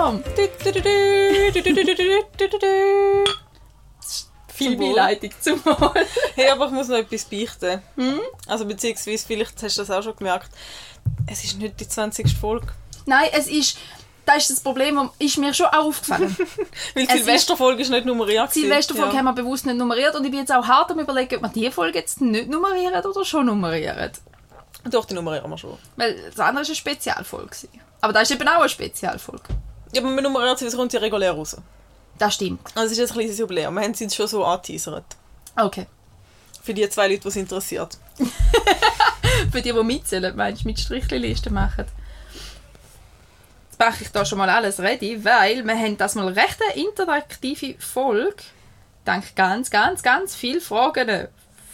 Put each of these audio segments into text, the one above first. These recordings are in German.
Brainstorm. Viel. Beileitung zum Wohl. Hey, aber ich muss noch etwas beichten. Hm? Also beziehungsweise, vielleicht hast du das auch schon gemerkt, es ist nicht die 20. Folge. Nein, es ist... Das ist das Problem, das ist mir schon auch aufgefallen. Weil die ist- Silvesterfolge ist nicht nummeriert. Die. Silvesterfolge haben wir bewusst nicht nummeriert und ich bin jetzt auch hart am überlegen, ob wir diese Folge jetzt nicht nummerieren oder schon nummerieren. Doch, die nummerieren wir schon. Weil das andere war eine Spezialfolge. Aber das ist eben auch eine Spezialfolge. Ja, aber sie, es kommt ja regulär raus. Das stimmt. Also es ist jetzt ein kleines Jubiläum. Wir haben sie jetzt schon so angeteasert. Okay. Für die zwei Leute, die es interessiert. Für die, die mitzählen, meinst du, mit Strichlisten machen. Jetzt mache ich da schon mal alles ready, weil wir haben das mal recht eine interaktive Folge. Dank ganz, ganz, ganz viele Fragen.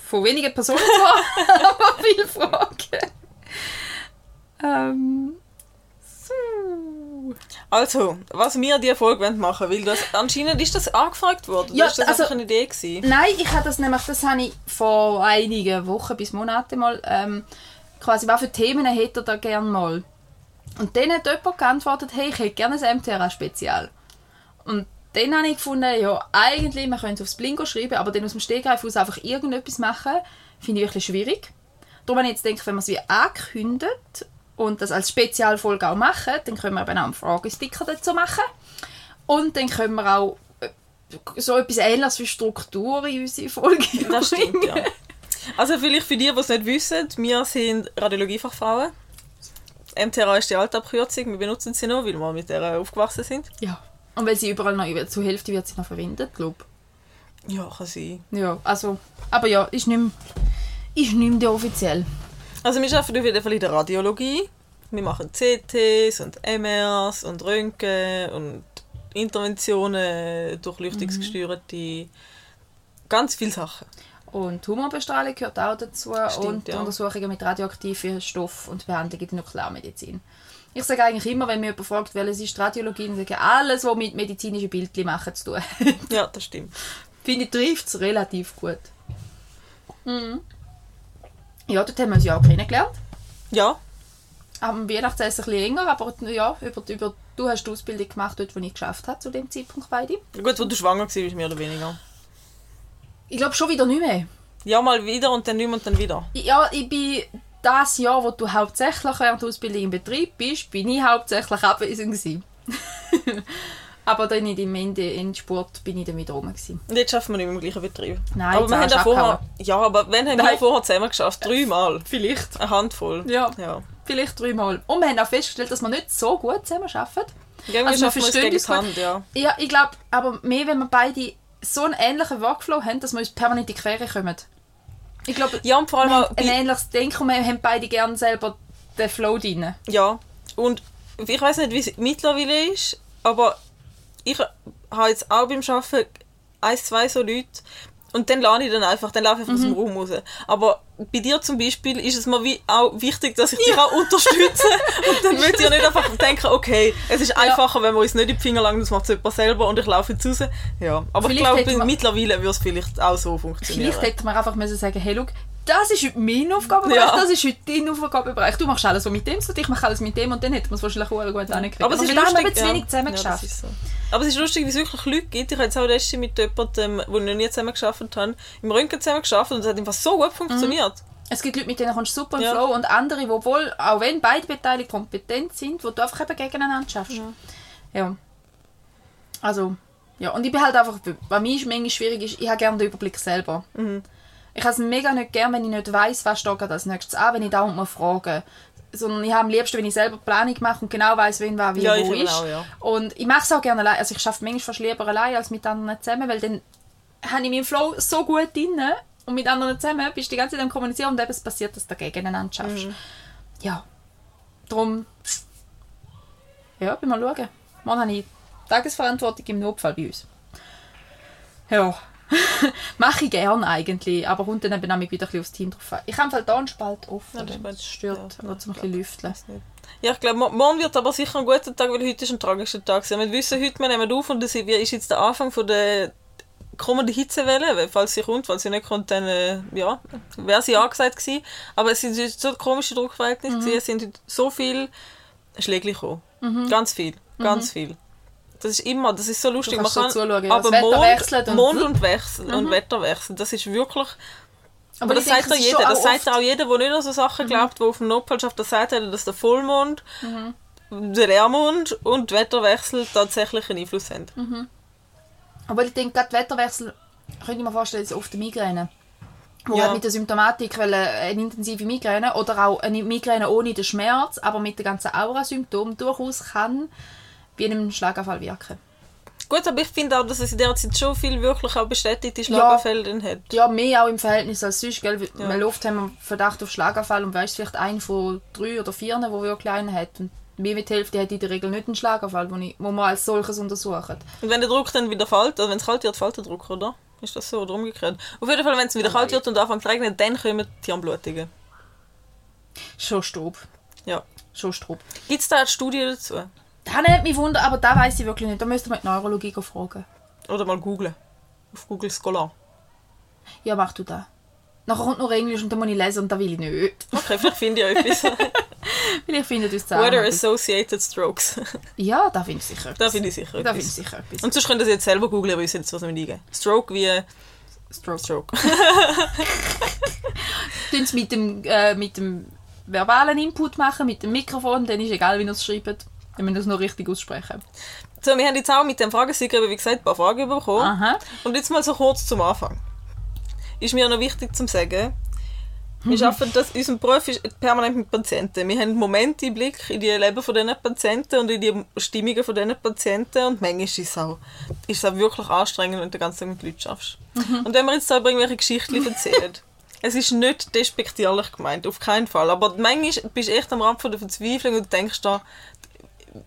Von wenigen Personen zwar, aber viele Fragen. Ähm, so. Also, was wir diese Folge machen weil das anscheinend ist das angefragt worden. Ja, das ist das also- eine Idee gewesen. Nein, ich habe das nämlich, das habe ich vor einigen Wochen bis Monaten mal, ähm, quasi, was für Themen hätte er da gerne mal? Und dann hat jemand geantwortet, hey, ich hätte gerne ein MTRA-Spezial. Und dann habe ich gefunden, ja, eigentlich, man könnte es aufs Blingo schreiben, aber dann aus dem Stegreif aus einfach irgendetwas machen, finde ich wirklich schwierig. Darum habe ich jetzt gedacht, wenn man es wie angekündigt und das als Spezialfolge auch machen, dann können wir eben auch einen Fragesticker dazu machen. Und dann können wir auch äh, so etwas ähnliches wie Struktur in unsere Folge Das stimmt, ja. Also vielleicht für die, die es nicht wissen, wir sind Radiologiefachfrauen. MTRA ist die alte Abkürzung, wir benutzen sie noch, weil wir mit der aufgewachsen sind. Ja. Und weil sie überall noch, zur Hälfte wird sie noch verwendet, glaube Ja, kann sein. ich. Ja, also, aber ja, ist nicht mehr, ist nicht mehr offiziell. Also wir arbeiten auf jeden Fall in der Radiologie. Wir machen CTs und MRs und Röntgen und Interventionen, durchleuchtungsgesteuerte, ganz viele Sachen. Und Tumorbestrahlung gehört auch dazu Stimmt, und ja. Untersuchungen mit radioaktiven Stoffen und Behandlung in der Nuklearmedizin. Ich sage eigentlich immer, wenn mir jemand fragt, welches ist Radiologie, dann sage ich alles, was mit medizinischen Bildchen machen zu tun. Ja, das stimmt. Finde ich, trifft es relativ gut. Mhm. Ja, dort haben wir uns ja auch kennengelernt. Ja, Am Weihnachtsessen ein bisschen enger, aber ja, über, über, du hast die Ausbildung gemacht, dort, wo ich geschafft habe, zu dem Zeitpunkt beide. gut, wo du schwanger warst, mehr oder weniger. Ich glaube schon wieder nicht mehr. Ja, mal wieder und dann nicht mehr und dann wieder. Ja, ich bin das Jahr, wo du hauptsächlich während der Ausbildung im Betrieb bist, bin ich hauptsächlich abwesend gewesen. aber dann in dem Ende in Sport bin ich dann wieder rum gewesen. Und jetzt schaffen wir nicht mehr im gleichen Betrieb. Nein, aber wir haben ja vorher, ja, aber wenn haben wir Nein. vorher zusammen geschafft? Dreimal. Vielleicht. Eine Handvoll. Ja. ja. Vielleicht dreimal. Und wir haben auch festgestellt, dass wir nicht so gut zusammen arbeiten. Ja, wir Also wir verstehen uns gut. Hand, ja. Ja, ich glaube, aber mehr, wenn wir beide so einen ähnlichen Workflow haben, dass wir uns permanent in die Quere kommen. Ich glaube, Ja, und vor allem auch ein ähnliches Denken und wir haben beide gerne selber den Flow drin. Ja, und ich weiß nicht, wie es mittlerweile ist, aber ich habe jetzt auch beim Arbeiten ein, zwei so Leute und dann lade ich dann einfach, dann laufe ich einfach aus dem Mhm. Raum raus. Aber bei dir zum Beispiel ist es mir wie auch wichtig, dass ich dich auch unterstütze und dann möchte ich nicht einfach denken, okay, es ist einfacher, wenn wir uns nicht in die Finger langen, das macht es jemand selber und ich laufe jetzt raus. Ja, aber ich Vielleicht glaube, hätte man- mittlerweile würde es vielleicht auch so funktionieren. Vielleicht hätte man einfach müssen sagen, hey, schau, das ist heute mein Aufgabenbereich, Ja. das ist heute dein Aufgabenbereich. Du machst alles so mit dem, so ich mache alles mit dem und dann hätten wir es wahrscheinlich auch gut hingekriegt. Aber es ist haben lustig, eben zu ja. wenig zusammen Ja, geschafft. ist so. Aber es ist lustig, wie es wirklich Leute gibt. Ich habe jetzt auch letztens mit jemandem, wo ich noch nie zusammen geschafft habe, im Röntgen zusammen geschafft und es hat einfach so gut funktioniert. Es gibt Leute, mit denen kommst du super im Ja. Flow und andere, die wohl, auch wenn beide Beteiligten kompetent sind, wo du einfach eben gegeneinander schaffst. Ja. Also, ja. Und ich bin halt einfach, bei mir ist manchmal schwierig, ist, ich habe gerne den Überblick selber. Ich habe es mega nicht gern, wenn ich nicht weiss, was steht als nächstes an, wenn ich dauernd mal frage. Sondern ich habe am liebsten, wenn ich selber die Planung mache und genau weiss, wen wer wie Ja, wo ist. auch, ja. Und ich mache es auch gerne allein. Also ich schaffe manchmal fast lieber allein als mit anderen zusammen, weil dann habe ich meinen Flow so gut drin und mit anderen zusammen bist du die ganze Zeit am Kommunizieren und eben es passiert, dass du gegeneinander schaffst. Mhm. Ja. Darum, ja, bin mal schauen. Morgen habe ich Tagesverantwortung im Notfall bei uns. Ja. Mache ich gern eigentlich, aber kommt dann eben auch wieder ein aufs Team drauf an. Ich habe halt da einen Spalt offen, Ja, das stört, Ja, zum ein bisschen lüfteln. Ja, ich glaube, mo- morgen wird aber sicher ein guter Tag, weil heute ist ein tragischer Tag. Wir wissen, heute wir nehmen auf und das ist jetzt der Anfang von der kommenden Hitzewelle. Falls sie kommt, falls sie nicht kommt, dann äh, ja, wäre sie angesagt gewesen. Aber es sind so komische Druckverhältnisse. gewesen. Es sind so viele Schläge gekommen. Ganz viel. Ganz viel. Das ist immer, das ist so lustig. Mhm. Du kannst so zuschauen, ja. aber Das Mond, wechselt und- Mhm. Mond und Wechsel und Wetter wechseln, das ist wirklich... Aber, das ich denke, sagt ist jeder, das sagt Mhm. auch jeder, der nicht an so Sachen glaubt, der auf dem Notfall schafft, das sagt dass der Vollmond, der Leermond und Wetterwechsel tatsächlich einen Einfluss haben. Mhm. Aber ich denke, gerade Wetterwechsel, könnte ich mir vorstellen, ist oft eine Migräne. Wo Ja. halt mit der Symptomatik, weil äh, eine intensive Migräne oder auch eine Migräne ohne den Schmerz, aber mit den ganzen Aura-Symptomen durchaus kann wie in einem Schlaganfall wirken. Gut, aber ich finde auch, dass es in der Zeit schon viel wirklich auch bestätigte Schlaganfälle drin hat. Ja, mehr auch im Verhältnis als sonst, gell? Ja. Weil oft haben wir Verdacht auf Schlaganfall und weißt vielleicht einen von drei oder vier, der wirklich einen hat. Und mehr mit die Hälfte hat in der Regel nicht einen Schlaganfall, wo man als solches untersucht. Und wenn der Druck dann wieder fällt, also wenn es kalt wird, fällt der Druck, oder? Ist das so oder umgekehrt? Auf jeden Fall, wenn es wieder kalt wird und anfängt zu regnen, dann kommen die Hirnblutungen. Schon Strub. Ja. Schon Strub. Gibt es da eine Studie dazu? Das hat mich wundern, aber da weiß ich wirklich nicht. Da müsste man die Neurologie fragen. Oder mal googlen. Auf Google Scholar. Ja, mach du das. Nachher kommt noch Englisch und dann muss ich lesen und das will ich nicht. Okay, vielleicht finde ich etwas. Vielleicht findet uns zusammen. Weather etwas. Associated Strokes. Ja, da finde ich sicher etwas. da finde ich sicher Da finde ich etwas. sicher etwas. Und sonst könnt ihr es jetzt selber googlen, aber ich jetzt, was wir eingeben. Stroke wie Stroke. Stroke. Tun es mit dem, äh, mit dem verbalen Input machen, mit dem Mikrofon, dann ist egal, wie ihr es schreibt. Müsst ihr es nur richtig aussprechen. So, wir haben jetzt auch mit dem Fragesticker, wie gesagt, ein paar Fragen bekommen. Aha. Und jetzt mal so kurz zum Anfang. Ist mir noch wichtig zu sagen, wir arbeiten das, unser Beruf ist permanent mit Patienten. Wir haben Momenteinblick in die Leben von diesen Patienten und in die Stimmungen von diesen Patienten und manchmal ist es auch, ist es auch wirklich anstrengend, wenn du den ganzen Tag mit Leuten schaffst. Und wenn wir jetzt da irgendwelche Geschichten erzählen, es ist nicht despektierlich gemeint, auf keinen Fall. Aber manchmal bist du echt am Rand von der Verzweiflung und denkst da,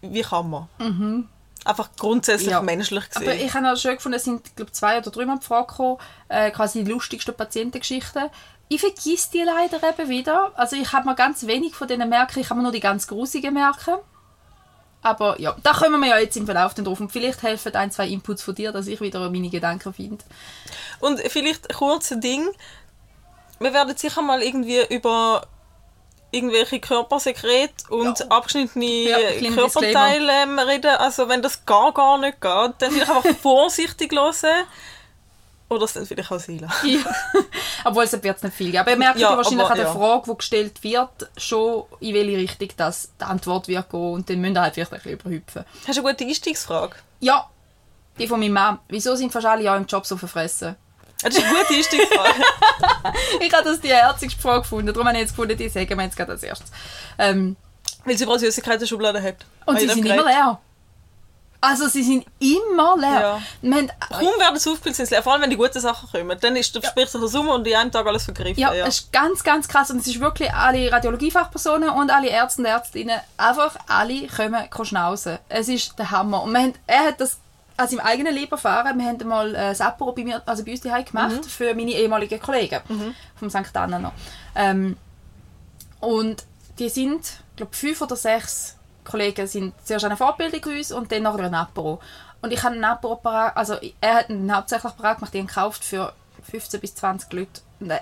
wie kann man? Einfach grundsätzlich Ja. menschlich Aber gesehen. ich habe auch schön gefunden, es sind glaub, zwei oder dreimal die Frage gekommen, äh, quasi die lustigsten Patientengeschichten. Ich vergesse die leider eben wieder. Also ich habe mir ganz wenig von denen merken, ich kann mir nur die ganz grusigen merken. Aber ja, da kommen wir ja jetzt im Verlauf dann drauf. Und vielleicht helfen ein, zwei Inputs von dir, dass ich wieder meine Gedanken finde. Und vielleicht ein kurzes Ding. Wir werden sicher mal irgendwie über irgendwelche Körpersekrete und Ja. abgeschnittene Ja, Körperteile ähm, reden. Also wenn das gar, gar nicht geht, dann vielleicht einfach vorsichtig hören. Oder es dann vielleicht auch sein. Ja. Obwohl es wird es nicht viel geben. Aber ihr merkt Ja, wahrscheinlich aber, an der. Frage, die gestellt wird, schon in welche Richtung das die Antwort wird gehen. Und dann müsst ihr halt vielleicht ein bisschen überhüpfen. Hast du eine gute Einstiegsfrage? Ja, die von meiner Mom. Wieso sind fast alle ja im Job so verfressen? Das ist eine gute Einstiegsfrage. ich habe das die herzigste Frage gefunden. Darum habe ich jetzt gefunden, die sagen wir jetzt gerade als erstes. Ähm, Weil sie überall Süßigkeiten in der Schublade hat. und sie sind Gerät. immer leer. Also sie sind immer leer. Ja. Wir haben, Kaum werden sie aufgefüllt, sind leer. Vor allem, wenn die guten Sachen kommen. Dann ist, ja. spricht sich der Summe und in einem Tag alles vergriffen. ja, Ja, es ist ganz, ganz krass. Und es ist wirklich alle Radiologiefachpersonen und alle Ärzte und Ärztinnen, einfach alle kommen schnauzen. Es ist der Hammer. Und wir haben, er hat das an seinem eigenen Leben erfahren. Wir haben mal äh, das Apero bei, mir, also bei uns daheim gemacht Mhm. für meine ehemaligen Kollegen vom St. Anna noch. Ähm, und die sind, ich glaube, fünf oder sechs Kollegen sind zuerst eine Fortbildung bei uns und dann nachher ein Apero. Und ich habe einen Apero parat, also er hat ihn hauptsächlich parat gemacht, den gekauft für 15 bis 20 Leute.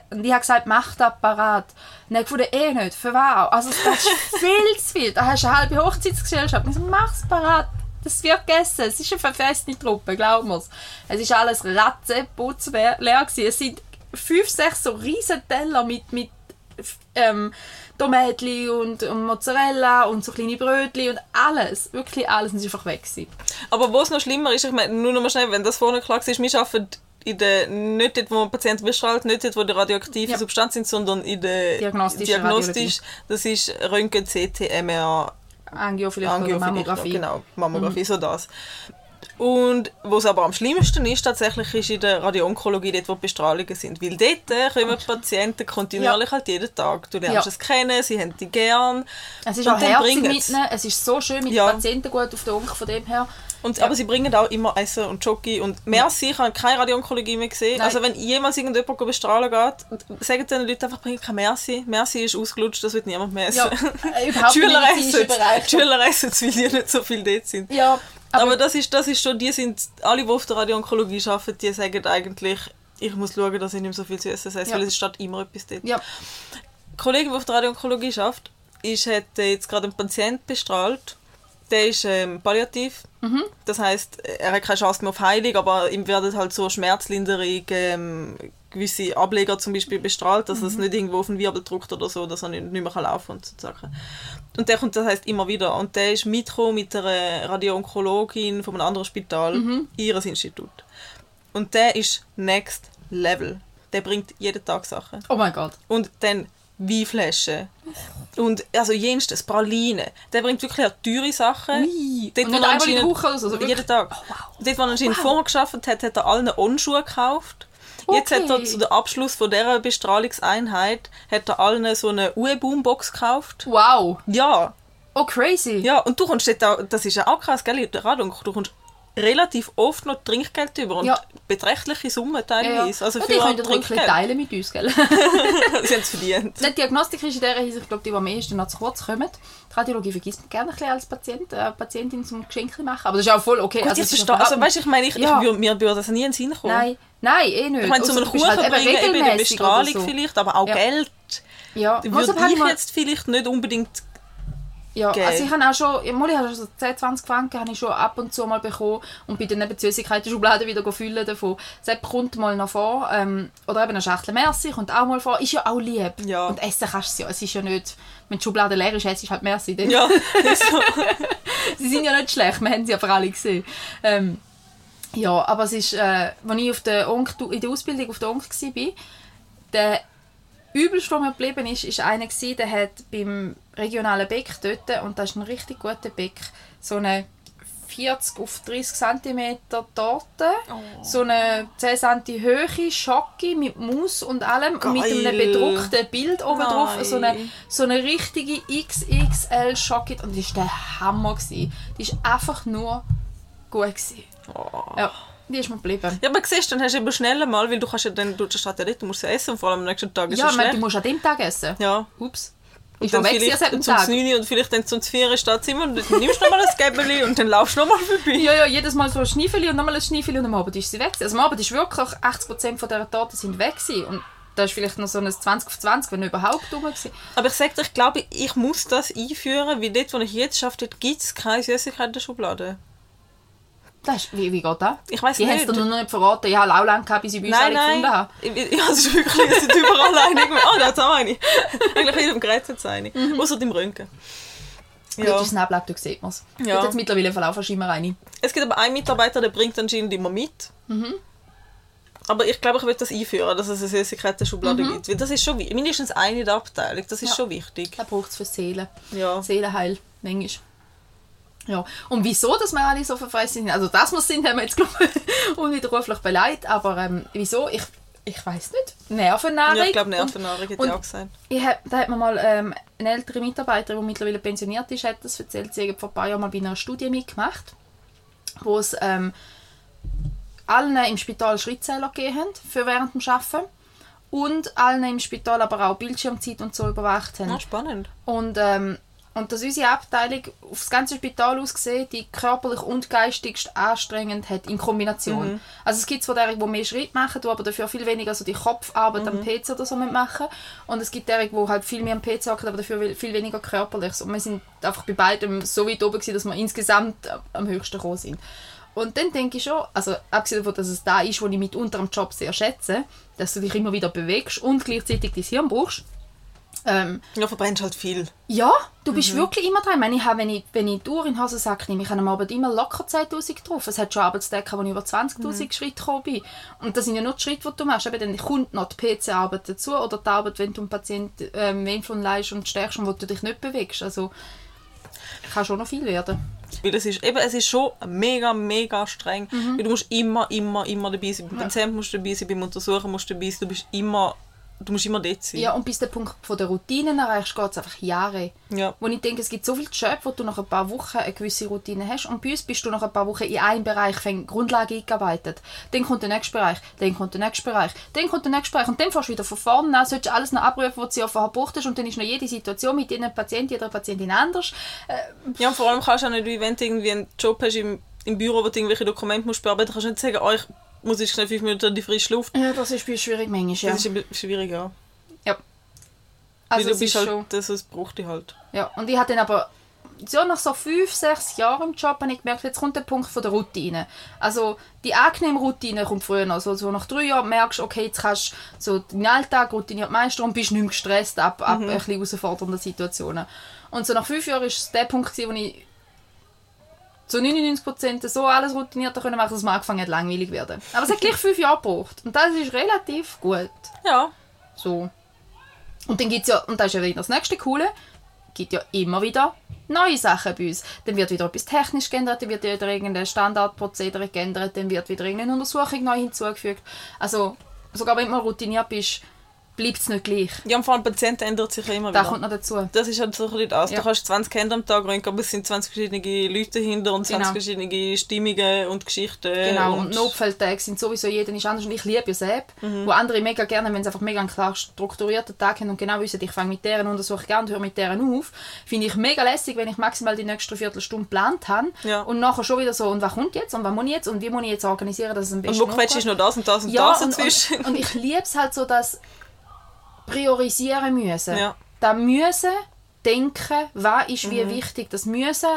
Und ich habe gesagt, mach das parat. Und er gefunden, eh nicht, für was? Also das ist viel zu viel. Da hast du eine halbe Hochzeitsgesellschaft. Und ich so, mach's parat. Das wird gegessen. Es ist eine verfesste Truppe, glaub mir's. Es ist alles ratzenputz leer gewesen. Es sind fünf, sechs so riesen Teller mit, mit ähm, Tomatli und, und Mozzarella und so kleine Brötchen und alles, wirklich alles, und es ist einfach weg gewesen. Aber was noch schlimmer ist, ich meine, nur noch mal schnell, wenn das vorne klar ist, wir arbeiten in der, nicht dort, wo man Patienten bestrahlt, nicht dort, wo die radioaktive Ja. Substanz sind, sondern in der Diagnostische diagnostisch das ist Röntgen, CT, MR, Angio vielleicht oder Angiophilie, Mammographie. Mhm. Genau, Mammographie, so das. Und was aber am schlimmsten ist, tatsächlich ist in der Radioonkologie, dort wo die Bestrahlungen sind. Weil dort kommen die Patienten kontinuierlich halt jeden Tag. Du lernst Ja. es kennen, sie haben dich gern. Es ist auch herzig bringen's. mit ihnen. Es ist so schön mit Ja. den Patienten gut auf der Onk von dem her. Und, Ja. Aber sie bringen auch immer Essen und Jockey und merci, ich habe keine Radioonkologie mehr gesehen. Nein. Also wenn jemals irgendjemand bestrahlen geht, sagen den Leuten einfach, bringt kein Merci. Merci ist ausgelutscht, das wird niemand mehr essen. Ja, äh, überhaupt die Schüler essen Schüler es, weil die nicht so viel dort sind. Ja, Aber, aber, das, ist, das ist schon, die sind, alle, die auf der Radioonkologie arbeiten, die sagen eigentlich, ich muss schauen, dass ich nicht mehr so viel zu essen esse, Ja. weil es steht immer etwas dort. ja, Die Kollegin, die auf der Radioonkologie arbeitet, ist, hat jetzt gerade einen Patienten bestrahlt Der ist ähm, palliativ. Das heißt, er hat keine Chance mehr auf Heilung, aber ihm werden halt so Schmerzlinderung, ähm, gewisse Ableger zum Beispiel bestrahlt, dass es nicht irgendwo auf den Wirbel drückt oder so, dass er nicht, nicht mehr kann laufen und so Sachen. Und der kommt, das heißt immer wieder. Und der ist mitgekommen mit einer Radioonkologin von einem anderen Spital in ihres Institut. Und der ist next level. Der bringt jeden Tag Sachen. Oh mein Gott. Und dann Weinflaschen. Und also jenstes, Praline. Der bringt wirklich auch teure Sachen. Ui. Dort, Und nicht einmal in Woche also jeden Tag. Oh, wow. Dort, wo er anscheinend Wow. vorher gearbeitet hat, hat er allen Onschuhe gekauft. Jetzt hat er Okay. zu dem Abschluss von dieser Bestrahlungseinheit hat er allen so eine UE-Boombox gekauft. Wow. Ja, Oh, crazy. ja. Und du kommst dort auch, das ist ja auch krass, gell, Radung, du kommst relativ oft noch Trinkgeld über und Ja. beträchtliche Summen Ja, ja. teilweise. Also und die können wirklich Trinkgeld. teilen mit uns, gell? Sie haben es verdient. Die Diagnostik ist in dieser Hinsicht, ich glaube, die, die am ehesten noch zu kurz kommen. Die Radiologie vergisst man gerne ein bisschen als Patient, äh, Patientin zum Geschenk machen. Aber das ist auch voll okay. Gut, also, verstehe, also weißt, ich meine, ich, Ja. ich mir würde das nie in den Sinn kommen. Nein, nein, eh nicht. Ich meine, zu einem Kuchen halt bringen, eben eine Bestrahlung so. vielleicht, aber auch Ja. Geld Ja, würde ich ich jetzt vielleicht nicht unbedingt Ja, Geld. also ich habe auch schon, mal, ich habe schon so 10, 20 Franken habe ich schon ab und zu mal bekommen und bin dann eben die Süßigkeiten-Schublade wieder füllen davon. Das kommt mal noch vor. Ähm, oder eben eine Schachtel Merci kommt auch mal vor. Ist ja auch lieb. Ja. Und essen kannst du es ja. Es ist ja nicht, wenn die Schublade leer ist, essst du halt Merci. Dann- Ja, ist so. Sie sind ja nicht schlecht, wir haben sie aber alle gesehen. Ähm, ja, aber es ist, äh, als ich auf der Onk, in der Ausbildung auf der Onk war, der übelste, der mir geblieben ist, ist einer der hat beim regionalen Beck dort, und das ist ein richtig guter Beck, so eine 40 auf 30 cm Torte, so eine 10 cm Höhe Schocke mit Maus und allem und mit einem Geil. bedruckten Bild oben drauf, so eine, so eine richtige XXL Schocke und das war der Hammer. Gewesen. Die war einfach nur gut. Gewesen. Oh. Ja, die ist mir geblieben. Ja, aber siehst dann hast du eben schnell mal, weil du kannst ja dann, du steht ja dort, du musst ja essen und vor allem am nächsten Tag ist Ja, ja, ich meine, du musst an dem Tag essen. Ja. Ups. Und Ich dann war weg vielleicht seit dem zum Tag. 9 und vielleicht dann zum 4 steht es immer und dann nimmst du nochmal ein Gäbeli und dann laufst du nochmal vorbei. Ja, ja, jedes Mal so ein Schneifeli und nochmal ein Schneifeli und am Abend ist sie weg. Also am Abend ist wirklich 80% von dieser Torte sind weg gewesen. und da ist vielleicht noch so ein 20 auf 20, wenn überhaupt rum gewesen. Aber ich sag dir, ich glaube, ich muss das einführen, weil dort, wo ich jetzt arbeite, gibt es keine Süßigkeiten in der Schublade. Das ist, wie, wie geht das? Ich weiss Die haben es nicht. dir noch nicht verraten. Ja, auch lange gehabt, bis ich bei uns Nein, alle gefunden nein. habe. Ich- Ja, es ist wirklich, es sind überall eine. Oh, da hat auch eine. Eigentlich in jedem Gerät hat es eine. Außer im Röntgen. Ja. ist Snaplag, da sieht man es. Ja. Jetzt mittlerweile verlaufen immer rein. Es gibt aber einen Mitarbeiter, der bringt anscheinend immer mit. Aber ich glaube, ich will das einführen, dass es eine Süßigkeiten-Schublade gibt. Weil das ist schon mindestens eine in der Abteilung. Das ist Ja. schon wichtig. Das braucht es für Seele. Ja. Seelenheil, manchmal. Ja. Und wieso, dass wir alle so verfressen sind, also wir es sind, haben wir jetzt, glaube ich, unwiderruflich beleidigt. Aber ähm, wieso? Ich, ich weiß nicht. Nervennahrung. Ja, ich glaube, Nervennahrung und- ja auch gesagt. Ich hab, da hat mir mal ähm, eine ältere Mitarbeiterin, die mittlerweile pensioniert ist, hat das erzählt. Sie hat vor ein paar Jahren mal bei einer Studie mitgemacht, wo es ähm, allen im Spital Schrittzähler gegeben haben für während dem Arbeiten und allen im Spital aber auch Bildschirmzeit und so überwacht haben. Ah, spannend. Und, ähm, und dass unsere Abteilung auf das ganze Spital aus gesehen, die körperlich und geistigst anstrengend hat in Kombination. Also es gibt zwar derige, die mehr Schritt machen, die aber dafür viel weniger so die Kopfarbeit am PC oder so machen. Und es gibt derige, die halt viel mehr am PC hocken, aber dafür viel weniger körperlich. Und wir sind einfach bei beidem so weit oben gewesen, dass wir insgesamt am höchsten gekommen sind. Und dann denke ich schon, also abgesehen davon, dass es da ist, wo ich mit unserem Job sehr schätze, dass du dich immer wieder bewegst und gleichzeitig dein Hirn brauchst. Ähm, Ja, verbrennst halt viel. ja, du bist Mhm. wirklich immer dran. Ich meine, ich habe, wenn ich, wenn ich durch in den Hosensack nehme, ich habe am Abend immer locker 10'000 drauf. Es hat schon Arbeitstage, wo ich über 20'000 Mhm. Schritte gekommen bin. Und das sind ja nur die Schritte, die du machst. Eben, dann kommt noch die PC-Arbeit dazu oder die Arbeit, wenn du einen Patienten ähm, leist und stärkst und wo du dich nicht bewegst. Also, kann schon noch viel werden. Weil es ist, eben, es ist schon mega, mega streng. Mhm. Weil du musst immer, immer, immer dabei sein. Beim Patient musst du dabei sein, beim Untersuchen musst du dabei sein. Du bist immer, du musst immer dort sein. Ja, und bis der Punkt von der Routinen erreichst, geht es einfach Jahre. Ja. Wo ich denke, es gibt so viele Jobs, wo du nach ein paar Wochen eine gewisse Routine hast und bei uns bist du nach ein paar Wochen in einem Bereich von Grundlage eingearbeitet. Dann kommt der nächste Bereich, dann kommt der nächste Bereich, dann kommt der nächste Bereich und dann fährst du wieder von vorne an, solltest alles noch abrufen, was du ja vorher gebraucht hast und dann ist noch jede Situation mit jedem Patient, jeder Patientin anders. Äh, Ja, und vor allem kannst du auch nicht, wenn du irgendwie einen Job hast im, im Büro, wo du irgendwelche Dokumente musst bearbeiten musst, kannst du nicht sagen, oh, ich muss jetzt schnell fünf Minuten in die frische Luft. ja, das ist uns schwierig manchmal, ja. Das ist eben schwierig, ja. ja. Weil Also du es bist ist halt, schon... das, das braucht dich halt. Ja, und ich hatte dann aber so nach so fünf, sechs Jahren im Job habe ich gemerkt, jetzt kommt der Punkt von der Routine. Also die angenehme Routine kommt früher noch. Also, so nach drei Jahren merkst du, okay, jetzt kannst du so deinen Alltag routiniert meistern und bist nicht mehr gestresst ab, ab ein bisschen herausfordernden Situationen. Und so nach fünf Jahren ist es der Punkt, wo ich zu 99% so alles routinierter können machen, dass es mir angefangen hat langweilig werden. Aber es hat gleich fünf Jahre gebraucht. Und das ist relativ gut. Ja. So. Und dann gibt's ja, und das ist ja wieder das nächste Coole, gibt ja immer wieder neue Sachen bei uns. Dann wird wieder etwas technisch geändert, dann wird wieder irgendein Standardprozedere geändert, dann wird wieder irgendeine Untersuchung neu hinzugefügt. Also, sogar wenn du mal routiniert bist, bleibt es nicht gleich. Ja, und vor allem Patient ändert sich ja immer wieder. kommt noch dazu. Das ist halt so ein bisschen das. Ja. Du kannst 20 Hände am Tag röntgen, aber es sind 20 verschiedene Leute dahinter und 20 Genau. verschiedene Stimmungen und Geschichten. Genau, und, und Notfalltage sind sowieso jeder ist anders und ich liebe ja Sepp, Mhm. wo andere mega gerne, wenn sie einfach mega einen klar strukturierten Tag haben und genau wissen, ich fange mit deren Untersuchung an und höre mit deren auf, finde ich mega lässig, wenn ich maximal die nächste Viertelstunde geplant habe Ja. und nachher schon wieder so, und was kommt jetzt und was muss ich jetzt und wie muss ich jetzt organisieren, dass es am Und besten wo quetscht aufgeht. noch das und das und ja, das und, dazwischen? und, und ich liebe es halt so, dass priorisieren müssen. Ja. Da müssen denken, was ist Mhm. wie wichtig. Das müssen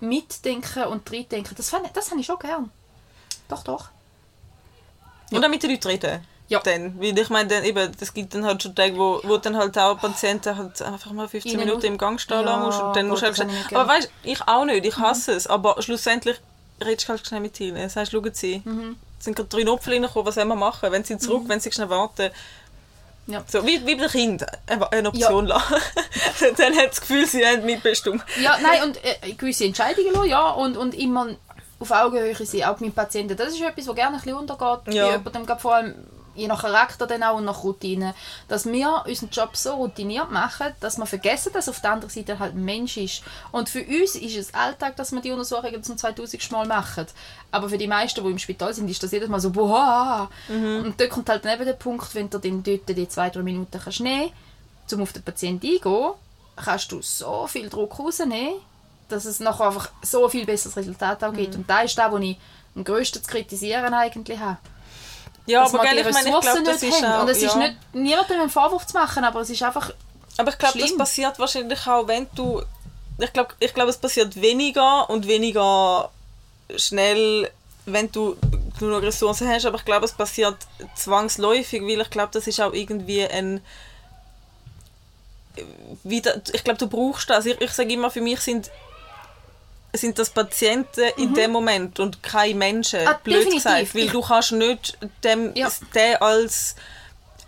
mitdenken und reindenken. Das, fand das habe ich schon gern. Doch, doch. Und auch mit den Leuten reden. Ja. Dann, weil ich meine, dann eben, es gibt dann halt schon Tage, wo, wo dann halt auch Patienten halt einfach mal 15 Rein Minuten im Gang stehen Ja, musst und dann musst du das gern. aber weißt ich auch nicht, ich hasse es, aber schlussendlich redest du halt schnell mit ihnen. Das heißt, schauen sie, Mhm. es sind gerade drei Notfälle reingekommen, was sollen wir machen? Wenn sie zurück, wenn sie schnell warten, Ja. so, wie, wie bei den Kindern, eine, Option lassen. dann hat das Gefühl, sie haben mitbestimmt. Ja, nein, und äh, gewisse Entscheidungen lassen, ja, und, und immer auf Augenhöhe sein, auch mit Patienten. Das ist etwas, was gerne ein bisschen untergeht. Ja. Bei jemandem, vor allem je nach Charakter dann auch und nach Routine. Dass wir unseren Job so routiniert machen, dass wir vergessen, dass auf der anderen Seite halt ein Mensch ist. Und für uns ist es Alltag, dass wir die Untersuchungen zum 2000 Mal machen. Aber für die meisten, die im Spital sind, ist das jedes Mal so, boah. Und dort kommt halt neben der Punkt, wenn du dann dort die zwei, drei Minuten kannst nehmen um auf den Patienten eingehen, kannst du so viel Druck rausnehmen, dass es nachher einfach so viel besseres Resultat auch Mhm. gibt. Und da ist das, wo ich am grössten zu kritisieren eigentlich habe. Ja, Dass aber gell, ich meine, ich glaube, das nicht ist auch, Und es ist ja. nicht, niemandem einen Vorwurf zu machen, aber es ist einfach, Aber ich glaube, das passiert wahrscheinlich auch, wenn du. Ich glaube, ich glaub, es passiert weniger und weniger schnell, wenn du genug Ressourcen hast. Aber ich glaube, es passiert zwangsläufig, weil ich glaube, das ist auch irgendwie ein. Wieder, ich glaube, du brauchst das. Ich, ich sage immer, für mich sind sind das Patienten in dem Moment und keine Menschen, Mhm. Ah, blöd definitiv. gesagt. Weil Ich- du kannst nicht dem, Ja. den als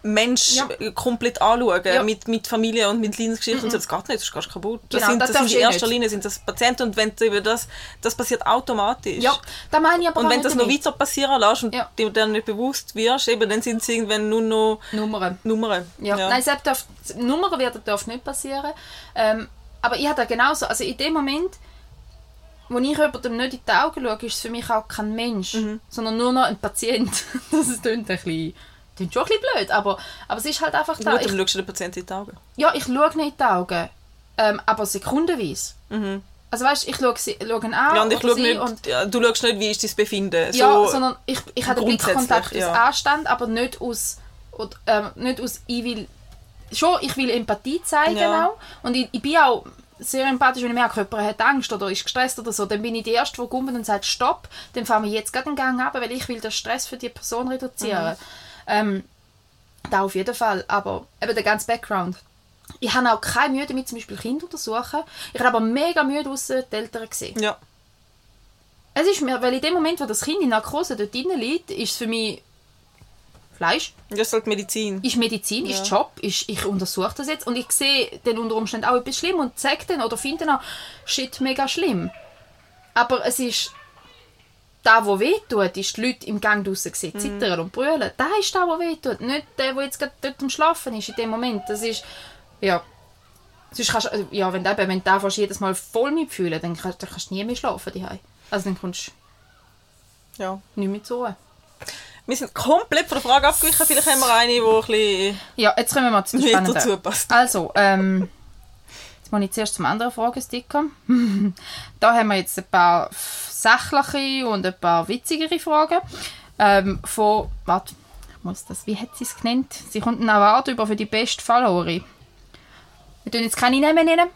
Mensch Ja. komplett anschauen, Ja. mit, mit Familie und mit Lebensgeschichte und so, das geht nicht, das gehst kaputt. Das Genau, sind, das das sind in eh erster. Linie sind das Patienten und wenn du über das, das passiert automatisch. ja, da meine ich aber Und wenn das noch weiter passieren lässt und Ja. dir dann nicht bewusst wirst, eben, dann sind es irgendwann nur noch Nummern. Nummern. Ja. Nein, selbst darf, Nummern werden darf nicht passieren. Ähm, aber ich habe da genauso, also in dem Moment, wo ich jemandem nicht in die Augen schaue, ist es für mich auch kein Mensch, Mhm. sondern nur noch ein Patient. das ist klingt ein bisschen, klingt schon ein bisschen blöd, aber, aber es ist halt einfach da. Gut, Ich, dann schaust du den Patienten in die Augen. ja, ich schaue nicht in die Augen, ähm, aber sekundenweise. Mhm. Also weißt, ich schaue, sie, schaue ihn an Ja, und ich oder schau sie nicht, und ja, du schaust nicht, wie ist dein Befinden. ja, so, sondern ich, ich habe den Blickkontakt aus ja. Anstand, aber nicht aus, oder, ähm, nicht aus ich will, schon, ich will Empathie zeigen Ja. auch. Und ich, ich bin auch sehr empathisch, wenn ich merke, jemand hat Angst oder ist gestresst oder so, dann bin ich die Erste, die kommt und sagt, stopp, dann fahren wir jetzt gerade den Gang ab, weil ich will den Stress für die Person reduzieren. Mhm. Ähm, da auf jeden Fall, aber eben der ganze Background. Ich habe auch keine Mühe damit, zum Beispiel Kinder untersuchen. Ich habe aber mega Mühe draussen die Eltern gesehen. ja. Es ist mir, weil in dem Moment, wo das Kind in Narkose dort drin liegt, ist es für mich Fleisch, Das ist halt Medizin. ist Medizin, ist Job, ist, ich untersuche das jetzt und ich sehe dann unter Umständen auch etwas schlimm und sage dann oder finde dann auch, shit, mega schlimm. Aber es ist, da wo weh tut, ist die Leute im Gang draussen Mhm. sehen, zittern und brüllen. Da ist da, wo weh tut, nicht der, der jetzt gerade dort am Schlafen ist in dem Moment. Das ist, ja, Sonst kannst, du- ja, wenn du, eben, wenn du da fast jedes Mal voll mitfühlen, dann kannst, dann kannst du nie mehr schlafen daheim. Also dann kommst du Ja. nicht mehr zur Ruhe. Wir sind komplett von der Frage abgewichen. Vielleicht haben wir eine, die ein bisschen Ja, jetzt kommen wir mal zu der dazu passt. Also, ähm, jetzt muss ich zuerst zum anderen Fragesticker. da haben wir jetzt ein paar sachliche und ein paar witzigere Fragen. Ähm, von, warte, ich muss das, wie hat sie es genannt? Sie kommt einen Award über für die beste Verlore. Wir tun jetzt keine Namen nennen.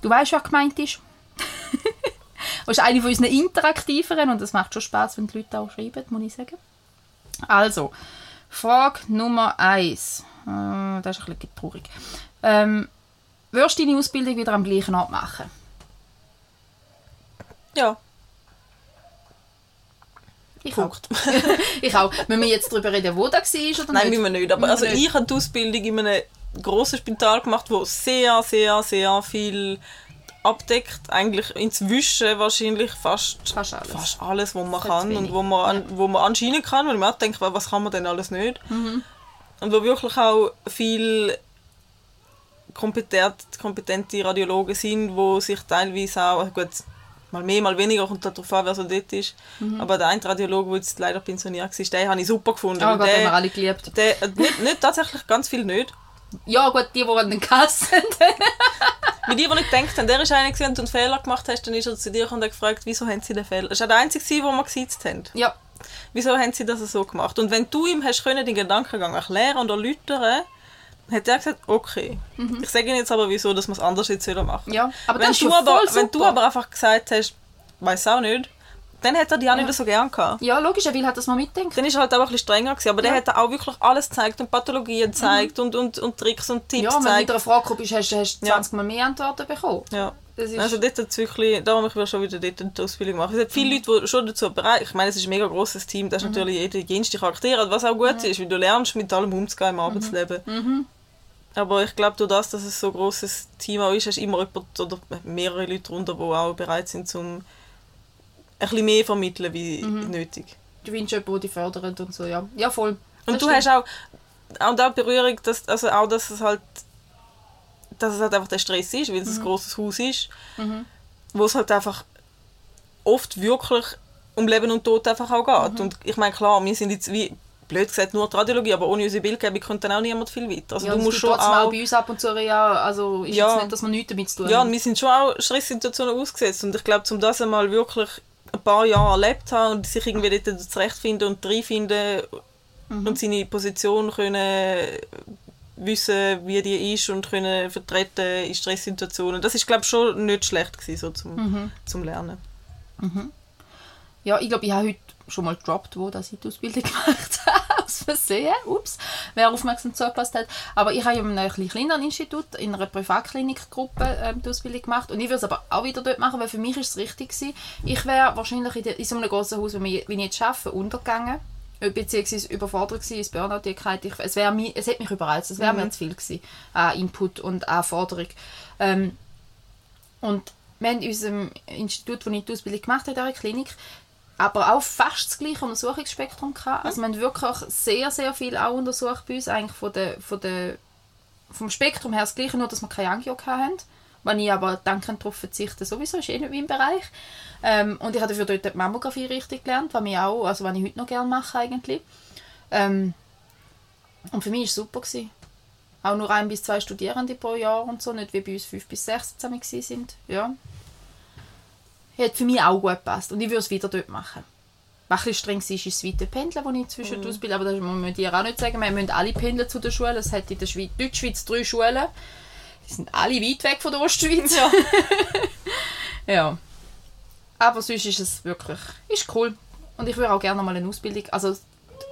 Du weißt, wer gemeint ist. das ist eine von unseren interaktiveren und das macht schon Spaß, wenn die Leute auch schreiben, muss ich sagen. Also, Frage Nummer 1. Äh, das ist ein bisschen traurig. Ähm, würdest du deine Ausbildung wieder am gleichen Ort machen? Ja. Ich Punkt. auch. ich auch. Wenn wir jetzt darüber reden, wo das war oder Nein, nicht? müssen wir nicht. Aber Müssen also ich habe die Ausbildung in einem grossen Spital gemacht, wo sehr, sehr, sehr viel abdeckt. Eigentlich inzwischen wahrscheinlich fast, Fast alles. fast alles, was man kann wenig. und wo man, an, wo man anscheinend kann. Weil man auch denkt, was kann man denn alles nicht? Mhm. Und wo wirklich auch viel kompetent, kompetente Radiologen sind, wo sich teilweise auch, also gut, mal mehr, mal weniger, kommt darauf an, wer so dort ist. Mhm. Aber der eine Radiologe, der jetzt leider pensioniert war, den habe ich super gefunden. Oh Gott, haben wir alle geliebt. der, äh, nicht, nicht tatsächlich ganz viel nicht. Ja gut, die, die an den Kassen Mit die, die nicht gedacht haben, der ist einer, wenn du einen Fehler gemacht hast, dann ist er zu dir und hat gefragt, wieso haben sie den Fehler. Das war der einzige, den wir gesitzt haben. Ja, Wieso haben sie das so gemacht? Und wenn du ihm hast können, den Gedankengang erklären und erläutern, hat er gesagt, okay. Ich sage Ihnen jetzt aber, wieso, dass wir es anders jetzt wieder machen. Mhm. ja. Aber wenn, du aber, voll wenn du super. aber einfach gesagt hast, weiß auch nicht, dann hätte er die auch nicht so gern gehabt. Ja, logisch, er will halt, dass man mitdenkt. Dann ist er halt auch ein bisschen strenger gewesen. Aber der Ja. hat auch wirklich alles gezeigt und Pathologien gezeigt und, und, und Tricks und Tipps Ja, wenn du mit gezeigt. einer Frage gekommen bist, hast du hast du Ja. 20 Mal mehr Antworten bekommen. Ja. Das ist, Also dort hat's wirklich, darum ich will schon wieder dort die Ausbildung machen. Es hat viele Leute, die schon dazu bereit Ich meine, es ist ein mega grosses Team, da ist natürlich jeder jenste Charakter, was auch gut ist, weil du lernst, mit allem umzugehen im Arbeitsleben. Aber ich glaube, durch das, dass es so ein grosses Team auch ist, hast du immer jemand oder mehrere Leute drunter, die auch bereit sind, zum bisschen mehr vermitteln wie nötig. du findest jemanden, der dich fördert und so, ja. Ja, voll. Und Das du stimmt. hast auch, auch da Berührung, dass, also auch, dass es halt dass es halt einfach der Stress ist, weil es ein grosses Haus ist, wo es halt einfach oft wirklich um Leben und Tod einfach auch geht. Und ich meine, klar, wir sind jetzt wie, blöd gesagt, nur die Radiologie, aber ohne unsere Bildgebung könnte dann auch niemand viel weiter. Also ja, du musst schon trotzdem auch... bei uns ab und zu, ja, also ist Ja. jetzt nicht, dass wir nichts damit zu tun Ja, und wir sind schon auch Stresssituationen ausgesetzt. Und ich glaube, um das einmal wirklich ein paar Jahre erlebt haben und sich irgendwie dort zurechtfinden und reinfinden und seine Position können wissen, wie die ist und können vertreten in Stresssituationen. Das ist, glaube ich, schon nicht schlecht gewesen, so zum, zum Lernen. Ja, ich glaube, ich habe heute schon mal gedroppt, wo dass ich die Ausbildung gemacht. Aus Versehen. Ups. Wer aufmerksam zugepasst hat. Aber ich habe in einem etwas kleineren Institut, in einer Privatklinikgruppe ähm, die Ausbildung gemacht. Und ich würde es aber auch wieder dort machen, weil für mich ist es richtig gewesen. Ich wäre wahrscheinlich in, der, in so einem großen Haus, wie ich, jetzt arbeite, untergegangen. Äh, Beziehungsweise überfordert gewesen, ins Burnout gekommen. ich, es, wäre mi- es hätte mich überreizt, es wäre mir zu viel gewesen. An Input und an Forderung. Ähm, und wir haben in unserem Institut, wo ich die Ausbildung gemacht habe, in dieser Klinik, aber auch fast das gleiche Untersuchungsspektrum gehabt. Also wir haben wirklich sehr, sehr viel auch untersucht bei uns, eigentlich von der, von der, vom Spektrum her das gleiche, nur dass wir keine Angio hatten. Wenn ich aber dankend darauf verzichte, sowieso, ist eh nicht mein Bereich. Ähm, und ich habe dafür dort die Mammographie richtig gelernt, was, mich auch, also, was ich heute noch gerne mache eigentlich. Ähm, und für mich war es super. Gewesen. Auch nur ein bis zwei Studierende pro Jahr und so, nicht wie bei uns fünf bis sechs zusammen sind. Ja. Hat für mich auch gut gepasst und ich würde es wieder dort machen. Was ein streng ist, ist das weite Pendeln, das ich zwischen mhm. ausbilde, aber das muss dir auch nicht sagen. Wir müssen alle pendeln zu der Schule. Es hat in der Schweiz, Deutschschweiz drei Schulen. Die sind alle weit weg von der Ostschweiz. Ja. Ja. Aber sonst ist es wirklich ist cool. Und ich würde auch gerne mal eine Ausbildung. Also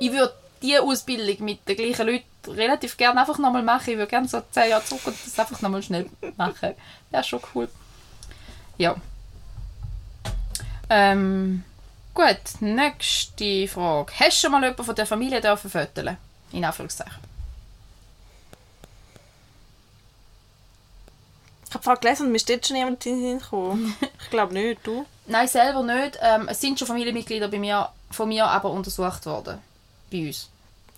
ich würde diese Ausbildung mit den gleichen Leuten relativ gerne einfach nochmal machen. Ich würde gerne so 10 Jahre zurück und das einfach nochmal schnell machen. Ja, schon cool. Ja. Ähm, gut, nächste Frage. Hast du schon mal jemanden von der Familie dürfen föteln? In Anführungszeichen. Ich habe vorhin gelesen und mir steht schon jemand in den Sinn gekommen. Ich glaube nicht, du? Nein, selber nicht. Ähm, es sind schon Familienmitglieder bei mir, von mir aber untersucht worden. Bei uns.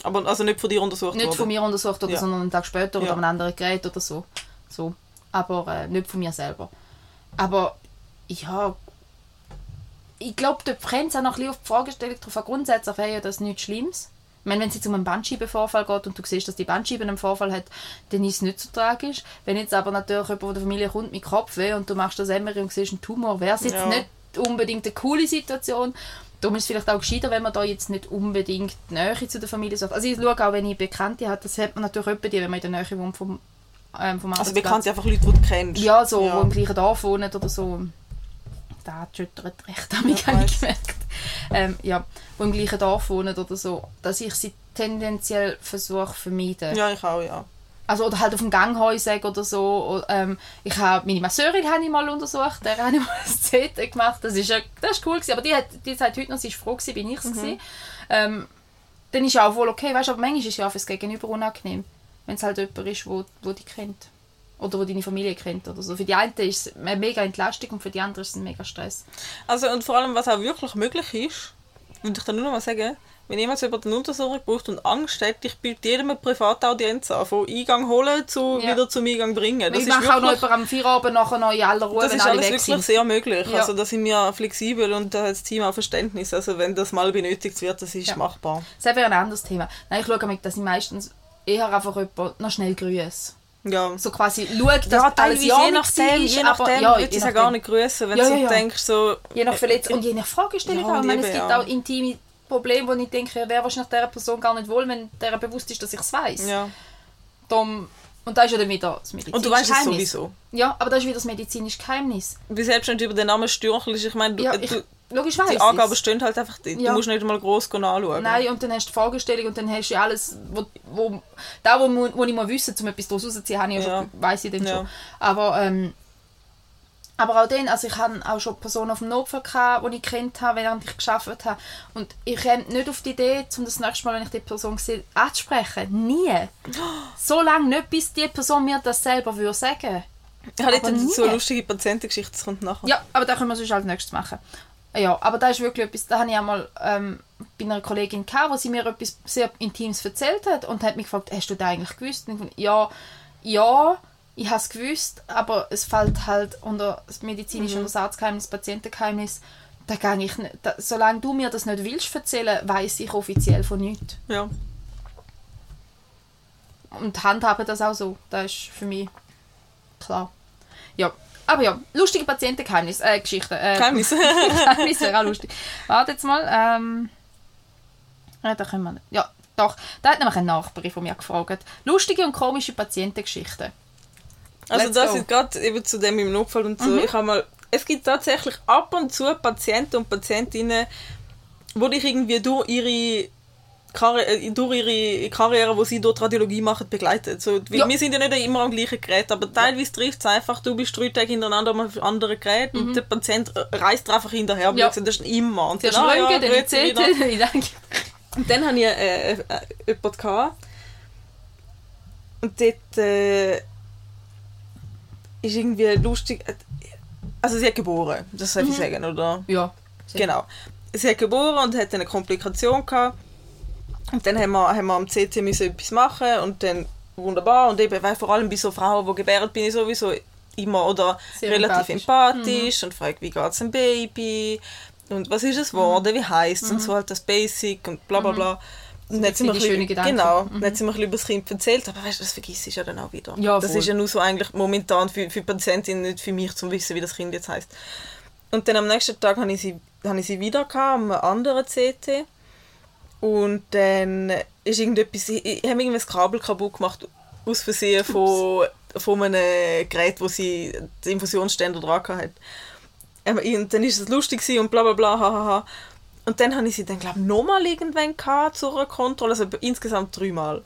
Aber also nicht von dir untersucht Nicht worden? von mir untersucht, oder, Ja. sondern einen Tag später oder Ja. an einem anderen Gerät oder so. so. Aber äh, nicht von mir selber. Aber ja, ich glaube, brennt es auch noch ein bisschen auf die Fragestellung drauf. an. Grundsätzlich wäre ja das nichts Schlimmes. Ich meine, wenn es jetzt um einen Bandscheibenvorfall geht und du siehst, dass die Bandscheibe einen Vorfall hat, dann ist es nicht so tragisch. Wenn jetzt aber natürlich jemand von der Familie kommt mit Kopfweh und du machst das MRI und siehst einen Tumor, wäre es jetzt Ja. nicht unbedingt eine coole Situation. Darum ist es vielleicht auch gescheiter, wenn man da jetzt nicht unbedingt die Nähe zu der Familie sucht. Also ich schaue auch, wenn ich Bekannte habe, das hat man natürlich öppe die, wenn man in der Nähe wohnt vom, ähm, vom Also Arbeitsplatz. bekannt sind einfach Leute, die du kennst. Ja, so, Ja. wo im gleichen Dorf wohnen oder so. Da schüttert recht habe ich gemerkt. Ähm, ja, die im gleichen Dorf wohnen oder so, dass ich sie tendenziell versuche zu vermeiden. Ja, ich auch, ja. Also, oder halt auf dem Gang sagen oder so. Oder, ähm, ich habe meine Masseurin habe ich mal untersucht, der habe ich mal ein CT gemacht. Das ist, das ist cool gewesen. aber die, hat, die sagt heute noch, sie ist froh gewesen, bin ich es mhm. ähm, Dann ist ja auch wohl okay, weißt, aber manchmal ist es ja fürs Gegenüber unangenehm, wenn es halt jemand ist, wo, wo dich kennt. Oder wo deine Familie kennt oder so. Für die einen ist es eine mega Entlastung und für die anderen ist es ein mega Stress. Also und vor allem, was auch wirklich möglich ist, würde ich dann nur noch mal sagen, wenn jemand über den Untersuchung braucht und Angst hat, ich biete jedem eine Privataudienz an, von Eingang holen zu ja. wieder zum Eingang bringen. Das ich mache auch noch jemanden am Feierabend nachher noch in aller Ruhe, Das ist alles wirklich sind. sehr möglich. Ja. Also da sind wir flexibel und da hat das Team auch Verständnis. Also wenn das mal benötigt wird, das ist ja. machbar. Das wäre ein anderes Thema. Nein, ich schaue mich, dass ich meistens eher einfach jemanden noch schnell grüße. Ja. So quasi, schau, dass ja, alles ja je nachdem, je nachdem, ja, je nachdem. gar nicht grüßen, wenn ja, ja, du denkst so... Je nach Verletzung und je nach Fragestellung ja, auch. Ich meine, es gibt auch intime Problem, wo ich denke, wäre wahrscheinlich dieser Person gar nicht wohl, wenn der bewusst ist, dass ich es weiß. Ja. Darum, und da ist ja dann wieder das medizinische Und du weißt es sowieso. Ja, aber da ist wieder das medizinische Geheimnis. Wie selbst wenn du über den Namen Stürchel ich meine, du, ja, ich, du, logisch die Angaben stehen halt einfach, du ja. musst nicht mal groß anschauen. Nein, und dann hast du die Fragestellung und dann hast du ja alles, wo, wo, da wo, wo ich mal wissen, um etwas daraus rauszuziehen, habe ich ja. schon, weiss ich dann schon. Aber ähm, aber auch dann, also ich hatte auch schon Personen auf dem Notfall, gehabt, die ich kennt habe, während ich gearbeitet habe. Und ich komme nicht auf die Idee, um das nächste Mal, wenn ich die Person sehe, anzusprechen. Nie. So lange nicht, bis die Person mir das selber würde sagen Ich habe jetzt so eine lustige Patientengeschichte, das kommt nachher. Ja, aber da können wir sonst als nächstes machen. Ja, aber da ist wirklich etwas, da habe ich einmal ähm, bei einer Kollegin gehabt, wo sie mir etwas sehr Intimes erzählt hat und hat mich gefragt, hast du das eigentlich gewusst? Und ich fand, ja, ja, ich habe es gewusst, aber es fällt halt unter das medizinische mhm. das Arztgeheimnis, Patientengeheimnis. Da ich nicht, da, solange du mir das nicht willst erzählen, weiß ich offiziell von nichts. Ja. Und handhabe das auch so. Das ist für mich klar. Ja, aber ja, lustige Patientengeheimnis, äh, Geschichten. Äh, Geheimnisse. Geheimnisse auch lustig. Warte jetzt mal. Ähm, ja, da können wir Ja, doch. Da hat nämlich ein Nachbar von mir gefragt. Lustige und komische Patientengeschichten. Also Let's das go. ist gerade eben zu dem im Notfall und so. Mhm. Ich habe mal, es gibt tatsächlich ab und zu Patienten und Patientinnen, wo dich irgendwie durch ihre Karri äh, durch ihre Karriere, wo sie dort Radiologie machen, begleitet. So, ja. Wir sind ja nicht immer am gleichen Gerät, aber teilweise trifft es einfach, du bist drei Tage hintereinander einem anderen Gerät mhm. und der Patient reist einfach hinterher. Ja. Das ist immer. Und dann, ah, ja, dann erzählt Und dann hatte ich äh, äh, jemanden gehabt, und dort äh, ist irgendwie lustig. Also sie hat geboren, das soll ich mhm. sagen, oder? Ja. Genau. Sie hat geboren und hat eine Komplikation gehabt. Und dann haben wir, haben wir am CT müssen etwas machen und dann wunderbar. Und eben, weil vor allem bei so Frauen, die gebären, bin ich sowieso immer oder Sehr relativ empathisch, empathisch mhm. und frage, wie geht es dem Baby und was ist es geworden, mhm. wie heißt es mhm. und so halt das Basic und bla bla bla. Mhm. Und dann sind wir schöne Gedanken. Genau, mhm. dann sind wir über das Kind erzählt, aber weißt du, das vergisst ja dann auch wieder. Ja, das ist ja nur so eigentlich momentan für, für die Patientin, nicht für mich, zum wissen, wie das Kind jetzt heißt. Und dann am nächsten Tag hatte ich sie, habe ich sie wieder gehabt, am anderen CT. Und dann ist irgendetwas, ich, ich habe irgendwie das Kabel kaputt gemacht, aus Versehen von, von einem Gerät, wo sie den Infusionsständer dran hatte. Und dann ist es lustig und bla bla bla, hahaha. Und dann habe ich sie dann, glaube ich, nochmal irgendwann gehabt, zur Kontrolle, also insgesamt dreimal.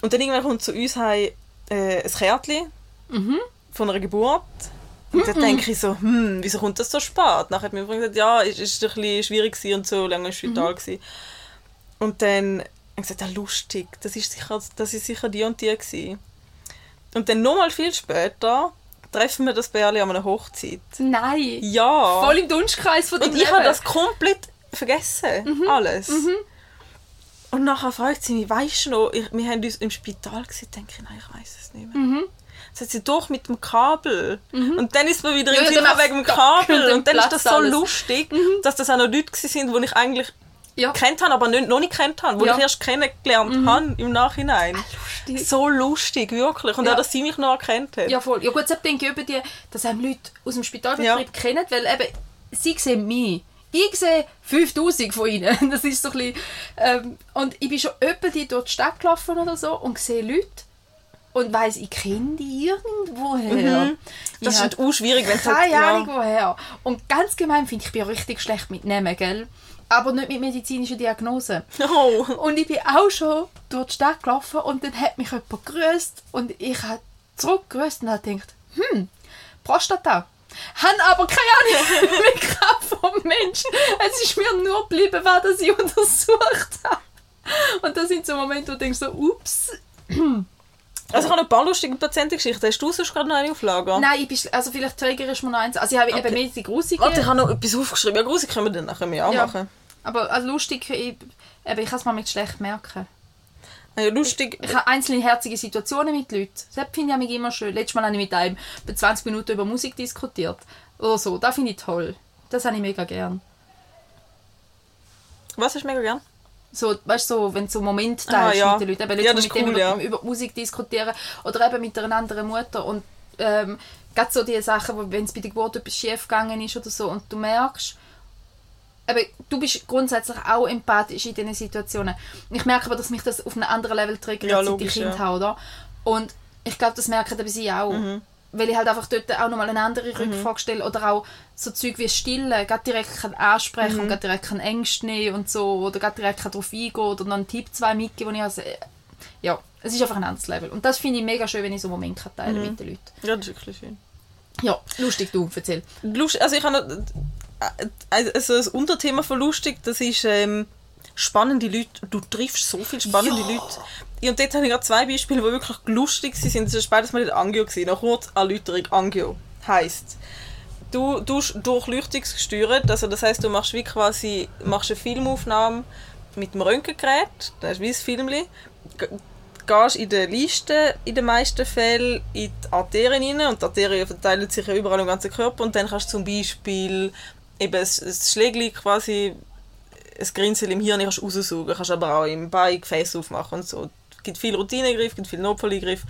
Und dann irgendwann kommt zu uns heim, äh, ein Kärtchen mhm. von einer Geburt. Und dann denke ich so, hm, wieso kommt das so spät? Nachher hat mir gesagt, ja, es war ein bisschen schwierig und so lange im Spital. Mhm. Und dann habe ich gesagt, ja, lustig, das ist sicher, das ist sicher die und die. Gewesen. Und dann nochmal viel später treffen wir das Bärli an einer Hochzeit. Nein. Ja. Voll im Dunstkreis von Und ich habe das komplett vergessen. Mhm. Alles. Mhm. Und nachher fragt sie mich, weißt du noch, ich, wir haben uns im Spital gesehen, denke ich, nein, ich weiß es nicht mehr. Mhm. Sagt sie, doch, mit dem Kabel. Mhm. Und dann ist man wieder ja, in ja, wegen dem Kabel. Und dann ist das so alles. lustig, mhm. dass das auch noch Leute waren, die ich eigentlich ja. kennt habe, aber nicht, noch nicht kennt habe, wo ja. ich erst kennengelernt mhm. habe im Nachhinein. Lustig. So lustig, wirklich. Und ja. auch, dass sie mich noch erkannt hat. Ja, voll. Ja gut, jetzt denke ich über die, dass einem Leute aus dem Spitalbetrieb ja. kennen, weil eben, sie sehen mich. Ich sehe 5000 von ihnen. Das ist so ein bisschen, ähm, und ich bin schon öppe die durch die Stadt gelaufen oder so und sehe Leute und weiss, ich kenne die irgendwoher. Mhm. Das Ich ist halt auch schwierig, wenn es halt... keine Ja. Ahnung woher. Und ganz gemein finde ich, ich bin richtig schlecht mit Namen, gell? Aber nicht mit medizinischen Diagnosen. Oh. Und ich bin auch schon durch die Stadt gelaufen und dann hat mich jemand gegrüßt und ich habe zurückgegrüßt und habe gedacht, hm, Prostata. Haben aber keine Ahnung mit Kraft vom Menschen. Es ist mir nur geblieben, was das ich untersucht habe. Und das sind so Momente, wo du denkst so, ups. Also ich habe noch ein paar lustige Patientengeschichten. Hast du sonst gerade noch eine auf Lager? Nein, ich bin, also vielleicht triggere mir noch eins. Also ich habe eben mehr die grusige. Warte, ich habe noch etwas aufgeschrieben. Ja, grusig können wir dann nachher mehr Ja. machen. Aber also lustig, ich, eben, ich kann es mir mit schlecht merken. Ja, lustig. Ich habe einzelne herzige Situationen mit Leuten. Das finde ich immer schön. Letztes Mal habe ich mit einem bei 20 Minuten über Musik diskutiert. Oder so. Das finde ich toll. Das habe ich mega gern. Was hast du mega gern? So, weißt du, so, wenn du so Moment Ah, teilst ja. mit den Leuten. Eben Ja, mit cool, dem ja. über, über Musik diskutieren. Oder eben mit einer anderen Mutter. Und ähm, gerade so die Sachen, wo, wenn es bei der Geburt etwas schief gegangen ist oder so und du merkst, aber du bist grundsätzlich auch empathisch in diesen Situationen. Ich merke aber, dass mich das auf einem anderen Level triggert, Ja, logisch, ich Kind ja. habe, oder? Und ich glaube, das merken eben sie auch. Mhm. Weil ich halt einfach dort auch nochmal eine andere Rückfrage stelle oder auch so Zeug wie Stillen, gerade direkt kann ansprechen Mhm. und gerade direkt kann Ängste nehmen und so oder gerade direkt kann darauf eingehen oder noch einen Tipp zwei mitgeben, wo ich also, äh, ja, es ist einfach ein anderes Level. Und das finde ich mega schön, wenn ich so Momente kann teilen Mhm. mit den Leuten. Ja, das ist wirklich schön. Ja, lustig, du, erzähl. Lust, also ich habe noch, äh, also das Unterthema von lustig, das ist ähm, spannende Leute. Du triffst so viele spannende Ja. Leute. Und dort habe ich gerade zwei Beispiele, die wirklich lustig sind. Das war beides mal in Angio. Noch kurz Erläuterung. Angio heisst, du tust durchleuchtungsgesteuert, also das heißt, du machst wie quasi machst eine Filmaufnahme mit dem Röntgengerät, das ist wie ein Filmli, G- gehst in der Liste in den meisten Fällen in die Arterien rein und die Arterien verteilen sich ja überall im ganzen Körper und dann kannst du zum Beispiel eben ein, ein Schlägli quasi ein Grinsel im Hirn kannst raussaugen, kannst aber auch im Bein Gefäß aufmachen und so. Es gibt viel Routinegriff, es gibt viel Notfalleingriff.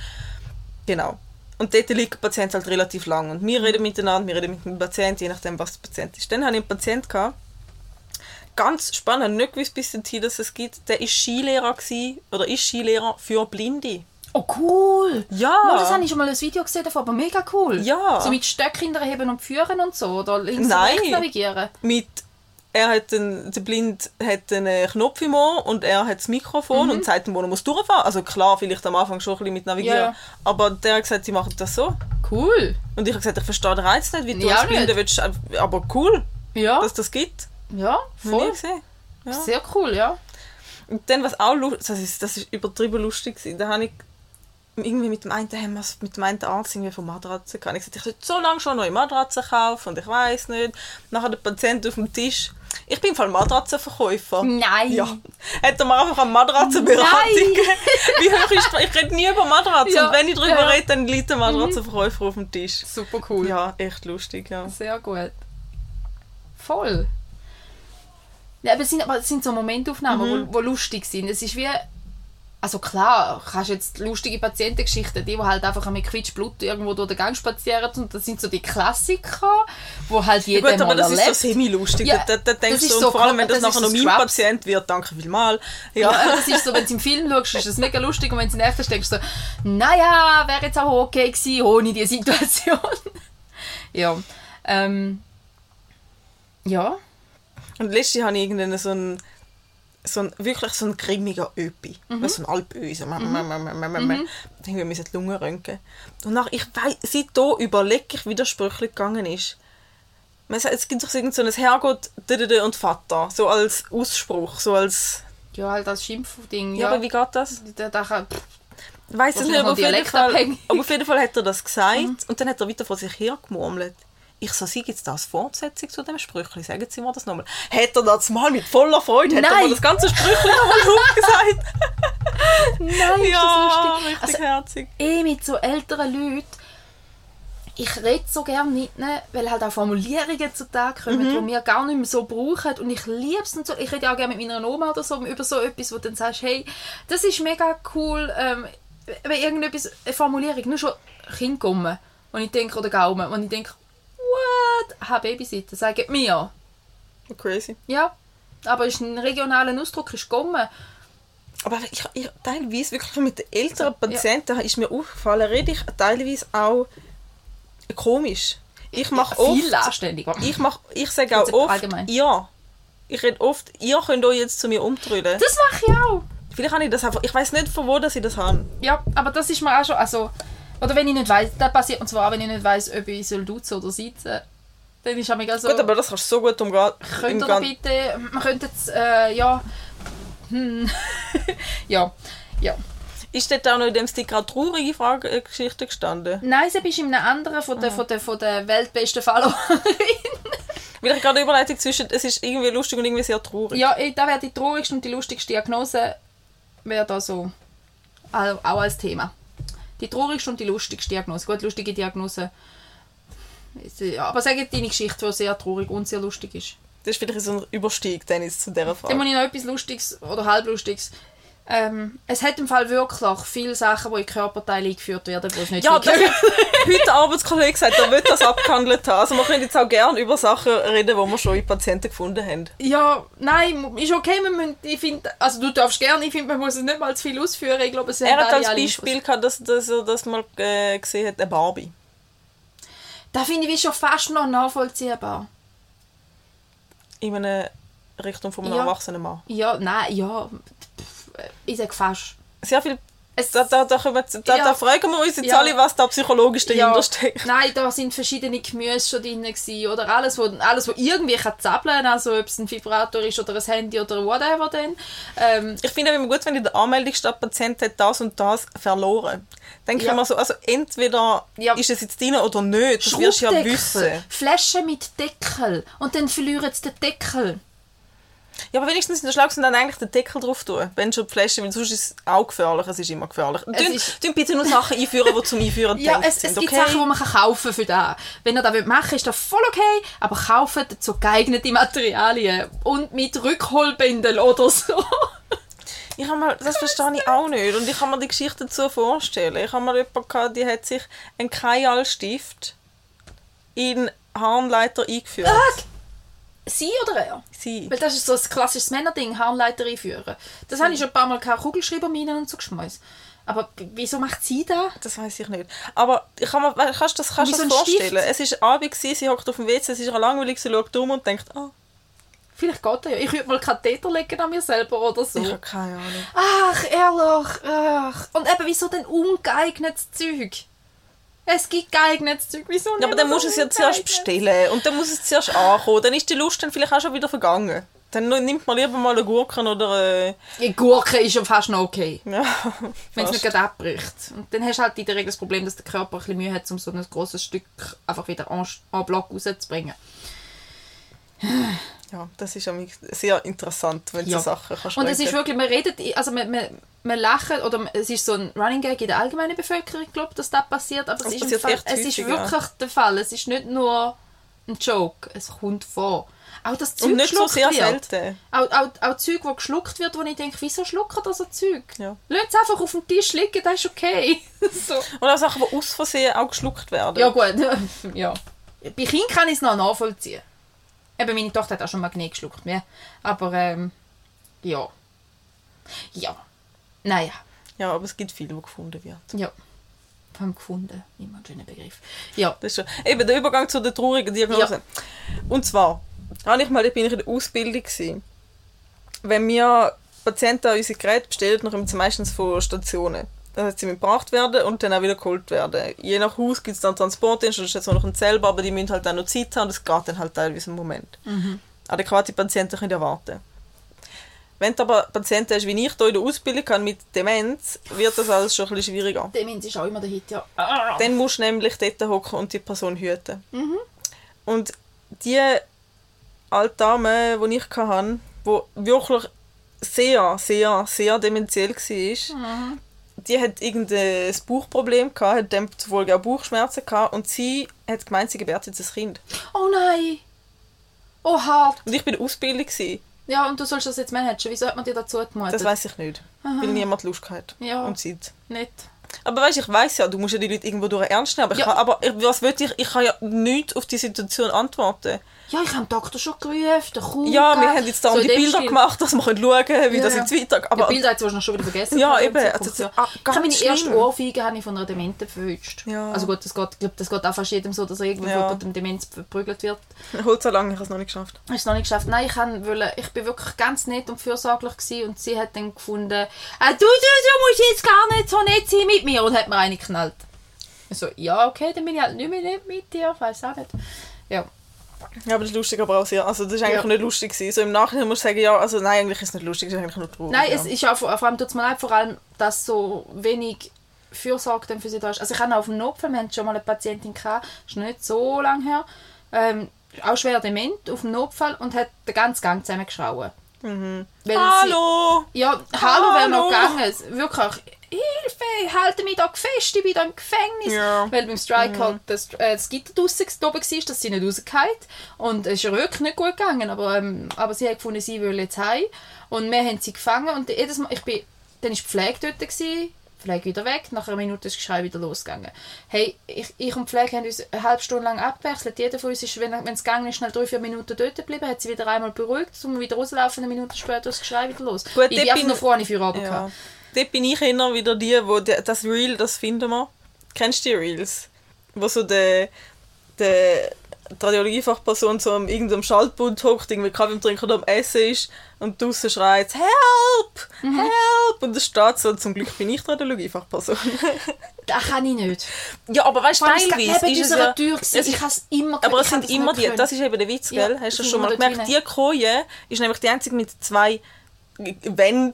Genau. Und dort liegt der Patient halt relativ lang. Und wir reden miteinander, wir reden mit dem Patienten, je nachdem, was der Patient ist. Dann hatte ich einen Patienten, gehabt, ganz spannend, nicht gewusst bis dorthin, dass es gibt, der ist Skilehrer gewesen, oder ist Skilehrer für Blinde. Oh, cool! Ja! Oh, das habe ich schon mal ein Video gesehen davon, aber mega cool. Ja. So mit Stöcken heben und führen und so, oder links Nein. und rechts navigieren. mit er hat einen, der Blind hat einen Knopf im Ohr und er hat das Mikrofon und zeigt ihm, wo er muss durchfahren. Also klar, vielleicht am Anfang schon ein bisschen mit Navigieren. Ja. Aber der hat gesagt, sie machen das so. Cool. Und ich habe gesagt, ich verstehe den Reiz nicht, wie du Ja, als Blinde nicht. willst. Aber cool, Ja, dass das gibt. ja, voll. Ja. Sehr cool, ja. Und dann, was auch lustig das ist, das ist übertrieben lustig gewesen. Da habe ich irgendwie mit dem einen, haben wir mit dem einen Arzt irgendwie von Matratzen gehabt. Ich sagte, ich sollte so lange schon neue Matratzen kaufen und ich weiß nicht. Nachher der Patient auf dem Tisch. Ich bin Fall Matratzenverkäufer. Nein. Ja. Er mir einfach eine Matratzenberatung. Wie hoch ist Ich rede nie über Matratzen. Ja, Und wenn ich darüber ja. rede, dann liegt der Matratzenverkäufer auf dem Tisch. Super cool. Ja, echt lustig, ja. Sehr gut. Voll. Ja, aber es sind, aber es sind so Momentaufnahmen, wo, wo lustig sind. Es ist wie... Also klar, kannst jetzt lustige Patientengeschichten, die, die halt einfach mit Quitschblut irgendwo durch den Gang spazieren und das sind so die Klassiker, wo halt Ja, jeder gut, aber das ist so erlebt. semi-lustig. Ja, da, da, denkst das du, so vor allem, wenn das, das nachher noch mein Scrubs. Patient wird, danke vielmals. Ja, Ja. das ist so, wenn du im Film schaust, ist das mega lustig und wenn du in echt denkst du so, naja, wäre jetzt auch okay gewesen ohne die Situation. ja. Ähm, ja. Und letztens habe ich irgendeinen so einen, so einen, wirklich so einen grimmiger Öpi. Mhm. So ein Alpöse. Mhm. Ich musste die Lunge röntgen. Und nach, ich weiss, seitdem überlege ich, wie das Sprüchli gegangen ist. Man sagt, es gibt doch so irgend so ein Herrgott und Vater. So als Ausspruch. So als... Ja, halt als Schimpfding. Ja, Ja, aber wie geht das? da, da kann, weiss es nicht, aber auf, jeden Fall, aber auf jeden Fall hat er das gesagt. Und dann hat er weiter vor sich hergemurmelt. Ich so, sie gibt es da als Fortsetzung zu dem Sprüchli? Sagen Sie mir das nochmal. Hat er das mal mit voller Freude, hat er Nein. mir das ganze Sprüchli nochmal aufgesagt? nein, ist ja, das lustig. richtig Also, herzig. eh mit so älteren Leuten, ich rede so gerne mit ihnen, weil halt auch Formulierungen zutage kommen, die wir gar nicht mehr so brauchen. Und ich liebe es. So. Ich rede ja auch gerne mit meiner Oma oder so über so etwas, wo du dann sagst, hey, das ist mega cool. Ähm, wenn irgendetwas, eine Formulierung, nur schon Kind kommen. Und ich denke, oder Gaumen. Und ich denke, what? Aha, Babysitter, sagen mir. Crazy. Ja, aber ist ein regionaler Ausdruck, ist Gommen. Aber ich, ich, teilweise wirklich mit den älteren Patienten ist mir aufgefallen, rede ich teilweise auch komisch. Ich mache oft... Viel. Ich, mach, ich sage auch oft, allgemein. ja. Ich rede oft, ihr könnt euch jetzt zu mir umtrüllen. Das mache ich auch. Vielleicht habe ich das einfach, ich weiß nicht von wo dass ich das habe. Ja, aber das ist mir auch schon, also, oder wenn ich nicht weiß, das passiert und zwar, wenn ich nicht weiß, ob ich soll duzen oder sitzen, dann ist es so, Gut, aber das kannst du so gut umgehen. könnt ihr bitte, man könnte jetzt, äh, ja, hm, ja, ja. Ist dort auch noch in dem Sticker eine traurige Frage, äh, Geschichte gestanden? Nein, sie bist in einem anderen von der, von der, von der weltbesten Followerin. Weil ich gerade eine Überleitung zwischen, es ist irgendwie lustig und irgendwie sehr traurig. ja, da wäre die traurigste und die lustigste Diagnose, wäre da so, auch als Thema. Die traurigste und die lustigste Diagnose. Gut, lustige Diagnose. ja, Aber sag jetzt deine Geschichte, die sehr traurig und sehr lustig ist. Das ist vielleicht so ein Überstieg dann jetzt zu dieser Dann Frage. muss ich noch etwas Lustiges oder halblustiges. Ähm, es hat im Fall wirklich viele Sachen, die in Körperteile eingeführt werden, die es nicht Ja, das hat heute Arbeitskollege gesagt, er will das abgehandelt haben. Also wir können jetzt auch gerne über Sachen reden, die wir schon in Patienten gefunden haben. Ja, nein, ist okay. Wir müssen, ich find, also du darfst gerne, ich finde, man muss es nicht mal zu viel ausführen. Ich glaube, es Er hat als Beispiel gehabt, dass, dass er das mal äh, gesehen hat, eine Barbie. Das finde ich schon fast noch nachvollziehbar. In einer Richtung von einem Ja. erwachsenen Mann. Ja, nein, ja. Ich sage fast. Sehr viel... Es, Da, da, da, wir, da, Ja. da fragen wir uns jetzt Ja. alle, was da psychologisch dahinter steckt. Nein, da sind verschiedene Gemüse schon drin gewesen, oder alles, wo, alles, wo irgendwie kann zappeln also ob es ein Vibrator ist oder ein Handy oder whatever dann. Ähm, Ich finde es immer gut, wenn in der Anmeldung steht, Patient hat das und das verloren. Ja. ich immer so, also entweder Ja. ist es jetzt drin oder nicht, das wirst du ja wissen. Flaschen mit Deckel und dann verlieren sie den Deckel. Ja, aber wenigstens in der Schlag sind dann eigentlich den Deckel drauf tun, wenn schon die Flasche, weil sonst ist es auch gefährlich, es ist immer gefährlich. Tun, bitte nur Sachen einführen, die zum Einführen Ja, es, es sind, gibt okay? Sachen, die man kann kaufen für das. Wenn ihr das machen wollt, ist das voll okay, aber kauft so geeignete Materialien und mit Rückholbindel oder so. Ich habe mal, das verstehe ich auch nicht. Und ich kann mir die Geschichte dazu vorstellen. Ich habe mal jemanden gehabt, die hat sich einen Kajal-Stift in Harnleiter eingeführt. Sie oder er? Sie. Weil das ist so ein klassisches Männerding, Harnleiter einführen. Das habe ich schon ein paar Mal gehabt, Kugelschreiberminen und so geschmeißt. Aber wieso macht sie das? Das weiß ich nicht. Aber ich kann mir, kannst du das, kannst du so das ein Stift? vorstellen? Es war Abend, gewesen, sie hockt auf dem WC, es ist langweilig, sie schaut um und denkt, ah, Vielleicht geht das ja. Ich würde mal Katheter legen an mir selber oder so. ich habe keine Ahnung. Ach, ehrlich, ach. Und eben, wieso denn ungeeignetes Zeug? Es gibt geeignetes Zeug, wieso Ja, aber dann musst du es ja zuerst bestellen und dann muss es zuerst ankommen. Dann ist die Lust dann vielleicht auch schon wieder vergangen. Dann nimmt man lieber mal eine Gurke oder äh, Die Gurke ist schon fast noch okay, ja, wenn es nicht gerade abbricht. Und dann hast du halt in der Regel das Problem, dass der Körper ein bisschen Mühe hat, um so ein grosses Stück einfach wieder en, en bloc rauszubringen. Ja, das ist sehr interessant, wenn du Ja. so Sachen kannst Und es ist wirklich, man redet, also man, man, man lacht, oder es ist so ein Running Gag in der allgemeinen Bevölkerung, glaube dass das passiert, aber Das es ist, im passiert Fall, echt es ist wirklich der Fall. Es ist nicht nur ein Joke, es kommt vor. Auch das Zeug Und nicht so sehr wird. selten. Auch, auch, auch Zeug, wo geschluckt wird, wo ich denke, wieso schluckt er so Zeug? Ja. Lass es einfach auf dem Tisch liegen, das ist okay. so. Oder auch Sachen, die aus Versehen auch geschluckt werden. Ja gut, ja. Bei Kindern kann ich es noch nachvollziehen. Eben, meine Tochter hat auch schon Magnet geschluckt. Ja. Aber, ähm, ja. Ja. Naja. Ja, aber es gibt viele, die gefunden werden. Ja. Haben gefunden. Immer ein schöner Begriff. Ja. Das ist schon. Eben der Übergang zu der traurigen Diagnose. Und zwar, habe ich mal, da bin ich in der Ausbildung gewesen. Wenn wir Patienten unsere Geräte bestellen, sie meistens von Stationen. Das heißt, sie müssen gebracht werden und dann auch wieder geholt werden. Je nach Haus gibt es dann Transportdienste, das ist jetzt noch ein selber, aber die müssen halt auch noch Zeit haben und das geht dann halt teilweise einen Moment. Adäquate Patienten können ja warten. Wenn du aber Patienten hast, wie ich hier in der Ausbildung habe, mit Demenz, wird das alles schon ein bisschen schwieriger. Demenz ist auch immer der Hit, ja. Dann musst du nämlich dort hocken und die Person hüten. Und die alte Dame, die ich hatte, die wirklich sehr, sehr, sehr dementiell war, die hat irgendein Bauchproblem gehabt, hat demzufolge auch Bauchschmerzen gehabt und sie hat gemeint, sie gebärt jetzt ein Kind. Oh nein! Oh hart! Und ich bin Ausbildung. Gewesen. Ja, und du sollst das jetzt managen. Wieso hat man dir dazu gemutet? Das weiß ich nicht. Weil niemand Lust hat Ja. und Zeit. Nicht. Aber weißt, ich weiß ja, du musst ja die Leute irgendwo durch ernst nehmen. Aber, ich Ja. kann, aber ich- was will ich? Ich kann ja nichts auf die Situation antworten. Ja, ich habe den Doktor schon gerufen, den Kuh Ja, wir haben jetzt da So die Bilder Stil. gemacht, dass wir können schauen können, wie Ja, das ja. jetzt weitergeht. Aber Aber Bilder hast du wahrscheinlich schon wieder vergessen. Ja, eben. Also, ja. ah, ich habe meine ganz erste schlimm. Ohrfeige habe ich von einer Dementen verwünscht. Ja. Also gut, das geht, ich glaube, das geht auch fast jedem so, dass er irgendwie Ja. von dem Demenz verprügelt wird. holt so lange, ich habe es noch nicht geschafft. Ich habe es noch nicht geschafft. Nein, ich, wollen, ich bin wirklich ganz nett und fürsorglich gewesen und sie hat dann gefunden, äh, du, du, du musst jetzt gar nicht so nett sein mit mir und hat mir eine geknallt. Ich so, ja, okay, dann bin ich halt nicht mehr nett mit dir, ich weiß auch nicht. Ja, Ja, aber das ist lustig aber auch sehr. Also das ist eigentlich Ja. nicht lustig gewesen. So im Nachhinein muss ich sagen, ja, also nein, eigentlich ist es nicht lustig, es ist eigentlich nur traurig. Nein, ja. es ist auch, vor allem tut es mir leid, vor allem, dass so wenig Fürsorge dann für sie da ist. Also ich hatte auch auf dem Notfall, wir hatten schon mal eine Patientin, gehabt, das ist nicht so lange her, ähm, auch schwer dement auf dem Notfall und hat den ganzen Gang zusammengeschrauen. Mhm. Weil Sie, Hallo! ja, hallo wäre noch Hallo. gegangen. Wirklich, Hilfe, halte mich da fest, ich bin da im Gefängnis. Ja. Weil beim Strike halt das, äh, das Gitter draussen oben war, dass sie nicht rausgefallen Und es ist wirklich nicht gut gegangen, aber, ähm, aber sie hat gefunden, sie will jetzt heim. Und wir haben sie gefangen und jedes Mal, ich bin, dann war die Pflege dort, gewesen, Pflege wieder weg, nach einer Minute ist das Geschrei wieder losgegangen. Hey, ich, ich und die Pflege haben uns eine halbe Stunde lang abgewechselt. Jeder von uns ist, wenn es gegangen ist, schnell drei, vier Minuten dort geblieben, hat sie wieder einmal beruhigt, um wieder rauslaufen, eine Minute später ist das Geschrei wieder los. Gut, ich bin einfach nur froh, ich für Ja. hatte. Dort bin ich immer wieder die, wo die, das Reel, das finden wir. Kennst du die Reels? Wo so der, der die Radiologiefachperson so am irgendeinem Schaltpult hockt, irgendwie Kaffee Trinken oder am Essen ist und draussen schreit «Help! Mhm. Help!» und es steht so, zum Glück bin ich die Radiologiefachperson. Das kann ich nicht. ja, aber weißt du, teilweise ist es ja... Tür es Ich habe es immer Aber es sind das immer die, können. das ist eben der Witz, Ja, gell? Hast du das schon mal gemerkt? dort Die Koje ist nämlich die einzige mit zwei Wänden,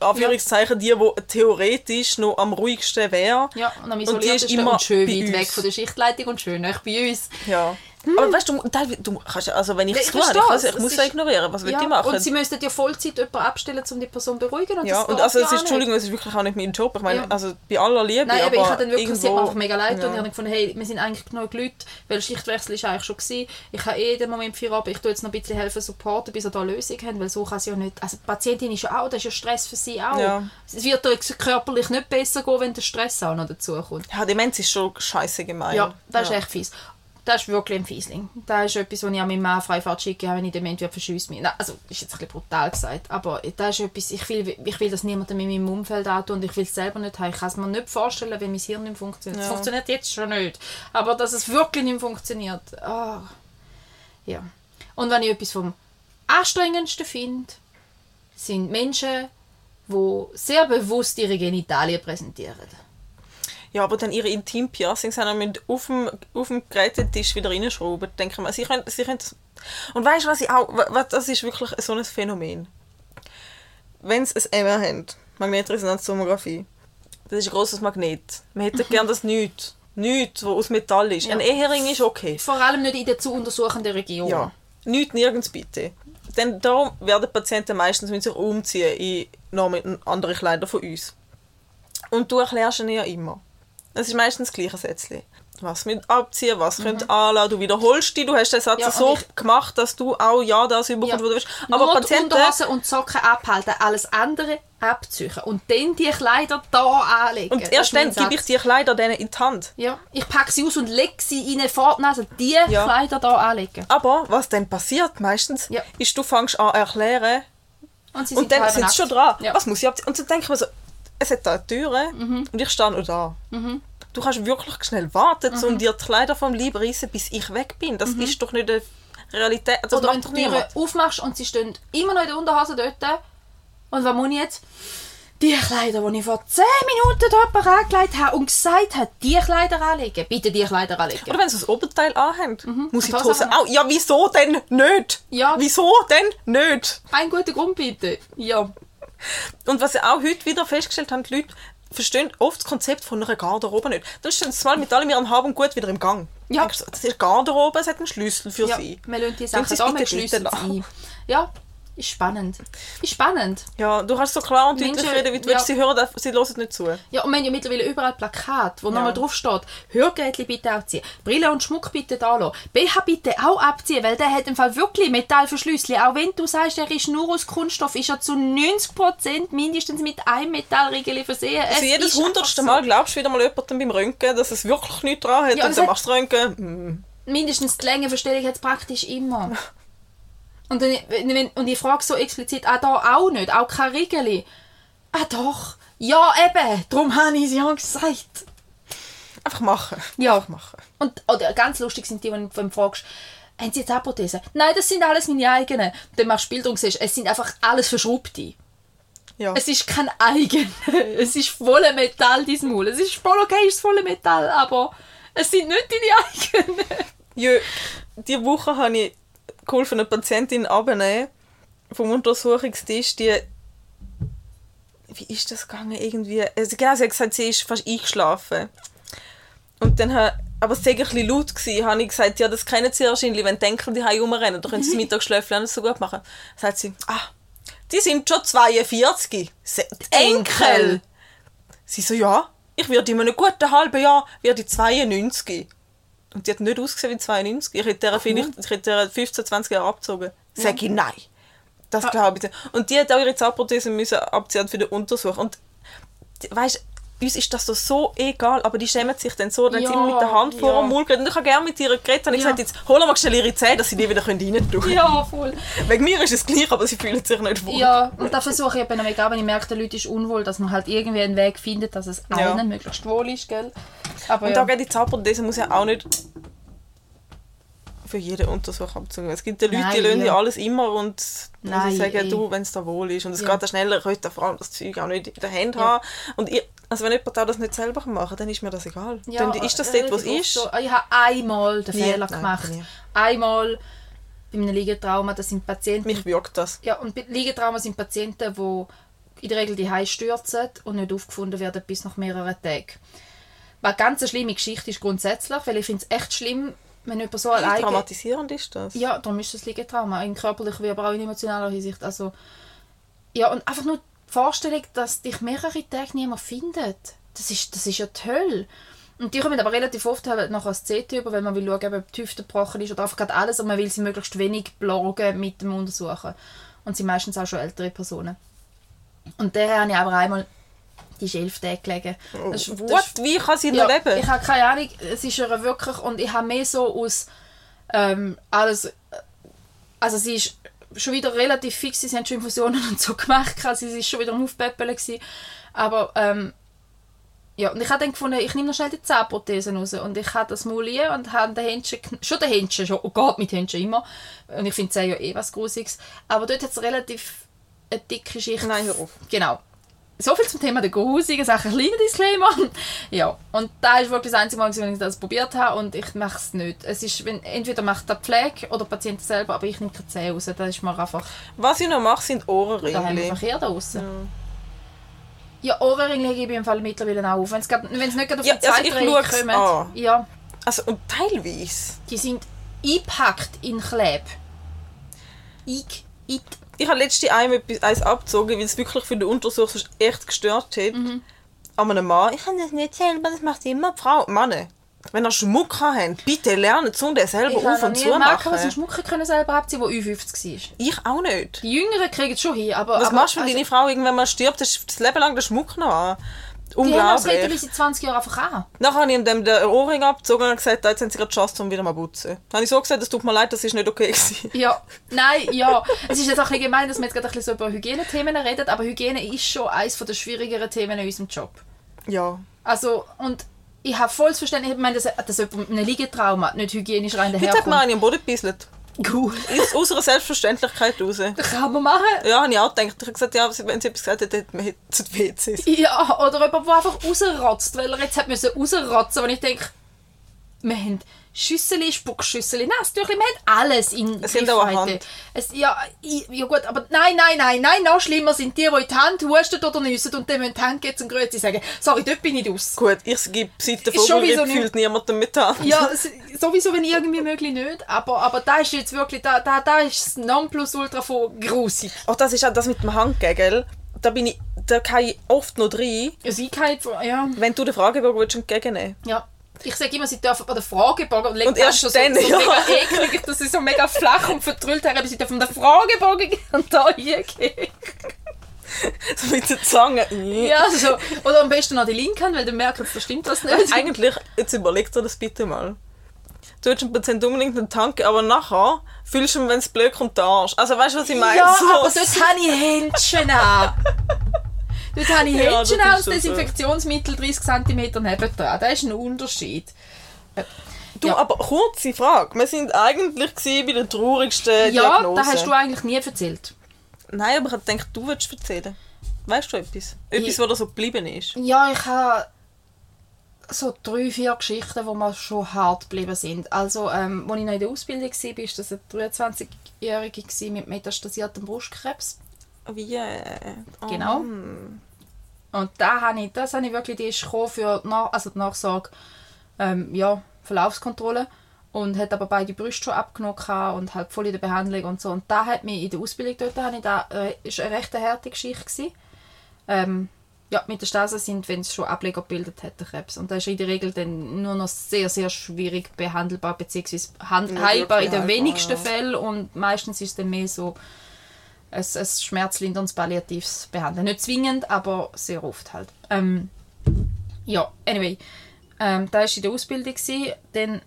Anführungszeichen, die, die theoretisch noch am ruhigsten wäre. Ja, und am Und die ist isoliertesten immer und schön weit weg von der Schichtleitung und schön nahe bei uns. Ja. Aber weißt du, du kannst, ja- also wenn ich Ja, es ich tue, ich, es. ich Es muss ja ignorieren, was will Ja, ich machen? und sie müssten ja Vollzeit jemanden abstellen, um die Person zu beruhigen. Und ja, und also es ja ist. Entschuldigung, es ist wirklich auch nicht mein Job. Ich meine, Ja. also bei aller Liebe, Nein, aber aber ich habe dann wirklich, irgendwo, sie einfach mega leid ja. und ich habe gefunden, hey, wir sind eigentlich genug Leute, weil Schichtwechsel ist eigentlich schon gewesen. Ich habe eh den Moment für ab, ich tue jetzt noch ein bisschen helfen, supporten, bis wir da eine Lösung haben, weil so kann sie ja nicht, also die Patientin ist ja auch, das ist ja Stress für sie auch. Ja. Es wird ihr körperlich nicht besser gehen, wenn der Stress auch noch dazu kommt. Ja, Demenz ist schon scheiße gemein. Ja, das ist ja. echt fies. Das ist wirklich ein Fiesling. Das ist etwas, was ich an meinem Mann Freifahrt schicke, wenn ich dement werde, verschiesse mich. Nein, Also, ist jetzt ein bisschen brutal gesagt, aber das ist etwas, ich will, ich will das niemandem in meinem Umfeld antun und ich will es selber nicht haben. Ich kann es mir nicht vorstellen, wenn mein Hirn nicht funktioniert. Es Ja. funktioniert jetzt schon nicht, aber dass es wirklich nicht funktioniert. Ah. Ja. Und wenn ich etwas vom Anstrengendsten finde, sind Menschen, die sehr bewusst ihre Genitalien präsentieren. Ja, aber dann ihre Intim-Piercings haben wir auf dem, auf dem Gerätetisch wieder reinschrauben. Denken wir, sie können, sie können Und weißt du, was ich auch, wa- was, das ist wirklich so ein Phänomen. Wenn sie ein MR haben, Magnetresonanztomographie, das ist ein grosses Magnet. Man hätte gerne das nichts. Nichts, was aus Metall ist. Ein Ehering ist okay. Vor allem nicht in der zu untersuchenden Region. Ja. Nichts nirgends bitte. Denn darum werden Patienten meistens müssen sich umziehen in noch mit andere Kleider von uns. Und du erklärst ihnen ja immer. Es ist meistens das gleiche Sätzchen. Was mit abziehen, was könnt anlassen, du wiederholst dich, du hast den Satz Mhm. Ja, so gemacht, dass du auch ja das überkommst, Ja. was du willst. Nur Aber die Patienten, Unterhosen und Socken abhalten, alles andere abziehen und dann die Kleider da anlegen. und erst dann gebe ich die Kleider denen in die Hand. Ja, ich packe sie aus und lege sie vor die Nase. Die Ja. Kleider da anlegen. Aber was dann passiert meistens, Ja. ist, du fängst an erklären Und, sie und dann sind sie schon dran. Ja. Was muss ich abziehen? Und dann denke ich mir so, es hat da eine Tür Mhm. und ich stehe noch da. Du kannst wirklich schnell warten, Mhm. um dir die Kleider vom Leib reißen, bis ich weg bin. Das ist doch nicht eine Realität. Das Oder wenn du die Türe niemand. aufmachst und sie stehen immer noch in der Unterhose dort. Und was muss ich jetzt? Die Kleider, die ich vor 10 Minuten dort angelegt habe und gesagt habe, die Kleider anlegen. Bitte die Kleider anlegen. Oder wenn sie das Oberteil anhaben, muss ich die Hose auch. Ja, wieso denn nicht? Ja. Wieso denn nicht? Ein guter Grund bitte. Ja. Und was ich auch heute wieder festgestellt habe, die Leute verstehen oft das Konzept von einer Garderobe nicht. Dann stehen sie mal mit allem ihrem Hab und Gut wieder im Gang. Ja. Das ist Garderobe, es hat einen Schlüssel für ja. sie. Wir lassen die Sachen da, wir schliessen sie. Ja. Ist spannend. Ist spannend. Ja, du kannst so klar und deutlich reden, wie du ja. willst. Sie hören, sie hören nicht zu. Ja, und wir haben ja mittlerweile überall Plakate, wo Ja. nochmal drauf steht, Hörgeräte bitte abziehen, Brille und Schmuck bitte da lassen, BH bitte auch abziehen, weil der hat im Fall wirklich Metallverschlüssel. Auch wenn du sagst, er ist nur aus Kunststoff, ist er zu 90% mindestens mit einem Metallriegel versehen. Es Also jedes hundertste so. Mal glaubst du wieder mal jemandem beim Röntgen, dass es wirklich nichts dran hat Ja, und dann machst du Röntgen. hm. mindestens die Längenverstellung hat es praktisch immer. Und, dann, wenn- und ich frage so explizit, ah, da auch nicht, auch kein Riegeli. Ah doch, ja eben, darum habe ich es ja gesagt. Einfach machen. Ja. Einfach machen. Und oder ganz lustig sind die, wenn du fragst, haben sie jetzt auch Prothesen? Nein, das sind alles meine eigenen. Dann machst du Bilder und siehst, es sind einfach alles verschraubte. Ja. Es ist kein eigenes. Es ist voller Metall, dein Maul. Es ist voll okay, es ist voller Metall, aber es sind nicht deine eigenen. Ja, diese Woche habe ich geholfen, eine Patientin abzunehmen vom Untersuchungstisch, die wie ist das gegangen irgendwie? Also genau, sie hat gesagt, sie ist fast eingeschlafen. Und dann ha- aber es war ein bisschen laut, gewesen, habe ich gesagt, ja, das kennen sie wahrscheinlich, wenn die Enkel die rumrennen, dann können sie das Mittagsschläfchen nicht so gut machen. Dann sagt sie, ah, die sind schon 42. Se- Die Enkel! Sie so, ja, ich werde in einem guten halben Jahr werde ich 92. Und die hat nicht ausgesehen wie 92. Ich hätte der vielleicht ich hätte der 15, 20 Jahre abgezogen. Sag ich nein. Das Ah. glaube ich nicht. Und die hat auch ihre Zahnprothese müssen abziehen für den Untersuch. Und weißt uns ist das doch so egal, aber die schämen sich dann so, dann Ja, sind mit der Hand vor ja. dem Mund. Und ich habe gerne mit ihr geredet. Und ich Ja. gesagt, jetzt wir mal schnell ihre Zähne, dass sie die wieder rein tun können. Ja, voll. Wegen mir ist es gleich, aber sie fühlen sich nicht wohl. Ja, und da versuche ich eben auch, egal, wenn ich merke, der Leute ist unwohl, dass man halt irgendwie einen Weg findet, dass es Ja. allen möglichst wohl ist, gell? Aber Und ja. da geht die Zahnprothese muss ja auch nicht für jeden Untersuch abzogen. Es gibt ja Leute, die Nein, lassen ja. ja alles immer und Nein, sie sagen, eh. du, wenn es da wohl ist. Und es Ja. geht auch schneller, ich könnte vor allem das Zeug auch nicht in der Hand Ja. haben. Und ich, also wenn jemand das nicht selber machen dann ist mir das egal. dann ist das dort, was ist. So. Ich habe einmal den. Fehler Nein, gemacht. Einmal bei einem Liegetrauma, das sind Patienten... Mich wirkt das. Ja, und Liegetrauma sind Patienten, die in der Regel die stürzen und nicht aufgefunden werden bis nach mehreren Tagen. Was ganz eine schlimme Geschichte ist grundsätzlich, weil ich finde es echt schlimm, wenn jemand so alleine... traumatisierend ist das? Ja, darum ist das Liegetrauma. In körperlicher wie aber auch in emotionaler Hinsicht. Also, ja, und einfach nur die Vorstellung, dass dich mehrere Tage niemand findet. Das ist, das ist ja toll. Und die kommen aber relativ oft halt nachher als CT über, weil man will schauen, ob die Hüfte gebrochen ist oder einfach gerade alles und man will sie möglichst wenig plagen mit dem Untersuchen. Und sind meistens auch schon ältere Personen. Und der habe ich aber einmal, die ist elf Tage gelegen. Das ist- das What? Wie kann sie noch ja, leben? Ich habe keine Ahnung, es ist ihr wirklich, und ich habe mehr so aus ähm, alles, also sie ist schon wieder relativ fix, sie haben schon Infusionen und so gemacht, also sie ist schon wieder am Aufpäppeln gewesen, aber ähm, ja, und ich habe dann gefunden, ich nehme noch schnell die Zahnprothesen raus und ich habe das Maul hier und habe den Händchen, schon den Händchen, schon, oh Gott, mit Händchen immer, und ich finde es ja eh was Grusiges, aber dort hat es relativ eine dicke Schicht. Nein, hör auf. Genau. So viel zum Thema der grusigen Sachen. Kleiner Disclaimer. ja, und da ist wirklich das einzige Mal, wenn ich das probiert habe und ich mache es nicht. Es ist, wenn, entweder macht der Pflege oder der Patient selber, aber ich nehme keine Zähne raus. Das ist mir einfach, Was ich noch mache, sind da haben wir Ohrenringe. Verkehr da draussen. Ja, Ohrenringe hebe ich im Fall mittlerweile auch auf. Wenn es nicht gerade auf Ja, die also an. Ja, Also, und teilweise. die sind eingepackt in Kleb. Eig, Ich habe letztens einmal etwas- eins abgezogen, weil es wirklich für den Untersuch echt gestört hat. Mhm. An einem Mann. Ich kann das nicht selber, das macht immer die Frau. Mann, wenn ihr Schmuck habt, bitte lernen zu den selber ich auf habe und zu einen Marker, der machen. seinen Schmuck können selber abziehen der U50 war. Ich auch nicht. Die Jüngeren kriegen es schon hin, aber... Was aber, machst du, wenn also, deine Frau irgendwann mal stirbt, du das Leben lang den Schmuck noch an? Die haben das Unglaublich. Seit 20 Jahren einfach an. Nachher habe ich ihm dem den Ohrring abgezogen und gesagt, jetzt haben sie gerade Chance, um wieder mal zu putzen. Dann habe ich so gesagt, es tut mir leid, das ist nicht okay gewesen. Ja, nein, ja. Es ist jetzt auch ein bisschen gemein, dass wir jetzt gerade ein bisschen so über Hygienethemen reden, aber Hygiene ist schon eines der schwierigeren Themen in unserem Job. Ja. Also, und ich habe volles Verständnis, ich meine, dass, dass jemand mit einem Liegetrauma nicht hygienisch rein Heute hat daherkommt. mir eine am Boden gebisselt. Gut. Aus aus einer Selbstverständlichkeit raus. Das kann man machen. Ja, habe ich auch gedacht. Ich habe gesagt, ja, wenn sie etwas gesagt hätte, hätte man hätte die WCs. Ja, oder jemand, der einfach rausrotzt, weil er jetzt hat müssen rausrotzen, und ich denke, wir haben Schüssel, Spuckschüssel, Nasstüchli, wir haben alles in Es sind auch eine. Hand. Es, ja, ja gut, aber nein, nein, nein, nein, noch schlimmer sind die, die in die Hand husten oder nüssen und dann müssen die Hand gehen zum Grüezi sagen, sorry, dort bin ich aus. Gut, ich gebe seit der Ist schon wie so Vogel gefühlt niemandem mit an. Ja, sowieso, wenn irgendwie möglich nicht, aber, aber da ist jetzt wirklich, da, da, da ist das Nonplusultra von grusig. Auch das ist auch das mit dem Handgegel. Da bin ich, da kann ich oft noch rein, Also ich kann ja, wenn du den Fragebogen willst entgegennehmen ja. Ich sage immer, sie dürfen bei der Fragebogen und Und erst schon dann, so, so ja. mega eklig, dass sie so mega flach und vertrüllt haben, aber sie dürfen den Fragebogen und da hingehen. So mit der Zange. Ja, so. Oder am besten noch die linke Hand, weil dann merkt man, da stimmt das nicht. Eigentlich, jetzt überleg dir das bitte mal. Du willst dem Patient unbedingt einen Tank, aber nachher fühlst du wenn es blöd kommt, der Arsch. Also weißt du, was ich meine? Ja, so, aber dort habe ich Händchen an. Dort habe ich Ja, Händchen so. Desinfektionsmittel 30 cm nebendran. Das ist ein Unterschied. Du, Ja. aber kurze Frage. Wir sind eigentlich bei der traurigsten Ja, Diagnose. das hast du eigentlich nie erzählt. Nein, aber ich denke, du würdest erzählen. Weißt du etwas? Etwas, Ich- was da so geblieben ist? Ja, ich habe so drei, vier Geschichten, die mir schon hart geblieben sind. Also, ähm, als ich noch in der Ausbildung war, war das eine 23-Jährige gewesen mit metastasiertem Brustkrebs. Wie? Äh, oh Genau. Und da habe ich, das habe ich wirklich, die ist gekommen für die, Nach also die Nachsorge, ähm, ja, Verlaufskontrolle und hat aber beide Brüste schon abgenommen und halt voll in der Behandlung und so. Und da hat mich in der Ausbildung dort, habe ich da, äh, ist eine recht harte Geschichte gewesen. Ähm, ja, Metastasen sind, wenn es schon Ableger gebildet hat, der Krebs. Und das ist in der Regel dann nur noch sehr, sehr schwierig behandelbar, beziehungsweise hand- heilbar in den wenigsten. Fällen und meistens ist es dann mehr so ein, ein schmerzlinderndes palliatives Behandeln. Nicht zwingend, aber sehr oft halt. Ähm, ja, anyway. Ähm, da war in der Ausbildung. Gewesen. Dann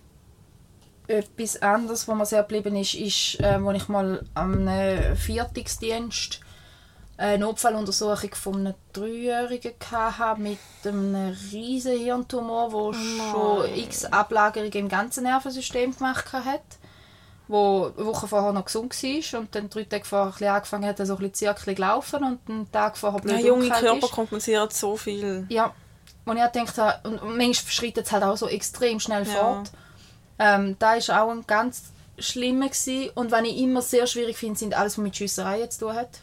etwas anderes, was mir sehr geblieben ist, ist, äh, als ich mal am Viertungsdienst eine Notfalluntersuchung von einem Dreijährigen hatte mit einem riesen Hirntumor, der schon x Ablagerungen im ganzen Nervensystem gemacht hat wo eine Woche vorher noch gesund war und dann drei Tage vorher angefangen hat, so ein bisschen Zirkel laufen und einen Tag vorher blöd Ja, junge Körper ist. kompensieren so viel. Ja, und ich habe, und manchmal schreitet es halt auch so extrem schnell Ja. fort. Ähm, da war auch ein ganz schlimmer gewesen. und was ich immer sehr schwierig finde, sind alles, was mit Schiessereien zu tun hat.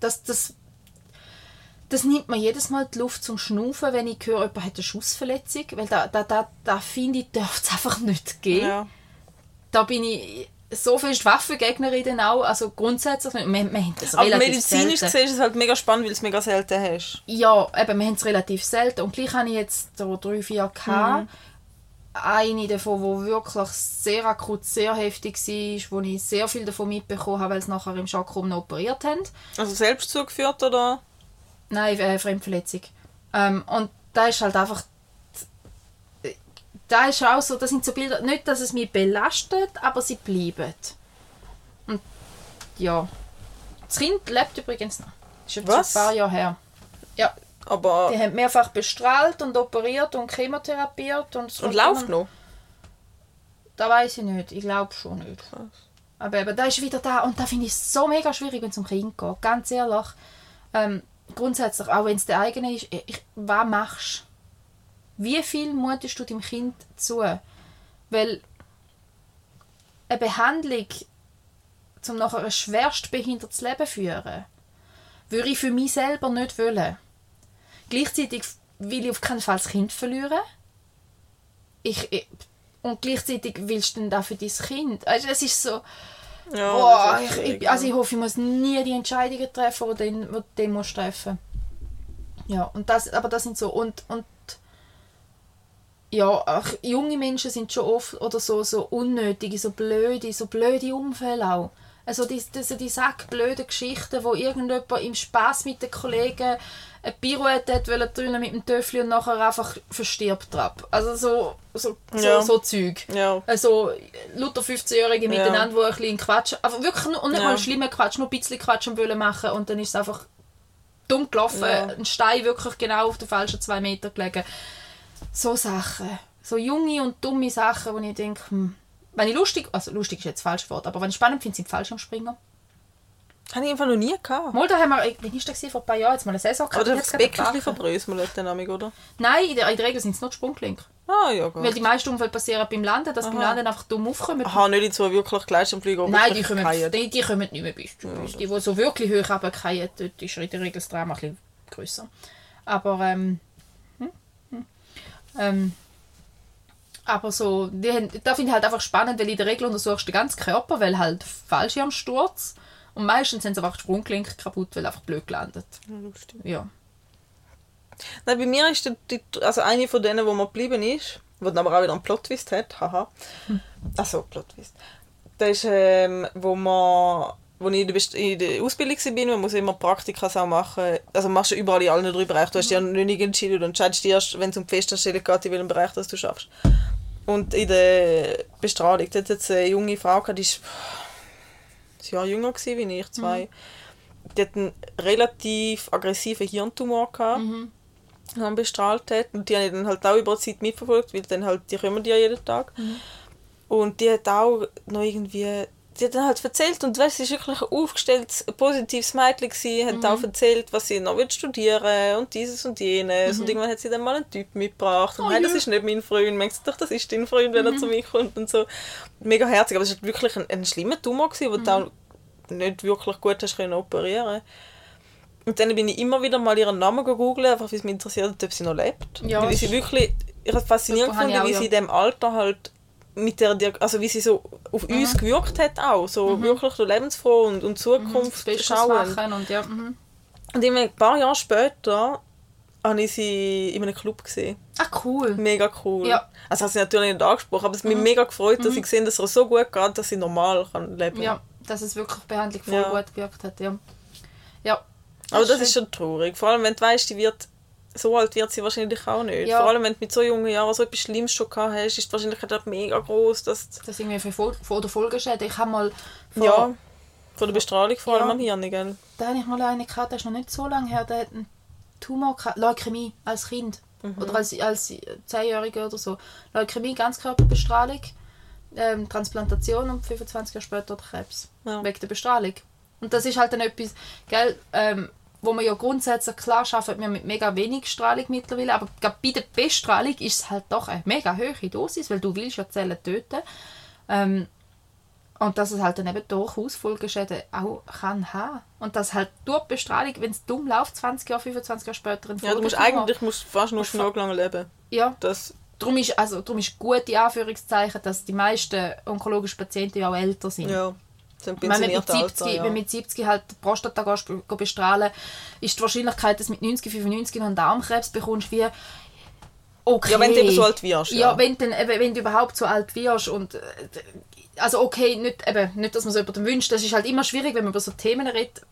Das, das, das nimmt mir jedes Mal die Luft zum Schnaufen, wenn ich höre, jemand hat eine Schussverletzung, weil da, da, da, da finde ich, darf es einfach nicht gehen Ja. da bin ich so fest Waffengegnerin auch, also grundsätzlich, wir, wir haben das Aber relativ medizinisch selten. gesehen ist es halt mega spannend, weil du es mega selten hast. Ja, eben, wir haben es relativ selten und gleich habe ich jetzt so drei, vier gehabt. Mhm. Eine davon, die wirklich sehr akut, sehr heftig war, wo ich sehr viel davon mitbekommen habe, weil sie nachher im Chakrum noch operiert haben. Also selbst zugeführt oder? Nein, äh, Fremdverletzung. Ähm, und da ist halt einfach. Da ist auch so, das sind so Bilder, nicht, dass es mich belastet, aber sie bleiben. Und ja. Das Kind lebt übrigens noch. Das ist jetzt schon Was? ein paar Jahre her. Ja, Aber. die haben mehrfach bestrahlt und operiert und chemotherapiert. Und, so. Und läuft noch? Da weiß ich nicht. Ich glaube schon nicht. Aber eben, da ist wieder da. Und da finde ich es so mega schwierig, wenn es um Kind geht. Ganz ehrlich. Ähm, grundsätzlich, auch wenn es der eigene ist, ich, was machst du? Wie viel mutest du dem Kind zu? Weil eine Behandlung, um nachher ein schwerst behindertes Leben zu führen, würde ich für mich selber nicht wollen. Gleichzeitig will ich auf keinen Fall das Kind verlieren. Ich, ich, und gleichzeitig willst du dann auch für dein Kind. Also es ist so, Ja. boah, ist ich, ich, also ich hoffe, ich muss nie die Entscheidungen treffen, die du du musst treffen Ja, und das, aber das sind so, und, und ja, auch junge Menschen sind schon oft oder so, so unnötige, so blöde, so blöde Unfälle auch. Also die, diese die sackblöden Geschichten, wo irgendjemand im Spaß mit den Kollegen eine Pirouette hat wollen mit dem Töffel und nachher einfach verstirbt drauf. Also so, so, Ja. so, Zeug. Ja. Also Luther 15-Jährige Ja. miteinander, die ein bisschen Quatsch, aber wirklich nur, und nicht Ja. mal schlimmer Quatsch, nur ein bisschen Quatsch wollen machen und dann ist es einfach dumm gelaufen, Ja. ein Stein wirklich genau auf den falschen zwei Meter gelegen. So Sachen, so junge und dumme Sachen, wo ich denke, hm, wenn ich lustig, also lustig ist jetzt das falsche Wort, aber wenn ich spannend finde, sind die falsch am Springer. Habe ich einfach noch nie gehabt. Mal, da haben wir, wann war das? Vor ein paar Jahren, jetzt mal eine Saison gehabt. das gerade ein bisschen verbröselt, dann Amig, oder? Nein, in der, in der Regel sind es noch die Sprungklinker. Ah, ja, gut. Weil die meisten Unfälle passieren beim Landen, dass beim Landen einfach dumm aufkommen. Aha, nicht in so wirklich Gleitschirmflieger, Nein, die kommen, die, die kommen nicht mehr bis uns. Die, die so wirklich hoch runterfallen, dort ist in der Regel das Drama ein bisschen grösser. Aber, ähm, hm, hm, ähm, aber so, die haben, da finde ich halt einfach spannend, weil in der Regel untersuchst du den ganzen Körper, weil halt Fallschirmsturz und meistens sind es einfach die Sprungklinker kaputt, weil einfach blöd gelandet. Ja, lustig. Ja. Nein, bei mir ist die, also eine von denen, wo man geblieben ist, wo dann aber auch wieder einen Plot-Twist hat, haha. Also, Plot-Twist. Das ist, ähm, wo man, wo ich in der, Ausbildung war, man muss immer Praktika auch machen. Also machst du überall in allen drei Bereichen. Du hast ja noch nicht entschieden, du entscheidest erst, wenn es um die Festanstellung geht, in welchem Bereich das du schaffst. Und in der Bestrahlung, dort hat es eine junge Frau gehabt, die ist ein Jahr jünger gewesen, wie ich, zwei. Die hat einen relativ aggressiven Hirntumor gehabt haben bestrahlt hat. Und die habe ich dann halt auch über die Zeit mitverfolgt, weil dann halt, die kommen ja jeden Tag. Und die hat auch noch irgendwie, die hat dann halt erzählt, und weißt, sie ist wirklich ein aufgestelltes, positives Mädchen gewesen, hat auch erzählt, was sie noch will studieren und dieses und jenes. Und irgendwann hat sie dann mal einen Typ mitgebracht. Und Oh, hey, das ist nicht mein Freund. Merkst du doch, das ist dein Freund, wenn er zu mir kommt und so. Mega herzig, aber es war wirklich ein, ein schlimmer Tumor, gewesen, den du auch nicht wirklich gut hast können operieren und dann bin ich immer wieder mal ihren Namen gegoogelt, einfach weil es mich interessiert hat, ob sie noch lebt. Ja, weil ich sie wirklich, ich habe faszinierend gefunden, wie sie in dem Alter halt mit der, Diag- also wie sie so auf uns gewirkt hat auch, so wirklich so lebensfroh und, und Das Zukunft schauend. machen und ja. Mhm. Und irgendwie ein paar Jahre später habe ich sie in einem Club gesehen. Ah, cool. Mega cool. Ja. Also hat sie natürlich nicht angesprochen, aber es hat mich mega gefreut, dass ich gesehen dass es so gut geht, dass sie normal kann leben Ja, dass es wirklich Behandlung voll Ja. gut gewirkt hat, ja. Ja. Aber das schön. ist schon traurig. Vor allem, wenn du weißt, die wird, so alt wird sie wahrscheinlich auch nicht. Ja. Vor allem, wenn du mit so jungen Jahren so etwas Schlimmes schon gehabt hast, ist die Wahrscheinlichkeit auch mega groß, dass Das ist irgendwie für Fol vor der Folgeschäden. Ich habe mal vor, ja, von der Bestrahlung vor allem Ja. am Hirn, gell? da habe ich mal einen gehabt, der ist noch nicht so lange her, der hat einen Tumor gehabt, Leukämie als Kind. Oder als, als Zehnjähriger oder so. Leukämie, Ganzkörperbestrahlung, ähm, Transplantation und 25 Jahre später Krebs. Ja. Wegen der Bestrahlung. Und das ist halt dann etwas, gell, ähm, wo man ja grundsätzlich klar schafft, wir mit mega wenig Strahlung mittlerweile, aber gerade bei der Bestrahlung ist es halt doch eine mega hohe Dosis, weil du willst ja Zellen töten. Ähm, und dass es halt dann eben durchaus Folgeschäden auch kann haben. Und dass halt durch die Bestrahlung, wenn es dumm läuft, 20 Jahre, 25 Jahre später ein Ja, du musst eigentlich musst fast nur genug lange leben. Ja, Das, darum ist, also, darum ist gut, in Anführungszeichen, dass die meisten onkologischen Patienten ja auch älter sind. ja, sind Wenn man, mit pensionierte 70, Alter, ja. wenn mit 70 halt die Prostata bestrahlen, ist die Wahrscheinlichkeit, dass du mit 90, 95 noch einen Darmkrebs bekommst, wie okay. Ja, wenn du eben so alt wirst, Ja, ja. wenn, dann, eben, wenn du überhaupt so alt wirst und äh, also okay, nicht, eben, nicht, dass man so jemandem wünscht, das ist halt immer schwierig, wenn man über so Themen redet.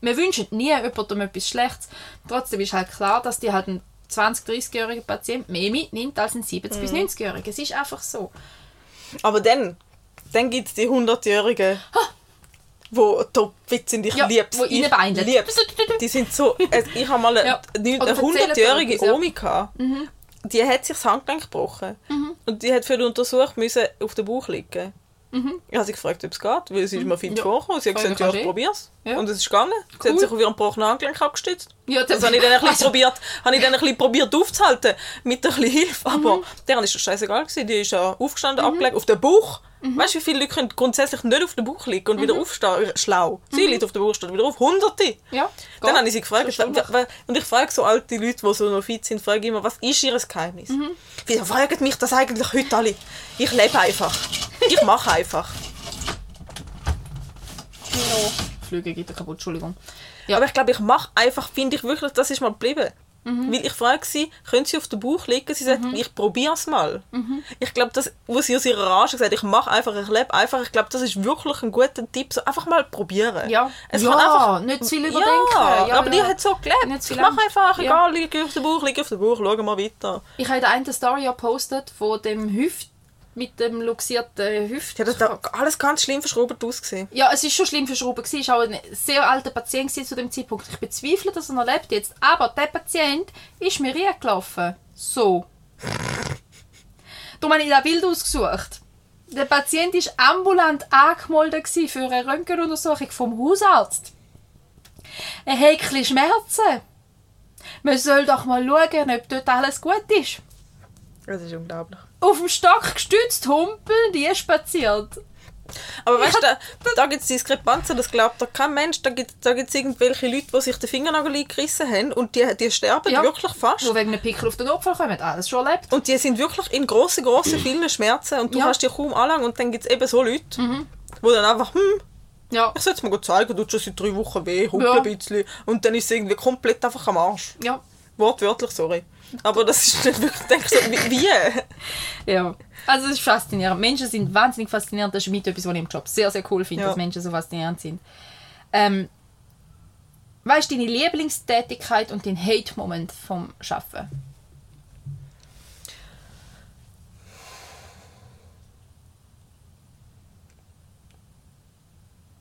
Wir wünschen nie jemandem etwas Schlechtes. Trotzdem ist halt klar, dass die halt ein 20-, 30-jähriger Patient mehr mitnimmt als ein 70- bis Mhm. 90-jähriger. Es ist einfach so. Aber dann, dann gibt es die 100-Jährigen, wo topfit sind. Ich Ja, lieb's. wo ich lieb's. Die sind so... Also ich habe mal eine, Ja. eine Oder erzählen 100-jährige etwas, ja. Omi gehabt. Die hat sich das Handgelenk gebrochen. Und die hat für den Untersuch müssen auf den Bauch liegen. Ich habe sie gefragt, ob es geht, weil sie ist mir fit Ja. vorgekommen. Sie hat gesagt, ja, ich probiere es. Ja. Und es ist gegangen. Sie Cool. hat sich auf ihren gebrochenen Handgelenk abgestützt. Ja, Das habe ich dann ein bisschen probiert, habe ich dann ein bisschen probiert aufzuhalten, mit ein bisschen Hilfe. Aber deren ist das scheißegal gewesen. Die ist ja aufgestanden, abgelegt, auf den Bauch. Weißt du, wie viele Leute können grundsätzlich nicht auf den Bauch liegen und wieder aufstehen? Schlau. Sie liegt auf dem Bauch, steht wieder auf. Hunderte. Ja, Dann habe ich sie gefragt, und ich frage so alte Leute, die so noch fit sind, frage immer, was ist ihr Geheimnis? Wieso fragen mich das eigentlich heute alle? Ich lebe einfach. Ich mache einfach. Flüge geht kaputt, Entschuldigung. Aber ich glaube, ich mache einfach, finde ich wirklich, das ist mal geblieben. Weil ich frage sie, können sie auf den Bauch liegen? Sie sagt, ich probiere es mal. Ich glaube, das, wo sie aus ihrer Rage gesagt hat, ich mache einfach, ich lebe einfach, ich glaube, das ist wirklich ein guter Tipp. So einfach mal probieren. Ja, es ja kann einfach, nicht zu viel überdenken. Ja, Ja, aber die ja. hat so gelebt. Ich mache einfach, Ja. egal, liege auf den Bauch, liege auf den Bauch, schauen wir weiter. Ich habe einen Story ja gepostet von dem Hüft mit dem luxierten Hüft. Ja, das hat alles ganz schlimm verschraubt ausgesehen. Ja, es ist schon schlimm verschoben. gewesen. Es war auch ein sehr alter Patient zu dem Zeitpunkt. Ich bezweifle, dass er noch lebt jetzt. Aber der Patient ist mir reingelaufen. So. Darum habe ich das Bild ausgesucht. Der Patient war ambulant angemeldet für eine Röntgenuntersuchung vom Hausarzt. er hat ein Schmerzen. Man soll doch mal schauen, ob dort alles gut ist. Das ist unglaublich. Auf dem Stock gestützt humpeln, die spaziert. Aber weißt du, da, da gibt es Diskrepanzen, das glaubt da kein Mensch. Da gibt es da gibt's irgendwelche Leute, die sich den Fingernagel eingerissen haben und die, die sterben Ja. wirklich fast. Wo wegen einem Pickel auf den Opfer kommen. Alles schon erlebt. Und die sind wirklich in grossen, grossen, vielen Schmerzen und du Ja. kannst dich kaum anlangen. Und dann gibt es eben so Leute, Mhm. die dann einfach, hm, Ja. ich soll es mir zeigen, tut schon seit drei Wochen weh, humpel Ja. ein bisschen. Und dann ist es irgendwie komplett einfach am Arsch. Ja. Wortwörtlich, sorry. Aber das ist nicht wirklich, ich denke so, wie? Ja. Also es ist faszinierend. Menschen sind wahnsinnig faszinierend. Das ist mit etwas, was ich im Job sehr, sehr cool finde, Ja. dass Menschen so faszinierend sind. Ähm, weißt du, deine Lieblingstätigkeit und dein Hate-Moment vom Schaffen?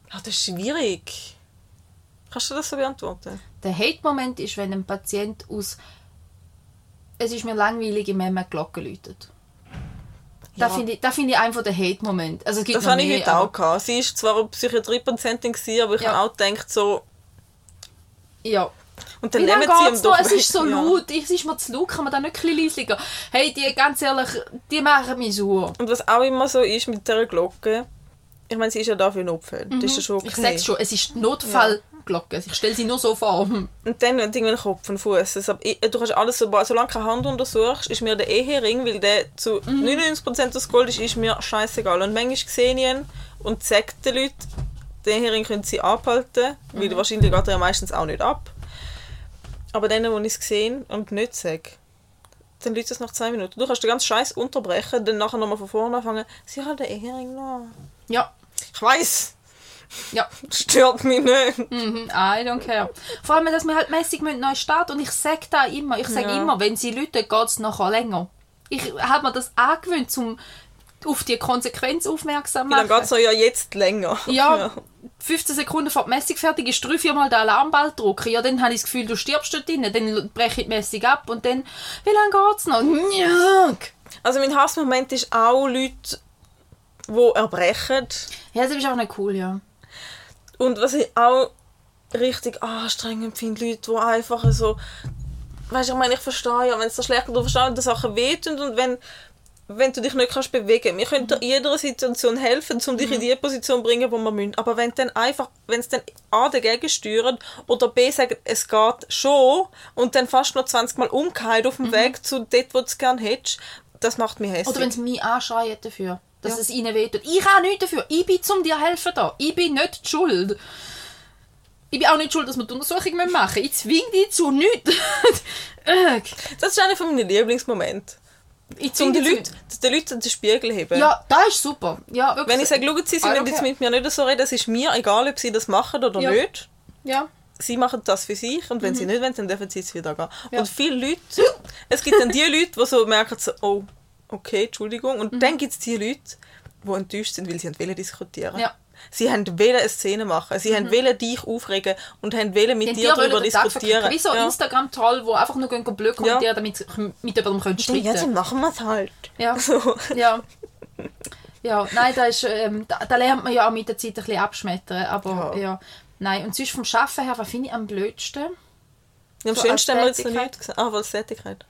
Ah, das ist schwierig. Kannst du das so beantworten? Der Hate-Moment ist, wenn ein Patient aus «Es ist mir langweilig» im Memme Glocke läutet. Da Ja. finde ich, da finde ich einfach den Hate-Moment. Also Das habe ich heute auch gehabt. Sie ist zwar eine Psychiatriepatientin, aber ich Ja. habe auch gedacht, so... Ja. Und dann Wie nehmen sie ihm doch? Es ist so Ja. laut, es ist mir zu laut, kann man da nicht ein bisschen leisiger? Hey, die, ganz ehrlich, die machen mich sauer. Und was auch immer so ist mit dieser Glocke, ich meine, sie ist ja da für Notfälle. Das ist ja schon okay. Mhm. Ich sag's schon, es ist die Notfallglocke. Ich stelle sie nur so vor. Und dann, du irgendwie Kopf und Fuß, also, du kannst alles, so, solange du keine Hand untersuchst, ist mir der Ehering, weil der zu Mhm. 99% des Gold ist, ist mir scheißegal. Und manchmal sehe ich ihn und sage den Leuten, den Ehering können sie abhalten, weil Mhm. wahrscheinlich geht er ja meistens auch nicht ab. Aber dann, wo ich es gesehen und nicht sage, dann läutet es nach zwei Minuten. Du kannst den ganzen Scheiß unterbrechen, dann nachher nochmal von vorne anfangen. Sie hat den Ehering noch. Ja, Ich weiß, ja. stört mich nicht. Mhm, I don't care. Vor allem, dass wir halt mäßig neu starten und ich sage da immer, ich sage Ja. immer, wenn sie Leute geht es nachher länger. Ich habe mir das angewöhnt, um auf die Konsequenz aufmerksam zu lange machen. geht es noch? Ja, jetzt länger. Ja, 15 Sekunden vor der Messung fertig ist, drei, viermal den Alarmball drücken. Ja, dann habe ich das Gefühl, du stirbst dort drin. Dann breche ich die Messung ab und dann, wie lange geht es noch? Njack. Also mein Hassmoment ist auch Leute, die erbrechen. Ja, das ist auch nicht cool, ja. Und was ich auch richtig anstrengend finde, Leute, die einfach so... Weißt du, ich meine, ich verstehe ja, wenn es so schlecht ist, du verstehst, dass Sachen wehtun und wenn, wenn du dich nicht kannst bewegen. Wir können dir in jeder Situation helfen, um dich in die Position zu bringen, wo wir müssen. Aber wenn dann einfach, wenn es dann A dagegen steuert oder B sagt, es geht schon und dann fast noch 20 Mal umgekehrt auf dem Weg zu dort, wo du es gerne hättest, das macht mich hässlich. Oder wenn sie mich anschreien dafür, dass Ja. es ihnen wehtut. Ich habe nichts dafür. Ich bin zum dir helfen da. Ich bin nicht die schuld. Ich bin auch nicht schuld, dass wir die Untersuchung machen müssen. Ich zwinge dich zu nichts. Das ist einer von meinen Lieblingsmomente. ich Um zwinge die Leute, dass die Leute den Spiegel heben. Ja, das ist super. Ja, wirklich. Wenn ich sage, schauen Sie, Sie don't müssen jetzt mit mir nicht so reden, es ist mir egal, ob Sie das machen oder Ja. nicht. Ja. Sie machen das für sich und wenn Sie nicht wollen, dann dürfen Sie jetzt wieder gehen. Mhm. Ja. Und viele Leute, es gibt dann die Leute, die so merken, so, oh, okay, Entschuldigung. Mhm. Und dann gibt es die Leute, die enttäuscht sind, weil sie wollen diskutieren. Ja. Mhm. Sie haben wollen eine Szene machen, sie haben wollen dich aufregen und haben wollen mit Die dir darüber diskutieren. Wie so ja. Instagram-Troll, die einfach nur gehen blöd kommentieren, damit sie mit jemandem können Ja, dann streiten machen wir es halt. Ja. So. Ja. Ja, nein, da, ist, ähm, da, da lernt man ja auch mit der Zeit ein bisschen abschmettern. Aber Ja. ja. Nein, und sonst vom Arbeiten her, was finde ich am blödsten? Ja, am So schönsten haben wir jetzt noch nicht gesagt. Ah, weil Tätigkeit.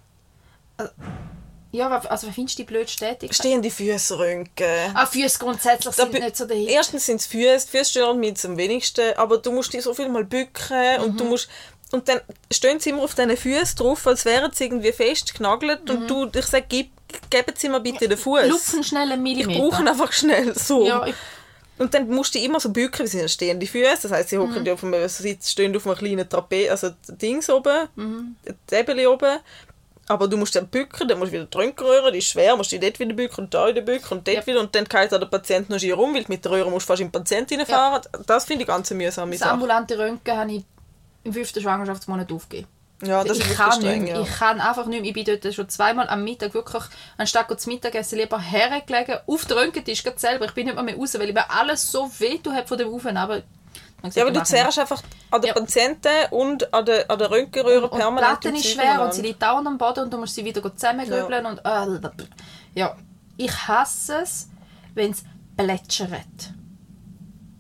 Ja, also was findest du die blödste Tätigkeit? Stehende Füße röntgen. Ah, Füße grundsätzlich Da sind bü- nicht so der Hit. Erstens sind es Füße, die Füße stören mich am wenigsten, aber du musst dich so viel mal bücken und Mhm. du musst und dann stehen sie immer auf diesen Füßen drauf, als wären sie irgendwie festgenagelt und du, ich sage, gib, geben sie mir bitte den Fuß. Mhm. Lupfen schnell einen Ich Millimeter. brauche ihn einfach schnell so. Ja, ich, Und dann musst du immer so bücken, wie sie sind stehende Füße, das heisst, sie hocken Mhm. auf einem, sie stehen auf einem kleinen Trapez, also Dings oben, Mhm. Täbeli oben. Aber du musst dann bücken, dann musst du wieder die Röntgenröhre, die ist schwer, musst du dort wieder bücken und da wieder bücken und dort Ja. wieder und dann geht der Patient noch rum, weil du mit der Röhre musst du fast in den Patienten reinfahren. Das finde ich ganz eine mühsame das Sache. ambulante Röntgen habe ich im fünften Schwangerschaftsmonat aufgegeben. Ja, das ich ist kann nicht streng, mehr. ja. Ich kann einfach nicht mehr. Ich bin dort schon zweimal am Mittag wirklich, anstatt zu Mittagessen, lieber hergelegen, auf den Röntgentisch selber. Ich bin nicht mehr, raus, weil mir alles so weh tut hat von dem Auf und Ab. Ja, aber du zehrst einfach an den Ja. Patienten und an der, an der Röntgenröhre Und die permanent Platte im ist schwer und sie liegt dauernd am Boden und du musst sie wieder zusammengrübeln und äh, ja. Ich hasse es, wenn es plätschert.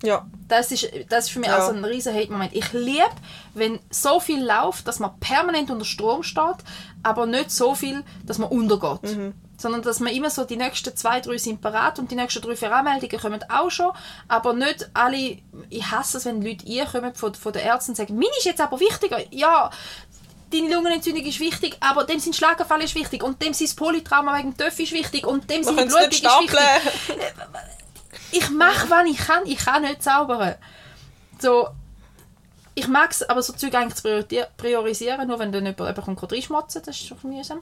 Ja. Das ist, das ist für mich Ja. auch so ein riesen Hate-Moment. Ich liebe, wenn so viel läuft, dass man permanent unter Strom steht, aber nicht so viel, dass man untergeht. Mhm. Sondern dass man immer so, die nächsten zwei, drei sind parat und die nächsten drei, vier Anmeldungen kommen auch schon, aber nicht alle, ich hasse es, wenn Leute einkommen von, von den Ärzten und sagen, meine ist jetzt aber wichtiger. Ja, deine Lungenentzündung ist wichtig, aber dem sein Schlaganfall ist wichtig und dem sein Polytrauma wegen dem ist wichtig und dem seine Blutung ist wichtig ich mache, was ich kann. Ich kann nicht zaubern. So, ich mag es, aber so Zeug eigentlich zu priorisieren, nur wenn dann jemand, jemand kommt reinschmotzen, das ist doch mühsam.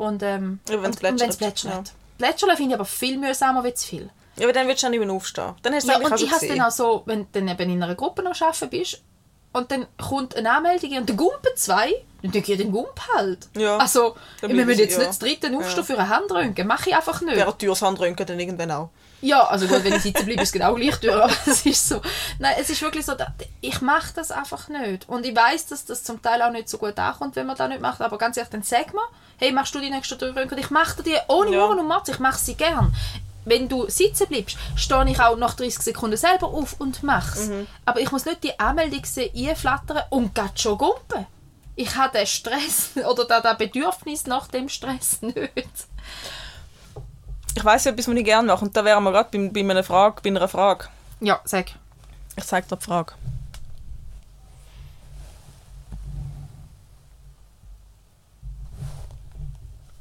Und, ähm, Ja, und wenn's plätschert. Plätschern finde ich aber viel mühsamer wie zu viel. Ja, aber dann willst du auch nicht mehr aufstehen. Dann hast du Ja, und ich habe es dann auch so, wenn du dann eben in einer Gruppe noch arbeiten bist und dann kommt eine Anmeldung und der Gumpen zwei, dann denke ich, ja, den Gump halt. Ja. Also, wir müssen jetzt ja. nicht das dritte aufstehen für eine Handröntgen. Mache ich einfach nicht. Wäre Tür das Handröntgen dann irgendwann auch. Ja, also gut, wenn ich sitzen bleibe, ist es genau gleich durch, aber es ist so. Nein, es ist wirklich so, ich mache das einfach nicht. Und ich weiß, dass das zum Teil auch nicht so gut ankommt, wenn man das nicht macht, aber ganz ehrlich, dann sag mir, hey, machst du die nächsten drei Röntgen? Ich mache die ohne Ja. Murren und Matz, ich mache sie gern. Wenn du sitzen bleibst, stehe ich auch nach 30 Sekunden selber auf und mach's. Mhm. Aber ich muss nicht die Anmeldung einflattern und grad schon gumpen. Ich habe den Stress oder da- das Bedürfnis nach dem Stress nicht. Ich weiss etwas, was ich gerne mache. Und da wären wir gerade bei, bei, einer Frage, bei einer Frage. Ja, sag. Ich zeige dir die Frage.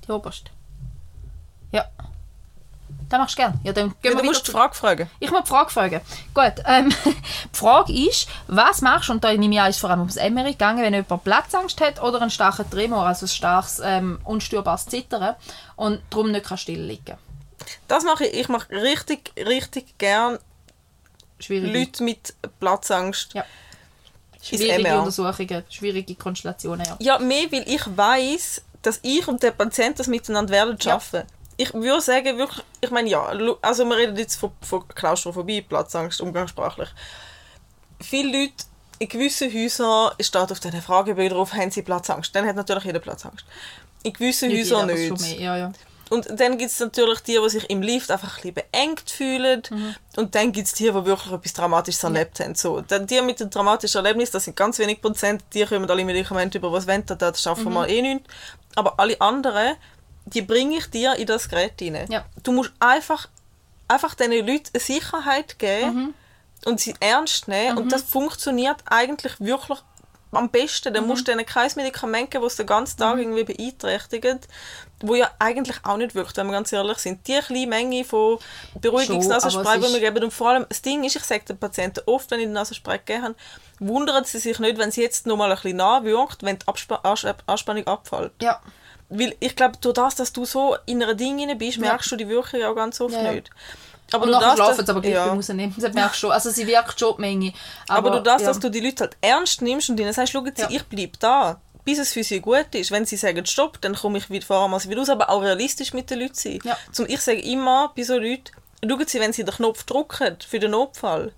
Die oberste. Ja. Das machst du gerne. Ja, dann gehen Ja, du musst die Frage fragen. Ich muss die Frage fragen. Gut, ähm, die Frage ist, was machst du, und da nehme ich an, ist vor allem ums Emery gegangen, wenn jemand Platzangst hat oder einen starken Tremor, also ein starkes, ähm, unstörbares Zittern und darum nicht kann still liegen Das mache ich. Ich mache richtig, richtig gern Schwierige, Leute mit Platzangst. Ja. ins schwierige. Untersuchungen, schwierige Konstellationen. Ja. Ja, mehr, weil ich weiß, dass ich und der Patient das miteinander werden Ja. schaffen. Ich würde sagen, wirklich, ich meine, ja, also wir reden jetzt von, von Klaustrophobie, Platzangst, umgangssprachlich. Viele Leute in gewissen Häusern steht auf diesen Fragebögen drauf, haben sie Platzangst. Dann hat natürlich jeder Platzangst. In gewissen Häusern nicht. Ja, ja. Und dann gibt es natürlich die, die sich im Lift einfach ein bisschen beengt fühlen. Mhm. Und dann gibt es die, die wirklich etwas Dramatisches erlebt haben. So, die mit dem dramatischen Erlebnis, das sind ganz wenig Prozent, die kommen alle Medikamente über, was wollen, das schaffen Mhm. wir eh nicht. Aber alle anderen, die bringe ich dir in das Gerät rein. Ja. Du musst einfach, einfach diesen Leuten eine Sicherheit geben Mhm. und sie ernst nehmen. Und das funktioniert eigentlich wirklich am besten. Mhm. Dann musst du denen kein Medikament geben, das den ganzen Tag irgendwie beeinträchtigt, wo ja eigentlich auch nicht wirkt, wenn wir ganz ehrlich sind. Die kleine Menge von Beruhigungsnasenspray, die es wir geben, und vor allem, das Ding ist, ich sage den Patienten oft, wenn ich den Nasenspray gegeben habe, wundern sie sich nicht, wenn sie jetzt noch mal ein bisschen nachwirkt, wenn die Abspa Ans- Anspannung abfällt. ja. Weil ich glaube, durch das, dass du so in einer Ding rein bist, merkst du die Wirkung auch ganz oft Ja, ja. nicht. Aber Und nachher schlafen sie aber gleich ja. beim Rausnehmen. Das merkst du schon. Also sie wirkt schon die Menge. Aber, Aber, du das, ja. dass du die Leute halt ernst nimmst und ihnen sagst, schau, Ja. ich bleibe da, bis es für sie gut ist. Wenn sie sagen, stopp, dann komme ich wieder vor allem wieder raus, aber auch realistisch mit den Leuten sein. Ja. Zum, ich sage immer bei so Leuten, schauen sie, wenn sie den Knopf drücken für den Notfall.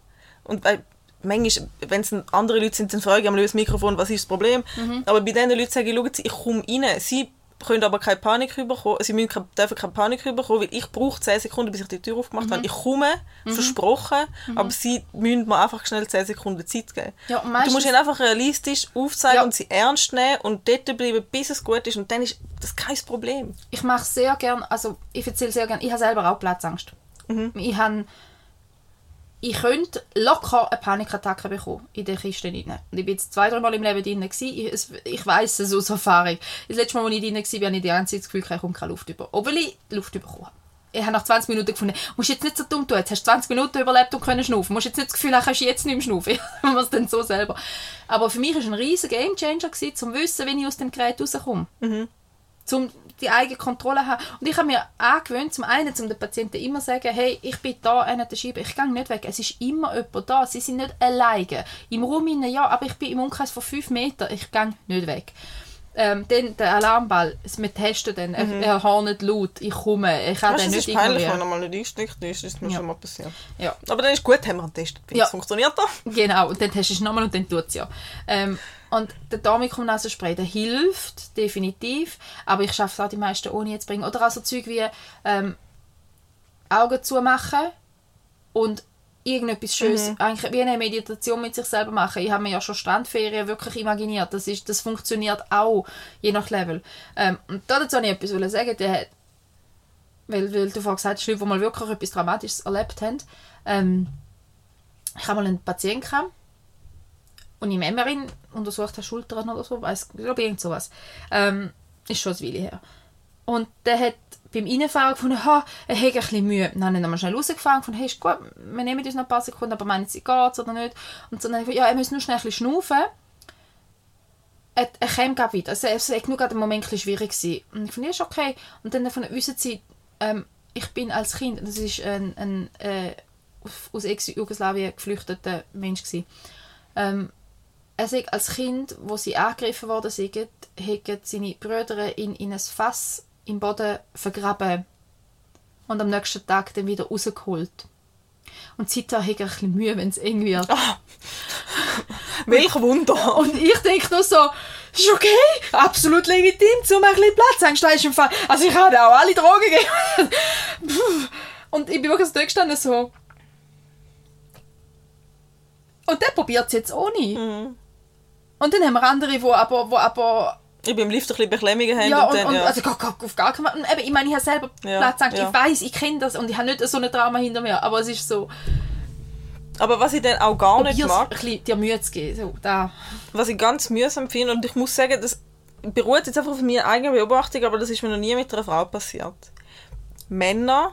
Und bei, manchmal, wenn es andere Leute sind, dann frage ich das Mikrofon, was ist das Problem. Mhm. Aber bei diesen Leuten sage ich, schauen sie, ich komme rein. Sie können aber keine Panik bekommen, sie müssen keine, dürfen keine Panik bekommen, weil ich brauche 10 Sekunden, bis ich die Tür aufgemacht Mhm. habe. Ich komme, versprochen, aber sie müssen mir einfach schnell 10 Sekunden Zeit geben. Ja, du musst ihnen einfach realistisch aufzeigen Ja. und sie ernst nehmen und dort bleiben, bis es gut ist. Und dann ist das kein Problem. ich mache sehr gern, also ich erzähle sehr gern, ich habe selber auch Platzangst. Mhm. Ich habe ich könnte locker eine Panikattacke bekommen in der Kiste rein. Und ich bin jetzt zwei, drei Mal im Leben drin. gewesen. Ich, es- ich weiss es aus Erfahrung. Das letzte Mal, als ich drin war, habe ich die ganze Zeit das Gefühl, ich komme keine Luft über. Obwohl ich Luft bekommen habe. Ich habe nach 20 Minuten gefunden, musst jetzt nicht so dumm tun, jetzt hast du 20 Minuten überlebt und können schnaufen. musst jetzt nicht das Gefühl haben, kannst du jetzt nicht mehr schnaufen. Ich mache es dann so selber. Aber für mich war es ein riesiger Gamechanger, um zu wissen, wenn ich aus dem Gerät rauskomme um die eigene Kontrolle haben. Und ich habe mir angewöhnt, zum einen, zum den Patienten immer zu sagen, hey, ich bin da an der Scheibe, ich gehe nicht weg, es ist immer jemand da, sie sind nicht alleine. Im Raum ja, aber ich bin im Umkreis von 5 Metern, ich gehe nicht weg. Ähm, dann der Alarmball, wir testen den, er, er hornet laut, ich komme, ich kann Weißt, den nicht ist peinlich, wenn ignorieren. er mal nicht einsteckt, ist das ist mir Ja. schon mal passiert. Ja. Aber dann ist gut, haben wir ihn getestet. Wie Ja. es funktioniert da? Genau, und dann testest du es nochmal und dann tut es ja. Ähm, und der Damikum-Nasenspray, der hilft definitiv, aber ich schaffe es auch die meisten ohne jetzt bringen. Oder auch so Zeug wie ähm, Augen zumachen und irgendetwas Schönes, eigentlich wie eine Meditation mit sich selber machen. Ich habe mir ja schon Strandferien wirklich imaginiert. Das, ist, das funktioniert auch, je nach Level. Ähm, und dazu wollte ich etwas sagen. Der hat, weil, weil du vorhin gesagt hast, Leute, die mal wirklich etwas Dramatisches erlebt haben. Ähm, ich habe mal einen Patienten gehabt, und im Emmerin untersucht hat, Schultern oder so, weiß ich glaube irgend sowas. Ähm, ist schon ein Weile her. Und der hat beim Reinfahren gefunden, ha, er hat ein bisschen Mühe. Dann haben wir schnell rausgefahren und hey, ist gut, wir nehmen uns noch ein paar Sekunden, aber meinen Sie, geht's oder nicht? Und dann, ja, er muss nur schnell ein bisschen schnaufen. Er, er kam gerade wieder. Also, es war nur gerade im Moment ein schwierig. Gewesen. Und ich fand, ja, ist okay. Und dann von wissen Sie, ähm, ich bin als Kind, das ist ein, ein äh, aus Ex-Jugoslawien geflüchteter Mensch gewesen. Ähm, er sagt, als Kind, wo sie angegriffen worden sind, haben seine Brüder ihn in ein Fass im Boden vergraben und am nächsten Tag dann wieder rausgeholt. Und seitdem habe ich ein bisschen Mühe, wenn es eng wird. Ah. Welch Wunder! Und ich denke nur so, ist okay, absolut legitim, um ein bisschen Platz ist im Fall. Also ich habe auch alle Drogen gegeben. Und ich bin wirklich so gestanden so. Und der probiert es jetzt ohne. Mhm. Und dann haben wir andere, die aber, wo aber Ich bin im Lift ein bisschen Beklemmungen haben ja, und und, dann, und ja. also auf gar keinen Fall. Eben, ich meine, ich habe selber Ja, Platzangst. ja. Ich weiß, ich kenne das und ich habe nicht so ein Trauma hinter mir. Aber es ist so, Aber was ich dann auch gar nicht ein mag, bisschen dir Mühe zu geben. So, da. was ich ganz mühsam finde, und ich muss sagen, das beruht jetzt einfach auf meiner eigenen Beobachtung, aber das ist mir noch nie mit einer Frau passiert. Männer,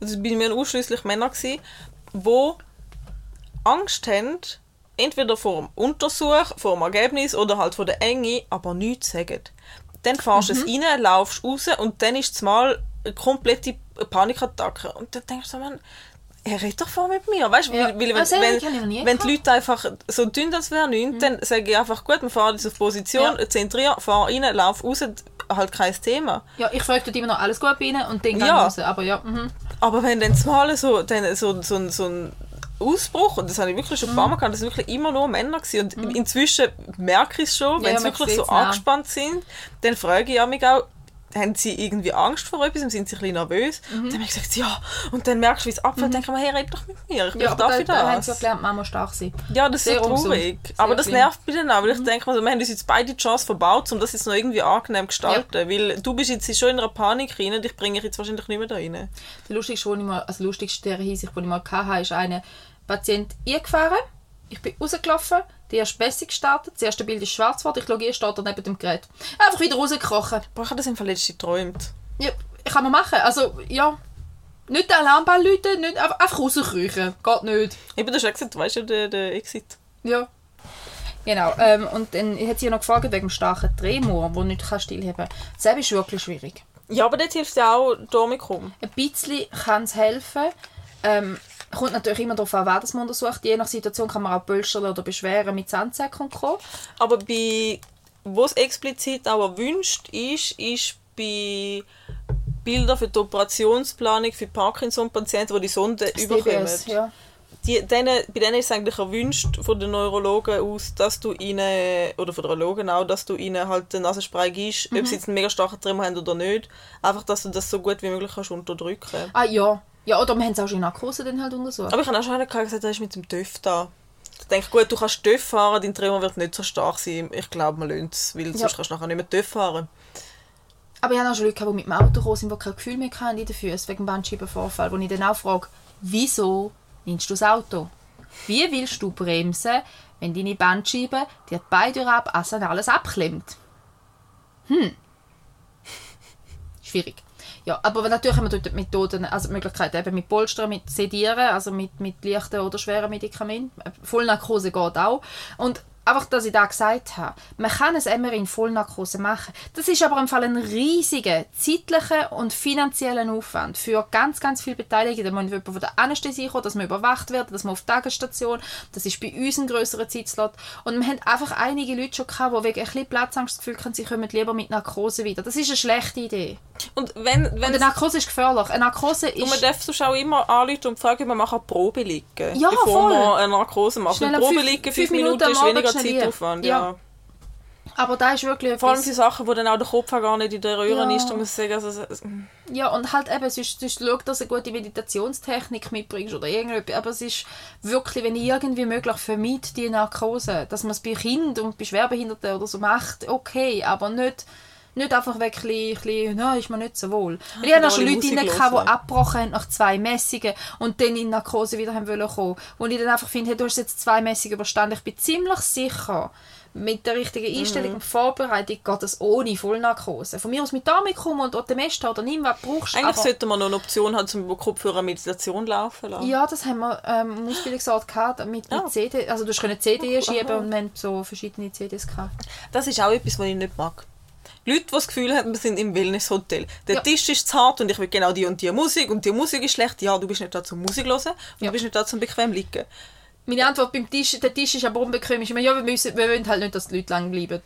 also bei mir ausschließlich Männer gewesen, wo Angst haben, entweder vor dem Untersuch, vor dem Ergebnis oder halt vor der Enge, aber nichts sagen. Dann fährst du es rein, laufst raus und dann ist es mal eine komplette Panikattacke. Und dann denkst du, so, man, er redet doch vor mit mir. Weißt Ja. weil, weil, Also, wenn, wenn, wenn die. Leute einfach so dünn als wäre nichts, dann sage ich einfach, gut, wir fahren jetzt auf Position, Ja. zentrieren, fahren rein, lauf raus, halt kein Thema. Ja, ich frage dort immer noch alles gut bei ihnen und dann gehe Ja. raus. Aber ja, mhm. Aber wenn dann mal so, dann so, so, so ein Ausbruch, und das habe ich wirklich schon ein Mhm. paar Mal gehabt, das waren wirklich immer nur Männer gewesen. und inzwischen merke ich es schon, wenn Ja, sie wirklich so ja. angespannt sind, dann frage ich mich auch, haben sie irgendwie Angst vor etwas und sind sie ein bisschen nervös? Mhm. Und dann habe ich gesagt, ja. Und dann merkst du, wie es abfällt, und denke ich mir, hey, red doch mit mir, ich bin ja da für da haben sie ja das. gelernt, Mama stark sein. Ja, das ist Sehr so ungesund. traurig. Sehr Aber das. Mhm. nervt mich dann auch, weil ich denke mir so, wir haben uns jetzt beide die Chance verbaut, um das jetzt noch irgendwie angenehm zu gestalten. Weil du bist jetzt schon in einer Panik rein, dich bringe ich jetzt wahrscheinlich nicht mehr da rein. Der lustigste, ich mal, also lustigste der Hinsicht, den ich mal hatte, ist eine Patient eingefahren. Ich bin rausgelaufen, die erste Bessie gestartet, das erste Bild ist schwarz geworden, ich schaue, ihr steht da neben dem Gerät. Einfach wieder rausgekrochen. Boah, ich habe das im Fall letztens geträumt. Ja, kann man machen. Also, ja. Nicht den Alarmball läuten, nicht, einfach, rauskriechen. Geht nicht. Eben, du hast ja gesagt, du weißt ja den, den Exit. Ja. Genau. Ähm, und dann hat sie ja noch gefragt wegen dem starken Tremor, den nicht kann stillheben kann. Das ist wirklich schwierig. Ja, aber dort hilft ja auch Domicum. Ein bisschen kann es helfen. Ähm, kommt natürlich immer darauf an, wer das man untersucht. Je nach Situation kann man auch Pölsterl oder Beschwerden mit Sandsäcken und Co. Aber bei, wo es explizit auch erwünscht ist, ist bei Bilder für die Operationsplanung für Parkinson-Patienten, die die Sonde überkommen. DBS, ja. Die, denen, bei denen ist es eigentlich erwünscht von den Neurologen aus, dass du ihnen, oder von den Neurologen auch, dass du ihnen halt den Nasenspray gibst, Mhm. ob sie jetzt einen mega starken Tremor haben oder nicht. Einfach, dass du das so gut wie möglich kannst unterdrücken Ah ja. Ja, oder wir haben es auch schon in Narkose dann halt untersucht. Aber ich habe auch schon einen gesagt, er ist mit dem TÜV da. Ich denke, gut, du kannst TÜV fahren, dein Tremor wird nicht so stark sein. Ich glaube, man lohnt es, weil sonst kannst du nachher nicht mehr TÜV fahren. Aber ich habe auch schon Leute, gehabt, die mit dem Auto gekommen sind, die kein Gefühl mehr hatten in den Füßen wegen dem Bandscheibenvorfall. Wo ich dann auch frage, wieso nimmst du das Auto? Wie willst du bremsen, wenn deine Bandscheibe dir die Beine ab, also alles abklemmt? Hm. Schwierig. Ja, aber natürlich haben wir dort Methoden, also die Möglichkeit eben mit Polstern, mit Sedieren, also mit, mit leichten oder schweren Medikamenten. Vollnarkose geht auch. Und einfach, dass ich da gesagt habe, man kann es immer in Vollnarkose machen. Das ist aber im Fall ein riesiger zeitlicher und finanzieller Aufwand für ganz, ganz viele Beteiligte. Da muss jemand von der Anästhesie kommen, dass man überwacht wird, dass man auf die Tagesstation, das ist bei uns ein grösserer Zeitslot. Und wir haben einfach einige Leute schon gehabt, die wegen ein bisschen Platzangst das Gefühl sie kommen lieber mit Narkose wieder. Das ist eine schlechte Idee. Und wenn, wenn Und eine Narkose ist gefährlich. Eine Narkose und man ist... darf sonst auch immer anrufen und fragen, man macht Probe liegen, Ja, bevor voll. man eine Narkose macht. Schnell Probe fünf- liegen, fünf fünf Minuten Minuten ist weniger Zeitaufwand. Ja. Ja. aber da ist wirklich Vor allem für Sachen, wo dann auch der Kopf auch gar nicht in der Röhre Ja. ist, ich sagen, also, Ja, und halt eben, sonst, sonst schau, dass du eine gute Meditationstechnik mitbringst oder irgendetwas. Aber es ist wirklich, wenn irgendwie möglich, vermeid die Narkose. Dass man es bei Kindern und bei Schwerbehinderten oder so macht, okay, aber nicht, nicht einfach wirklich, ein bisschen, ist mir nicht so wohl. Weil ich habe auch schon Leute gehabt, die abgebrochen haben nach zwei Messungen und dann in Narkose wieder haben wollen kommen. Wo ich dann einfach finde, hey, du hast jetzt zwei Messungen überstanden. Ich bin ziemlich sicher, mit der richtigen Mhm. Einstellung und Vorbereitung geht das ohne Vollnarkose. Von mir aus mit Damikum und Otemesta oder nimm, was du brauchst. eigentlich aber, sollte man noch eine Option haben, zum Kopfhörer Meditation laufen lassen. ja, das haben wir ähm, im Ausbildungsort gehabt, mit, mit Ah. CD. Also du hast CD schieben Aha. und wir haben so verschiedene CDs gehabt. Das ist auch etwas, was ich nicht mag. Leute, die das Gefühl haben, wir sind im Wellnesshotel. Der Ja. Tisch ist zu hart und ich will genau die und die Musik und die Musik ist schlecht. Ja, du bist nicht da zum Musik hören und Ja. du bist nicht da zum bequem liegen. Meine Antwort beim Tisch, der Tisch ist aber unbequem. Ist immer, ja, wir, müssen, wir wollen halt nicht, dass die Leute lang bleiben.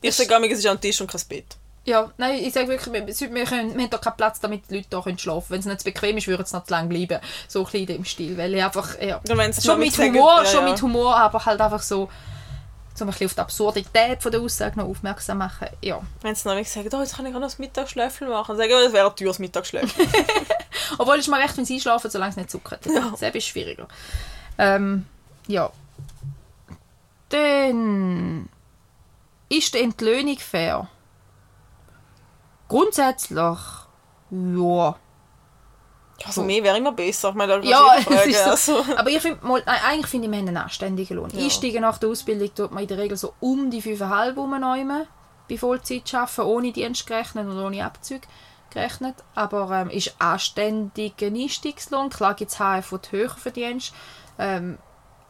Ich sage immer, es ist ein Tisch und kein Bett. Ja, nein, ich sage wirklich, wir, wir, können, wir haben da keinen Platz, damit die Leute da können schlafen können. Wenn es nicht zu bequem ist, würden sie noch zu lang bleiben. So ein bisschen in dem Stil. Weil ich einfach, ja, schon mit sagen- Humor, ja, schon ja. mit Humor, aber halt einfach so, um ein bisschen auf die Absurdität von der Aussage noch aufmerksam machen. Ja. Wenn sie nämlich sagen, oh, jetzt kann ich auch noch das Mittagsschläfchen machen, sagen, ja, das wäre ein teures Mittagsschläfchen. Obwohl es ist mir recht, wenn sie einschlafen, solange es nicht zuckert. Ja. Das ist schwieriger. Ähm, ja. Dann ist die Entlöhnung fair? Grundsätzlich, ja. Also mehr wäre immer besser. Ich meine, Ja, ist so. Also. Aber ich finde, mal- nein, eigentlich finde ich, wir haben einen anständigen Lohn. Ja. Einsteigen nach der Ausbildung tut man in der Regel so um die 5,5 rumnehmen, bei Vollzeit arbeiten, ohne Dienst gerechnet und ohne Abzüge gerechnet. Aber ähm, ist anständiger Einstiegslohn. Klar gibt es HF, du höher verdienst. Ähm,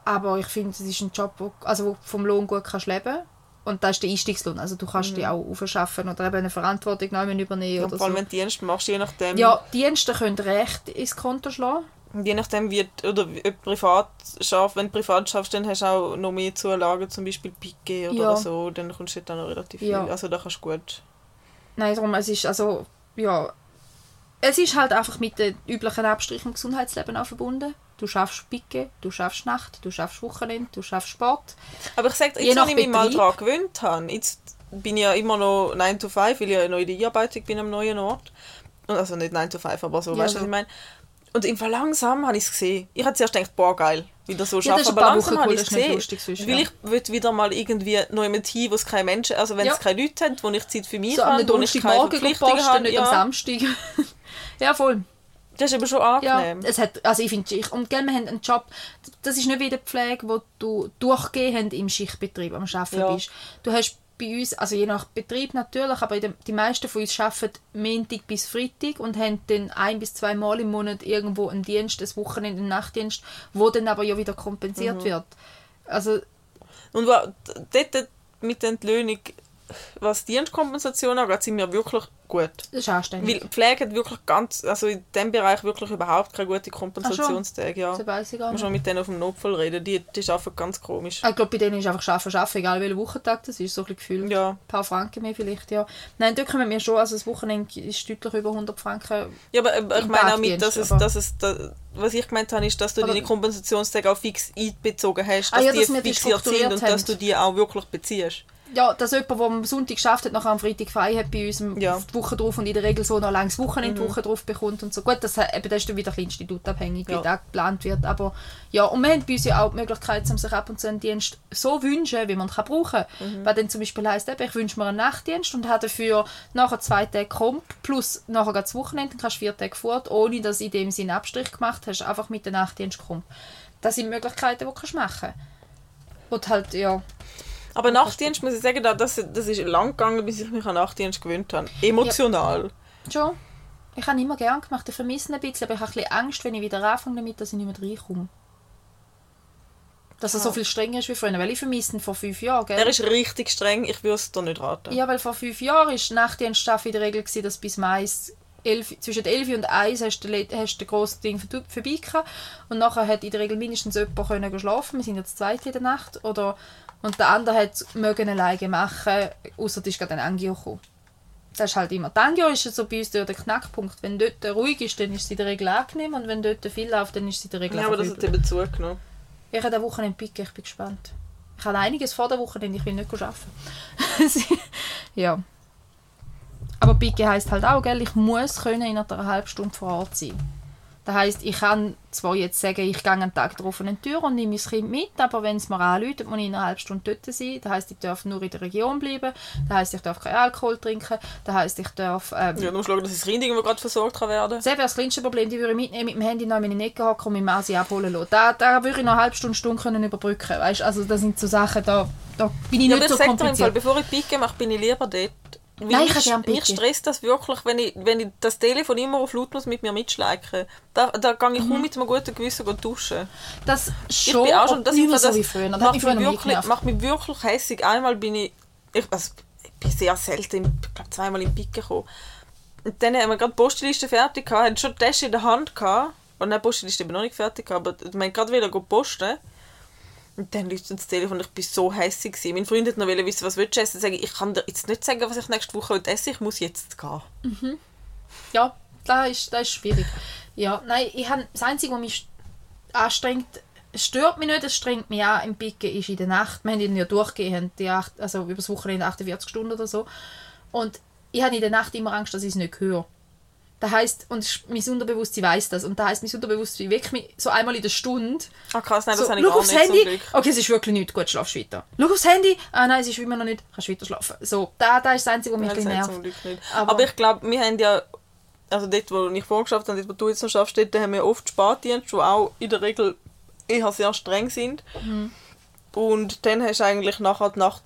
aber ich finde, es ist ein Job, wo, also wo du vom Lohn gut kannst leben Und das ist der Einstiegslohn. Also du kannst dich auch aufschaffen oder eben eine Verantwortung nehmen übernehmen Und oder vor allem, so. du Dienst machst, je nachdem, Ja, Dienste können recht ins Konto schlagen. je nachdem wie, oder ob privat schaffst, wenn du privat schaffst, dann hast du auch noch mehr Zulagen, zum Beispiel Pike oder Ja. so, dann kommst du dort auch noch relativ Ja. viel. Also da kannst du gut. Nein, darum, es ist also, ja, es ist halt einfach mit den üblichen Abstrichen im Gesundheitsleben auch verbunden. Du schaffst Picke, du schaffst Nacht, du schaffst Wochenende, du schaffst Sport. Aber ich sage, Je jetzt, als ich mich mal daran gewöhnt habe, jetzt bin ich ja immer noch 9 to 5, weil ich ja noch in der Einarbeitung bin am neuen Ort. Und Also nicht 9 to 5, aber so, Ja, weißt du, was ich meine? Und im langsam habe ich es gesehen. Ich habe zuerst gedacht, boah, geil, wieder so Ja, das ein aber langsam habe ich das es gesehen. lustig sonst, weil ich will wieder mal irgendwie noch jemand hin, wo es keine Menschen, also wenn es keine Leute hat, wo ich Zeit für mich So am habe, wo ich keine Verpflichtungen habe. nicht am Ja, Samstag. ja, voll. Das ist eben schon Ja, angenehm. es hat, also ich finde, und gell, wir haben einen Job, das ist nicht wie in der Pflege, wo du durchgehend im Schichtbetrieb am Arbeiten Ja. bist. Du hast bei uns, also je nach Betrieb natürlich, aber dem, die meisten von uns arbeiten Montag bis Freitag und haben dann ein bis zwei Mal im Monat irgendwo einen Dienst, ein Wochenende, einen Nachtdienst, wo dann aber ja wieder kompensiert Mhm. wird. Also, Und wa- dort mit der Entlöhnung, was Dienstkompensation angeht, sind wir wirklich gut. das ist anständig. Weil Pflege hat wirklich ganz, also in diesem Bereich wirklich überhaupt keine gute Kompensationstage. Ja. Das weiss ich gar Man nicht. muss mit denen auf dem Notfall reden, die, die arbeiten ganz komisch. Ich glaube, bei denen ist einfach Schaffen, Schaffen, egal welcher Wochentag das ist, so ein bisschen gefühlt. Ja. Ein paar Franken mehr vielleicht, ja. Nein, da kommen wir schon, also das Wochenende ist deutlich über 100 Franken. Ja, aber ich meine auch mit, dass es, dass es da, was ich gemeint habe, ist, dass du Aber- deine Kompensationstage auch fix einbezogen hast, Ah dass ja, die dass die fixiert sind und haben. dass du die auch wirklich beziehst. Ja, dass jemand, der am Sonntag geschafft hat, nachher am Freitag frei hat bei uns Ja. die Woche drauf und in der Regel so noch langes Wochenende die Woche drauf bekommt und so. Gut, das, eben, das ist dann wieder ein bisschen institutabhängig, wie Ja. das geplant wird. Aber ja, und wir haben bei uns ja auch die Möglichkeit, um sich ab und zu einen Dienst so wünschen, wie man ihn kann brauchen kann. Weil dann zum Beispiel heisst, eben, ich wünsche mir einen Nachtdienst und habe dafür nachher zwei Tage Komp plus nachher das Wochenende, dann kannst du vier Tage fort, ohne dass du in dem Sinne Abstrich gemacht hast, einfach mit dem Nachtdienst Komp. Das sind Möglichkeiten, die du machen kannst. Und halt, ja, Aber Nachtdienst, muss ich sagen, da- das, das ist lang gegangen, bis ich mich an Nachtdienst gewöhnt habe. Emotional. Schon. Ich habe immer gerne gemacht. Ich vermisse ihn ein bisschen, aber ich habe ein bisschen Angst, wenn ich wieder anfange damit, dass ich nicht mehr reinkomme. Dass er so viel strenger ist wie früher. Weil ich vermisse ihn vor fünf Jahren, gell? Er ist richtig streng, ich würde es dir nicht raten. ja, weil vor fünf Jahren war Nachtdienststaffel in der Regel, gewesen, dass bis Mais elf, zwischen 11 und 1 hast du hast du den grossen Ding vorbei gehabt. Und nachher hat in der Regel mindestens jemand können schlafen. Wir sind jetzt zweite in der Nacht. Oder, und der andere hat mögen alleine machen, außer es ist gerade ein Angio gekommen. Das ist halt immer. Die Angio ist so bei uns der der Knackpunkt. Wenn dort ruhig ist, dann ist sie in der Regel angenehm. Und wenn dort viel läuft, dann ist sie in der Regel Ja, aber das hat eben zugenommen. Ich habe eine Woche Picke, ich bin gespannt. Ich habe einiges vor der Woche, denn ich will nicht arbeiten. ja. Aber Picke heisst halt auch, gell, ich muss können in einer halben Stunde vor Ort sein. Das heisst, ich kann zwar jetzt sagen, ich gehe einen Tag der offenen Tür und nehme mein Kind mit, aber wenn es mir anläutet, muss ich in einer halben Stunde dort sein. Das heisst, ich darf nur in der Region bleiben. Das heisst, ich darf keinen Alkohol trinken. Das heisst, ich darf... Ähm, Ja, musst schauen, dass das Kind irgendwo gerade versorgt kann werden. das wäre das kleinste Problem, die würde ich mitnehmen, mit dem Handy noch in meine Ecke hocken und mit dem Asi abholen lassen. Da, da würde ich noch eine halbe Stunde, Stunde können überbrücken weißt? Also das sind so Sachen, da, da bin ich Ja, nicht ich so im Fall, kompliziert. bevor ich Picke mache, bin ich lieber dort. Nein, ich mich, mich Picke. stresst das wirklich, wenn ich, wenn ich das Telefon immer auf lautlos mit mir mitschleiche. Da, da gehe ich Mhm. kaum mit einem guten Gewissen duschen. Das Ich schon, bin auch schon, das, nicht mehr das so wie früher. Das macht, mich mich früher noch wirklich, macht mich wirklich hässig. Einmal bin ich, ich, also, ich bin sehr selten, ich glaube zweimal in Picke gekommen. Und dann haben wir gerade die Postliste fertig gehabt, haben schon die Tasche in der Hand gehabt. Und dann die Postliste eben noch nicht fertig gehabt, aber wir haben gerade wieder posten. Und dann läutet das Telefon ich bin so gewesen. Mein Freund hat noch wissen, was willst du essen? Sag ich, ich kann dir jetzt nicht sagen, was ich nächste Woche esse, ich muss jetzt gehen. Ja, das ist, das ist schwierig. Ja, nein, ich habe, das Einzige, was mich anstrengt, es stört mich nicht, es strengt mich an im Picken, ist in der Nacht. Wir haben ihn ja durchgehend, die acht, also über das Wochenende 48 Stunden oder so. Und ich habe in der Nacht immer Angst, dass ich es nicht höre. Das heisst, und mein Unterbewusstsein weiß das, und das heisst, mein Unterbewusstsein weckt mich so einmal in der Stunde. Ah krass, nein, das So, habe ich gar aufs nicht Handy. Okay, es ist wirklich nichts. Gut, schlafst weiter. Schau aufs Handy. Ah nein, es ist immer noch nicht. Kannst weiter schlafen. So, da, da ist das Einzige, was mich ein nervt. Nicht. Aber- Aber, ich glaube, wir haben ja, also dort, wo ich vorgeschafft habe, dort, wo du jetzt noch schaffst, dort haben wir oft Spätdienste, die auch in der Regel eher sehr streng sind. Mhm. Und dann hast du eigentlich nachher die Nacht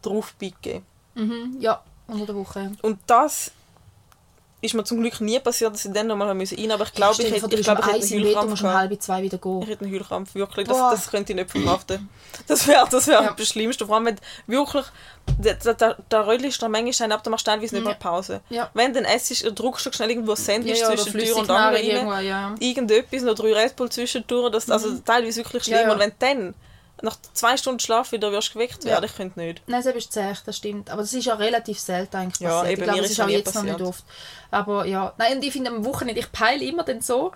drauf gegeben. Mhm, ja, unter der Woche. Und das ist mir zum Glück nie passiert, dass ich dann nochmal rein musste. Aber ich glaube, ich vor, hätte, ich glaube, ich hätte einen musst um halb zwei wieder gehen. Ich hätte einen Hühlkrampf, wirklich. Das, Boah. das könnte ich nicht verkraften. Das wäre das wär Ja. das Schlimmste. Vor allem, wenn wirklich, da, da, da, da röllst du manchmal ab, dann machst du teilweise nicht Ja. mehr Pause. Ja. Wenn dann essst, drückst du schnell irgendwo ein Sandwich Ja, ja, zwischen Tür und Angel rein. ja. Irgendetwas, noch drei Red Bull zwischendurch. Das, also teilweise wirklich schlimm. Mhm. Und wenn dann nach zwei Stunden Schlaf wieder wirst geweckt Ja. werden, ich könnte nicht. Nein, das ist zäh, das stimmt. Aber das ist ja relativ selten eigentlich Ja, passiert. eben, ich glaube, das ist auch jetzt noch nicht passiert. oft. Aber ja, nein, und ich finde am Wochenende, ich peile immer dann so,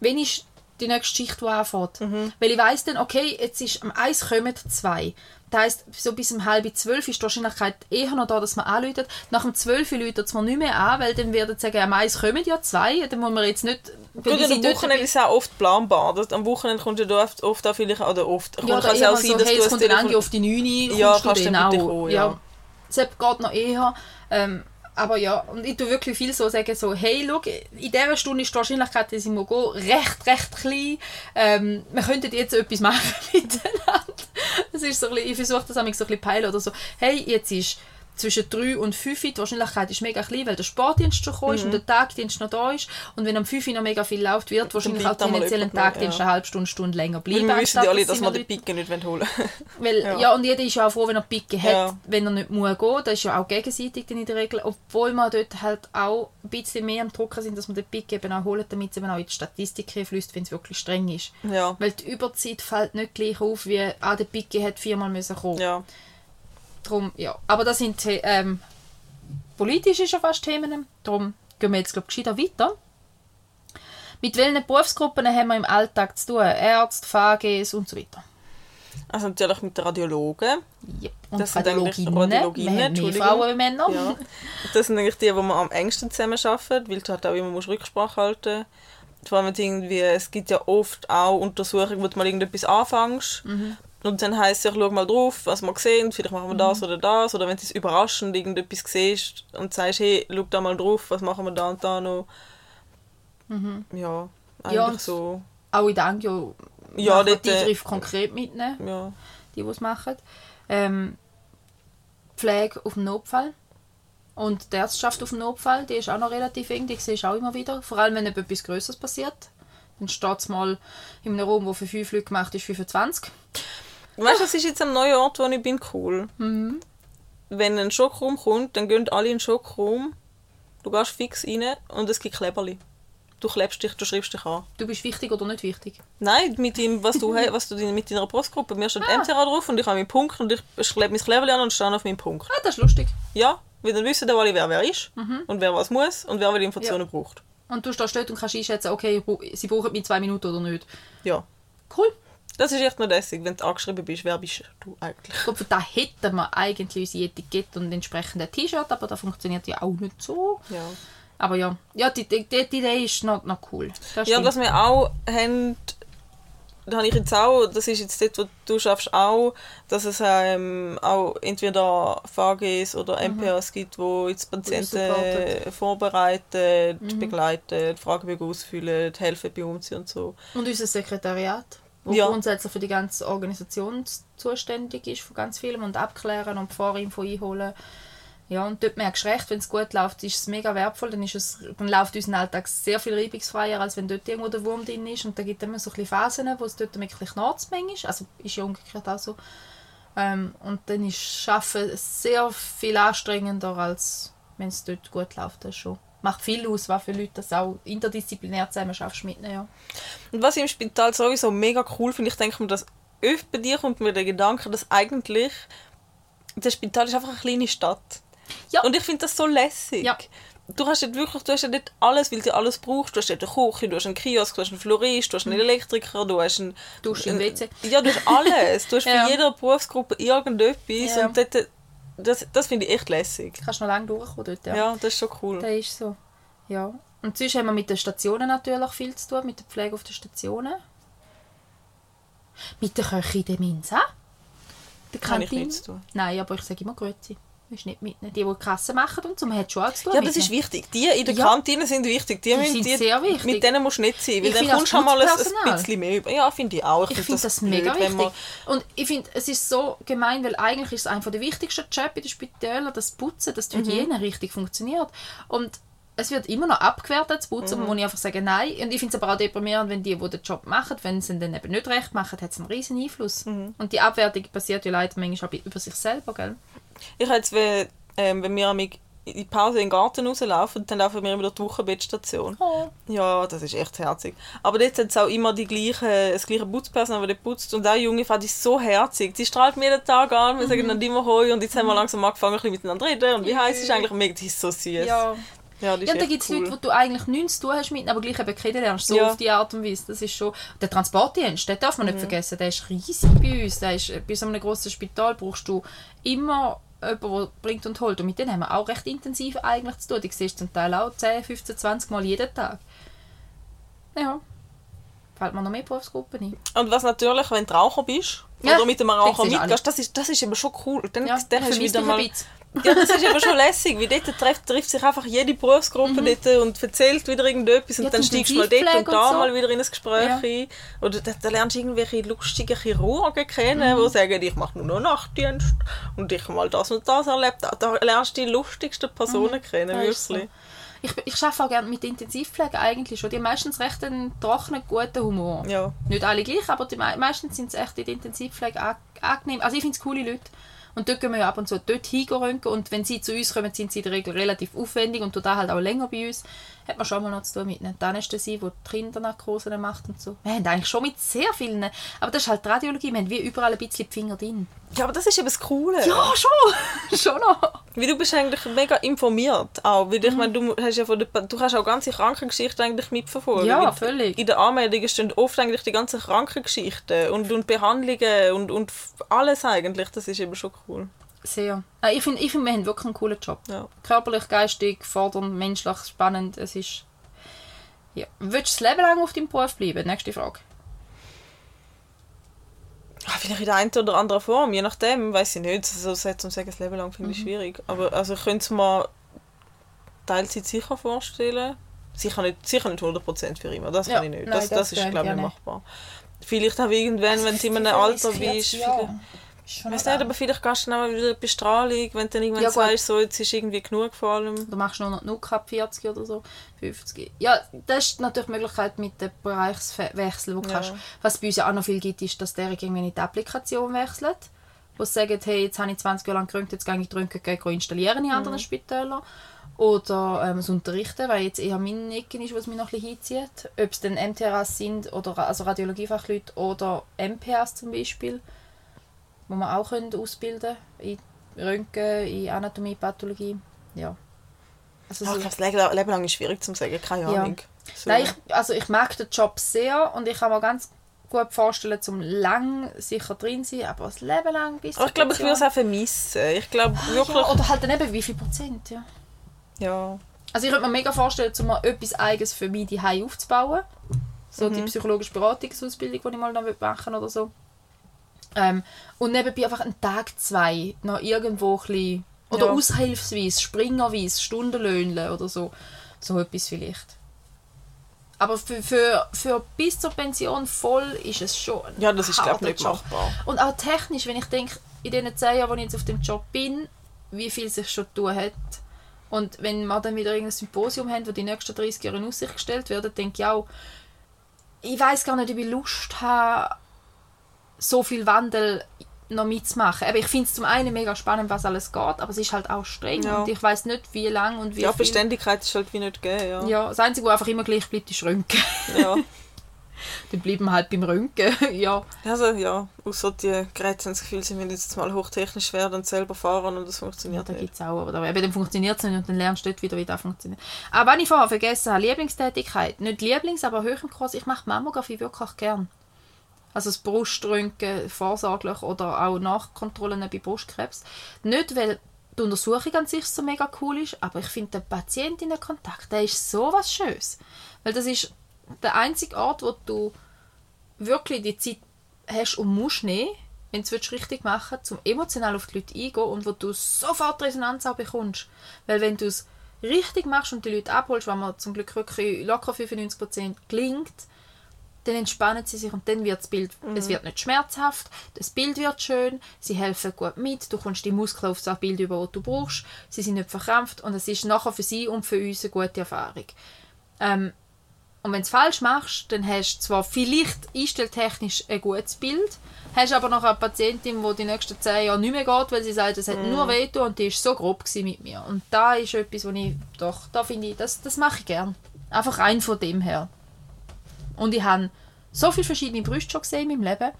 wenn ich die nächste Schicht, die anfängt. Mhm. Weil ich weiss dann, okay, jetzt ist am eins kommen zwei. Das heisst, so bis um halb zwölf ist die Wahrscheinlichkeit eher noch da, dass man anläutet. Nach dem zwölf läutet es mir nicht mehr an, weil dann werden sie sagen, am eins kommen ja zwei, dann muss man jetzt nicht... Gut, am Wochenende ist es auch oft planbar. Das, am Wochenende kommt ja da oft, oft auch vielleicht, oder oft, Ja, kann es auch sein, so, dass hey, du es kommt dann auf die 9 Ja, kommst du kannst dann auch. ja. ja. Das geht noch eher. Ähm, aber ja, und ich tue wirklich viel so sagen, so, hey, schau, in dieser Stunde ist die Wahrscheinlichkeit, dass ich muss gehen, recht, recht klein. Ähm, wir könnten jetzt etwas machen miteinander. Das ist so ein bisschen, ich versuche das manchmal so ein bisschen peilen oder so, hey, jetzt ist zwischen 3 und 5 die Wahrscheinlichkeit ist mega klein, weil der Sportdienst schon gekommen ist und der Tagdienst noch da ist. Und wenn am 5 noch mega viel läuft, wird wahrscheinlich auch einmal tendenziell ein Tagdienst ja. eine halbe Stunde, Stunde länger bleiben. wir wissen ja alle, dass noch den Picken nicht holen weil, ja. Ja. und jeder ist ja auch froh, wenn er Picke hat, Ja. wenn er nicht muss gehen. Das ist ja auch gegenseitig dann in der Regel. Obwohl wir dort halt auch ein bisschen mehr am Drucken sind, dass wir den Pick eben auch holen, damit es eben auch in die Statistik fließt, wenn es wirklich streng ist. ja. Weil die Überzeit fällt nicht gleich auf, wie ah, der Picke hat viermal müssen kommen. ja. Drum, ja. Aber das sind ähm, politisch ist ja fast Themen. Darum gehen wir jetzt glaube ich gescheiter weiter. Mit welchen Berufsgruppen haben wir im Alltag zu tun? Ärzte, VGs und so weiter. Also natürlich mit den Radiologen. Yep. Und Das sind Radiologinnen. Radiologinnen, Wir haben mehr Entschuldigung. Frauen wie Männer. Ja. Das sind eigentlich die, die man am engsten zusammen weil du halt auch immer musst Rücksprache halten musst. Vor allem irgendwie, es gibt ja oft auch Untersuchungen, wo du mal irgendetwas anfängst. Und dann heisst es, ja, schau mal drauf, was wir sehen, vielleicht machen wir das oder das. Oder wenn du es überraschend irgendetwas siehst und sagst, hey, schau da mal drauf, was machen wir da und da noch. Ja, eigentlich Ja, so. Auch in der Angio Ja, dort, die äh, Eingriff konkret mitnehmen, Ja. die, die es machen. Ähm, Pflege auf dem Notfall. Und die Ärzteschaft auf dem Notfall, die ist auch noch relativ eng, die siehst du auch immer wieder. Vor allem, wenn etwas Größeres passiert. Dann steht es mal in einem Raum, der für fünf Leute gemacht ist, 25. Weißt du, das ist jetzt am neuen Ort, wo ich bin, cool. Mhm. Wenn ein Schockraum kommt, dann gehen alle in den Schockraum. Du gehst fix rein und es gibt Kleberli. Du klebst dich, du schreibst dich an. Du bist wichtig oder nicht wichtig? Nein, mit dem, was du, was du mit deiner Brustgruppe, mir steht Ah. MTR drauf und ich habe meinen Punkt und ich klebe mein Kleberli an und stehe auf meinen Punkt. Ah, das ist lustig. Ja, weil dann wissen alle, wer wer ist Mhm. und wer was muss und wer welche Informationen braucht. Und du stehst dort und kannst einschätzen, okay, sie brauchen mich zwei Minuten oder nicht. Ja. Cool. Das ist echt nur lässig, wenn du angeschrieben bist, wer bist du eigentlich? Ich glaube, da hätten wir eigentlich unsere Etikette und entsprechende T-Shirt, aber das funktioniert ja auch nicht so. Ja. Aber ja, ja die, die, die Idee ist noch, noch cool. Das Ja, was wir auch haben, da habe ich jetzt auch, das ist jetzt dort, wo du schaffst, auch, dass es ähm, auch entweder VGs oder MPAs gibt, wo jetzt Patienten supporten. vorbereiten, begleiten, Fragebögen ausfüllen, helfen bei Umziehen und so. Und unser Sekretariat, wo Ja. grundsätzlich für die ganze Organisation zuständig ist, von ganz vielem und abklären und Vorinfo einholen. Ja, und dort merkst du recht, wenn es gut läuft, ist es mega wertvoll, dann, ist es, dann läuft unser Alltag sehr viel reibungsfreier, als wenn dort irgendwo der Wurm drin ist. Und da gibt es immer so ein Phasen, wo es dort wirklich Nachtsmenge ist, also ist ja umgekehrt auch so. Ähm, und dann ist Arbeiten sehr viel anstrengender, als wenn es dort gut läuft. Das schon. Macht viel aus, was für Leute das auch interdisziplinär zusammen schaffst mitnehmen. Ja. Und was ich im Spital sowieso mega cool finde, ich denke mir, dass oft bei dir kommt mir der Gedanke, dass eigentlich das Spital ist einfach eine kleine Stadt. Ja. Und ich finde das so lässig. Ja. Du hast nicht wirklich, du hast ja nicht alles, weil du alles brauchst. Du hast ja eine Küche, du hast einen Kiosk, du hast einen Florist, du hast einen Elektriker, du hast einen... Mhm. Dusche im WC. Ja, du hast alles. Du hast Ja. für jede Berufsgruppe irgendetwas. Ja. Und dort, das, das finde ich echt lässig. kannst noch lange durchkommen dort. Ja. Ja, das ist schon cool. Das ist so. Ja. Und sonst haben wir mit den Stationen natürlich viel zu tun, mit der Pflege auf den Stationen. Mit der Köchin der Minza. Der Habe ich Kantine. nichts zu tun. Nein, aber ich sage immer Grüezi. Willst nicht mitnehmen. Die, die die Kasse machen und so, man hat schon auch zu tun. Ja, das ist wichtig. Die in der Ja. Kantine sind wichtig. Die, müssen- sind die, sehr wichtig. Mit denen musst du nicht sein, weil Ich dann kommst du mal ein, bisschen mehr über. Ja, finde ich auch. Ich finde das, mega blöd, wichtig. Und ich finde, es ist so gemein, weil eigentlich ist es einer der wichtigsten Jobs in den Spitälern, das Putzen, dass die Mhm. Hygiene richtig funktioniert. Und es wird immer noch abgewertet, das Putzen, Mhm. wo ich einfach sage, nein. Und ich finde es aber auch deprimierend, wenn die, die den Job machen, wenn sie ihn dann eben nicht recht machen, hat es einen riesen Einfluss. Mhm. Und die Abwertung passiert ja leider manchmal auch über sich selber, gell? Ich habe jetzt, wenn, ähm, wenn wir in die Pause in den Garten rauslaufen, dann laufen wir immer durch die Wochenbettstation. Oh. Ja, das ist echt herzig. Aber dort hat es auch immer die gleiche, das gleiche Putzpersonal, das putzt. Und auch die junge Frau, die ist so herzig. Die strahlt mir jeden Tag an. Wir sagen Mhm. dann immer Hoi. Und jetzt haben wir langsam angefangen, ein bisschen miteinander zu reden. Und wie heiß ist eigentlich mega? Die ist so süß. Ja. ja Ja, da gibt es cool. Leute, wo du eigentlich nichts zu tun hast mit, aber gleich eben kennenlernst, so Ja. auf die Art und Weise. Das ist schon... Der Transportdienst, den darf man Mhm. nicht vergessen, der ist riesig bei uns. Der ist, bei so einem grossen Spital brauchst du immer jemanden, der bringt und holt. Und mit denen haben wir auch recht intensiv eigentlich zu tun. Die siehst zum Teil auch 10, 15, 20 Mal jeden Tag. Ja. Fällt mir noch mehr Berufsgruppen ein. Und was natürlich, wenn du Raucher bist, Ja, oder mit einem Raucher das ist mitgehst, das ist, das ist eben schon cool. Dann, Ja, dann hast du wieder mal... ein bisschen. Ja, das ist aber schon lässig, weil dort trifft, trifft sich einfach jede Berufsgruppe dort und erzählt wieder irgendetwas und Mhm. Ja, dann steigst du mal dort und da und so. mal wieder in ein Gespräch Ja. ein. Oder da, da lernst du irgendwelche lustigen Chirurgen kennen, Mhm. die sagen, ich mache nur noch Nachtdienst und ich habe mal das und das erlebt. Da, da lernst du die lustigsten Personen kennen, ist so. wirklich. Ich, ich arbeite auch gerne mit Intensivpflege eigentlich schon. Die haben meistens recht einen trockenen, guten Humor. Ja. Nicht alle gleich, aber die, mei- meistens sind es echt in der Intensivpflege an- angenehm. Also ich finde es coole Leute. Und dort gehen wir ja ab und zu dort hinröntgen und wenn sie zu uns kommen, sind sie in der Regel relativ aufwendig und da halt auch länger bei uns. Hat man schon mal noch zu tun mit einer Anästhesie, die die Kindernarkosen macht und so. Wir haben eigentlich schon mit sehr vielen, aber das ist halt die Radiologie, wir haben wie überall ein bisschen die Finger drin. ja, aber das ist eben das Coole. Ja, schon! schon noch! Weil du bist eigentlich mega informiert auch. Weil ich meine, du hast ja von der, du hast auch ganze Krankengeschichten eigentlich mitverfolgt. Ja, völlig. In den Anmeldungen stehen oft eigentlich die ganzen Krankengeschichten und, und Behandlungen und, und alles eigentlich. Das ist eben schon cool. Sehr. Ich finde, ich find, wir haben wirklich einen coolen Job. Ja. Körperlich, geistig, fordernd, menschlich, spannend. Es ist... Ja. Willst du das Leben lang auf deinem Beruf bleiben? Nächste Frage. Ah, Vielleicht in der einen oder anderen Form, je nachdem, weiß ich nicht. So sagt zum sagen, das Leben lang finde ich schwierig. Aber also ich könnte es mir Teilzeit sicher vorstellen. Sicher nicht, sicher nicht 100% für immer, das Ja, kann ich nicht. nein, Das, das, das ist, glaube ich, ja machbar. Vielleicht auch irgendwann, wenn du in einem Alter bist. vielleicht- Ich weiß nicht, aber vielleicht gehst du dann wieder in Bestrahlung, wenn du dann irgendwann Ja, sagst, so, jetzt ist irgendwie genug vor allem. Du machst nur noch genug ab 40 oder so, 50. Ja, das ist natürlich die Möglichkeit mit dem Bereichswechsel, wo du Ja. kannst. Was es bei uns ja auch noch viel gibt, ist, dass der irgendwie nicht die Applikation wechselt. Wo sie sagen, hey, jetzt habe ich 20 Jahre lang gerönt, jetzt gehe ich die Röntgen installieren in anderen Spitälern. Oder ähm, das Unterrichten, weil jetzt eher mein Ecken ist, was mich noch ein bisschen hinzieht. Ob es dann MTRAs sind, oder, also Radiologiefachleute oder MPAs zum Beispiel, wo man auch können ausbilden können, in Röntgen, in Anatomie, Pathologie. Ja. Also Ja, so- das Leben lang ist schwierig zu sagen, keine Ja. Ahnung. So. Nein, ich, also ich mag den Job sehr und ich kann mir ganz gut vorstellen, zum lang sicher drin zu sein, aber das Leben lang bis Aber ich glaube, ich würde es auch vermissen. Ich glaube Ah, wirklich... Ja, oder halt dann eben wie viel Prozent, ja. Ja. Also ich könnte mir mega vorstellen, um mal etwas Eigenes für mich die aufzubauen. So Mhm. die psychologische Beratungsausbildung, die ich mal noch machen will oder so. Ähm, und nebenbei einfach einen Tag, zwei noch irgendwo ein bisschen, oder Ja. aushilfsweise, springerweise, Stundenlöhnle oder so. So etwas vielleicht. Aber für, für, für bis zur Pension voll ist es schon Ja, das ist, glaube nicht Job. machbar. Und auch technisch, wenn ich denke, in den zehn Jahren, wo ich jetzt auf dem Job bin, wie viel sich schon tun hat. Und wenn wir dann wieder irgendein Symposium haben, wo die nächsten 30 Jahre in Aussicht gestellt werden, denke ich auch, ich weiß gar nicht, ob ich Lust habe, so viel Wandel noch mitzumachen. Aber ich finde es zum einen mega spannend, was alles geht, aber es ist halt auch streng Ja. und ich weiß nicht, wie lang und wie Ja, viel. Beständigkeit ist halt wie nicht gegeben, ja. Ja, das Einzige, was einfach immer gleich bleibt, ist Röntgen. ja. Dann bleiben wir halt beim Röntgen, ja. Also ja, außer die Geräte haben das Gefühl, sie müssen jetzt mal hochtechnisch werden und selber fahren und das Ja, funktioniert da nicht. gibt es auch, aber eben, dann funktioniert es nicht und dann lernst du dort wieder, wie das funktioniert. Aber wenn ich vorher vergessen habe, Lieblingstätigkeit, nicht Lieblings, aber hoch im Kurs, ich mache Mammographie wirklich gern. Also das Bruströntgen vorsorglich oder auch Nachkontrollen bei Brustkrebs. Nicht, weil die Untersuchung an sich so mega cool ist, aber ich finde den Patientinnenkontakt, der ist so was Schönes. Weil das ist der einzige Ort, wo du wirklich die Zeit hast und musst nehmen, wenn du es richtig machen willst, um emotional auf die Leute eingehen und wo du sofort Resonanz auch bekommst. Weil wenn du es richtig machst und die Leute abholst, was mir zum Glück wirklich locker 95% gelingt, dann entspannen sie sich und dann wird das Bild, es wird nicht schmerzhaft, das Bild wird schön, sie helfen gut mit, du kommst die Muskeln auf das Bild über, das du brauchst, sie sind nicht verkrampft und es ist nachher für sie und für uns eine gute Erfahrung. Ähm, und wenn du es falsch machst, dann hast du zwar vielleicht einstelltechnisch ein gutes Bild, hast aber noch eine Patientin, die die nächsten zehn Jahre nicht mehr geht, weil sie sagt, es hat nur wehgetan und die war so grob mit mir. Und da ist etwas, wo ich, doch, da finde ich, das, das mache ich gern. Einfach rein von dem her. Und ich habe so viele verschiedene Brüste schon gesehen in meinem Leben.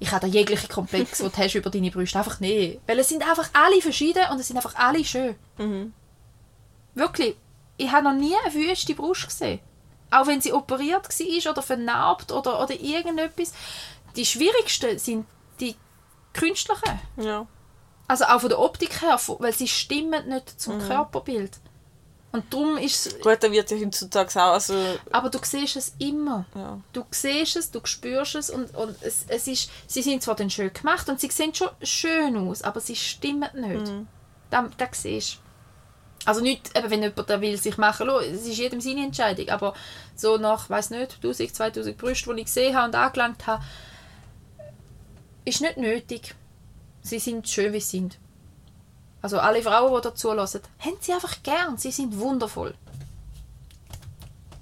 Ich habe da jegliche Komplex, die du hast über deine Brüste, einfach nicht. Weil es sind einfach alle verschieden und es sind einfach alle schön. Wirklich. Ich habe noch nie eine wüste Brust gesehen. Auch wenn sie operiert war oder vernarbt oder, oder irgendetwas. Die schwierigsten sind die künstlichen. Ja. Also auch von der Optik her, weil sie stimmen nicht zum Körperbild. Und darum ist es... Gut, da wird ja heutzutage auch, also, Aber du siehst es immer. ja. Du siehst es, du spürst es und, und es, es ist, sie sind zwar dann schön gemacht und sie sehen schon schön aus, aber sie stimmen nicht. Das, das siehst du. Also nicht, eben, wenn jemand da will sich machen lassen, es ist jedem seine Entscheidung, aber so nach, weiß nicht, 1000, 2000 Brüste, die ich gesehen habe und angelangt habe, ist nicht nötig. Sie sind schön, wie sie sind. Also alle Frauen, die dazu hören, haben sie einfach gern. Sie sind wundervoll.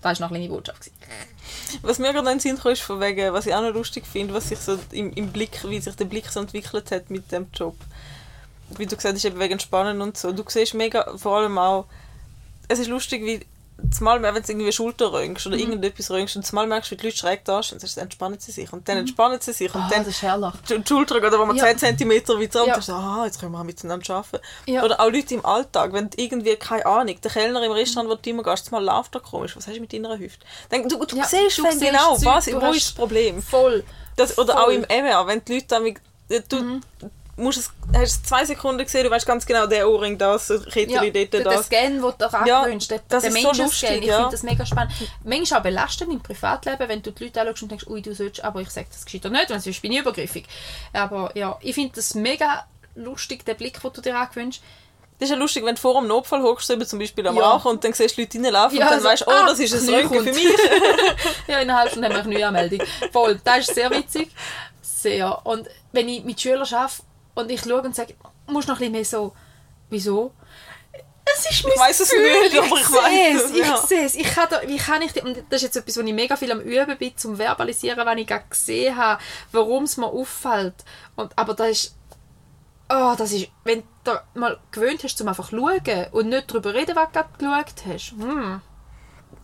Das war noch eine kleine Botschaft. Was mir gerade in den Sinn kam, ist von wegen, was ich auch noch lustig finde, was sich so im, im Blick, wie sich der Blick so entwickelt hat mit dem Job. Wie du gesagt hast, eben wegen Spannen und so. Du siehst mega, vor allem auch, es ist lustig, wie zumal wenn du irgendwie Schulter röngst Mhm. oder irgendetwas röngst und zumal merkst, wie die Leute schräg da stehen, dann entspannen sie sich und dann entspannen sie sich und Ah, dann das ist herrlich. die Schulter geht aber mal Ja. 10 cm weiter und Ja. dann so, ah, jetzt können wir miteinander arbeiten. Ja. Oder auch Leute im Alltag, wenn du irgendwie, keine Ahnung, der Kellner im Restaurant, wo du immer gehst, mal läuft da komisch, was hast du mit deiner Hüfte? Dann, du, du Ja, siehst du siehst genau, Zeug, was, du wo ist das Problem. Voll. Das, oder Voll. auch im MR, wenn die Leute damit, du Mhm. Musst es, hast es zwei Sekunden gesehen, du weißt ganz genau, der Ohrring, das, das Kettchen Ja, dort, der, der das. Scan, den du dir Ja, angewöhnst, der, das der so Menschen-Scan, ich ja. finde das mega spannend. Manchmal auch belastend im Privatleben, wenn du die Leute anschaust und denkst, ui, du sollst, aber ich sage das gescheiter nicht, weil sonst bin ich übergriffig. Aber ja, ich finde das mega lustig, den Blick, den du dir angewöhnst. Das ist ja lustig, wenn du vor einem Notfall hockst, eben zum Beispiel am Ja. Rauchen und dann siehst du Leute reinlaufen Ja, und dann so, weißt du, oh, ah, das ist ein Röntgen für mich. Ja, in einer halben Stunde haben wir eine neue Anmeldung. Voll, das ist sehr witzig. Sehr. Und wenn ich mit Schülern arbeite und ich schaue und sage, musst noch ein bisschen mehr so, wieso? Es ist mein weiss es nicht, aber ich weiss es. Ich sehe es. Ich kann da, wie kann ich, und das ist jetzt etwas, wo ich mega viel am Üben bin, zum Verbalisieren, wenn ich gerade gesehen habe, warum es mir auffällt. Und, aber das ist, oh, das ist, wenn du mal gewöhnt hast, zum einfach schauen und nicht darüber reden, was du gerade geschaut hast. Hm.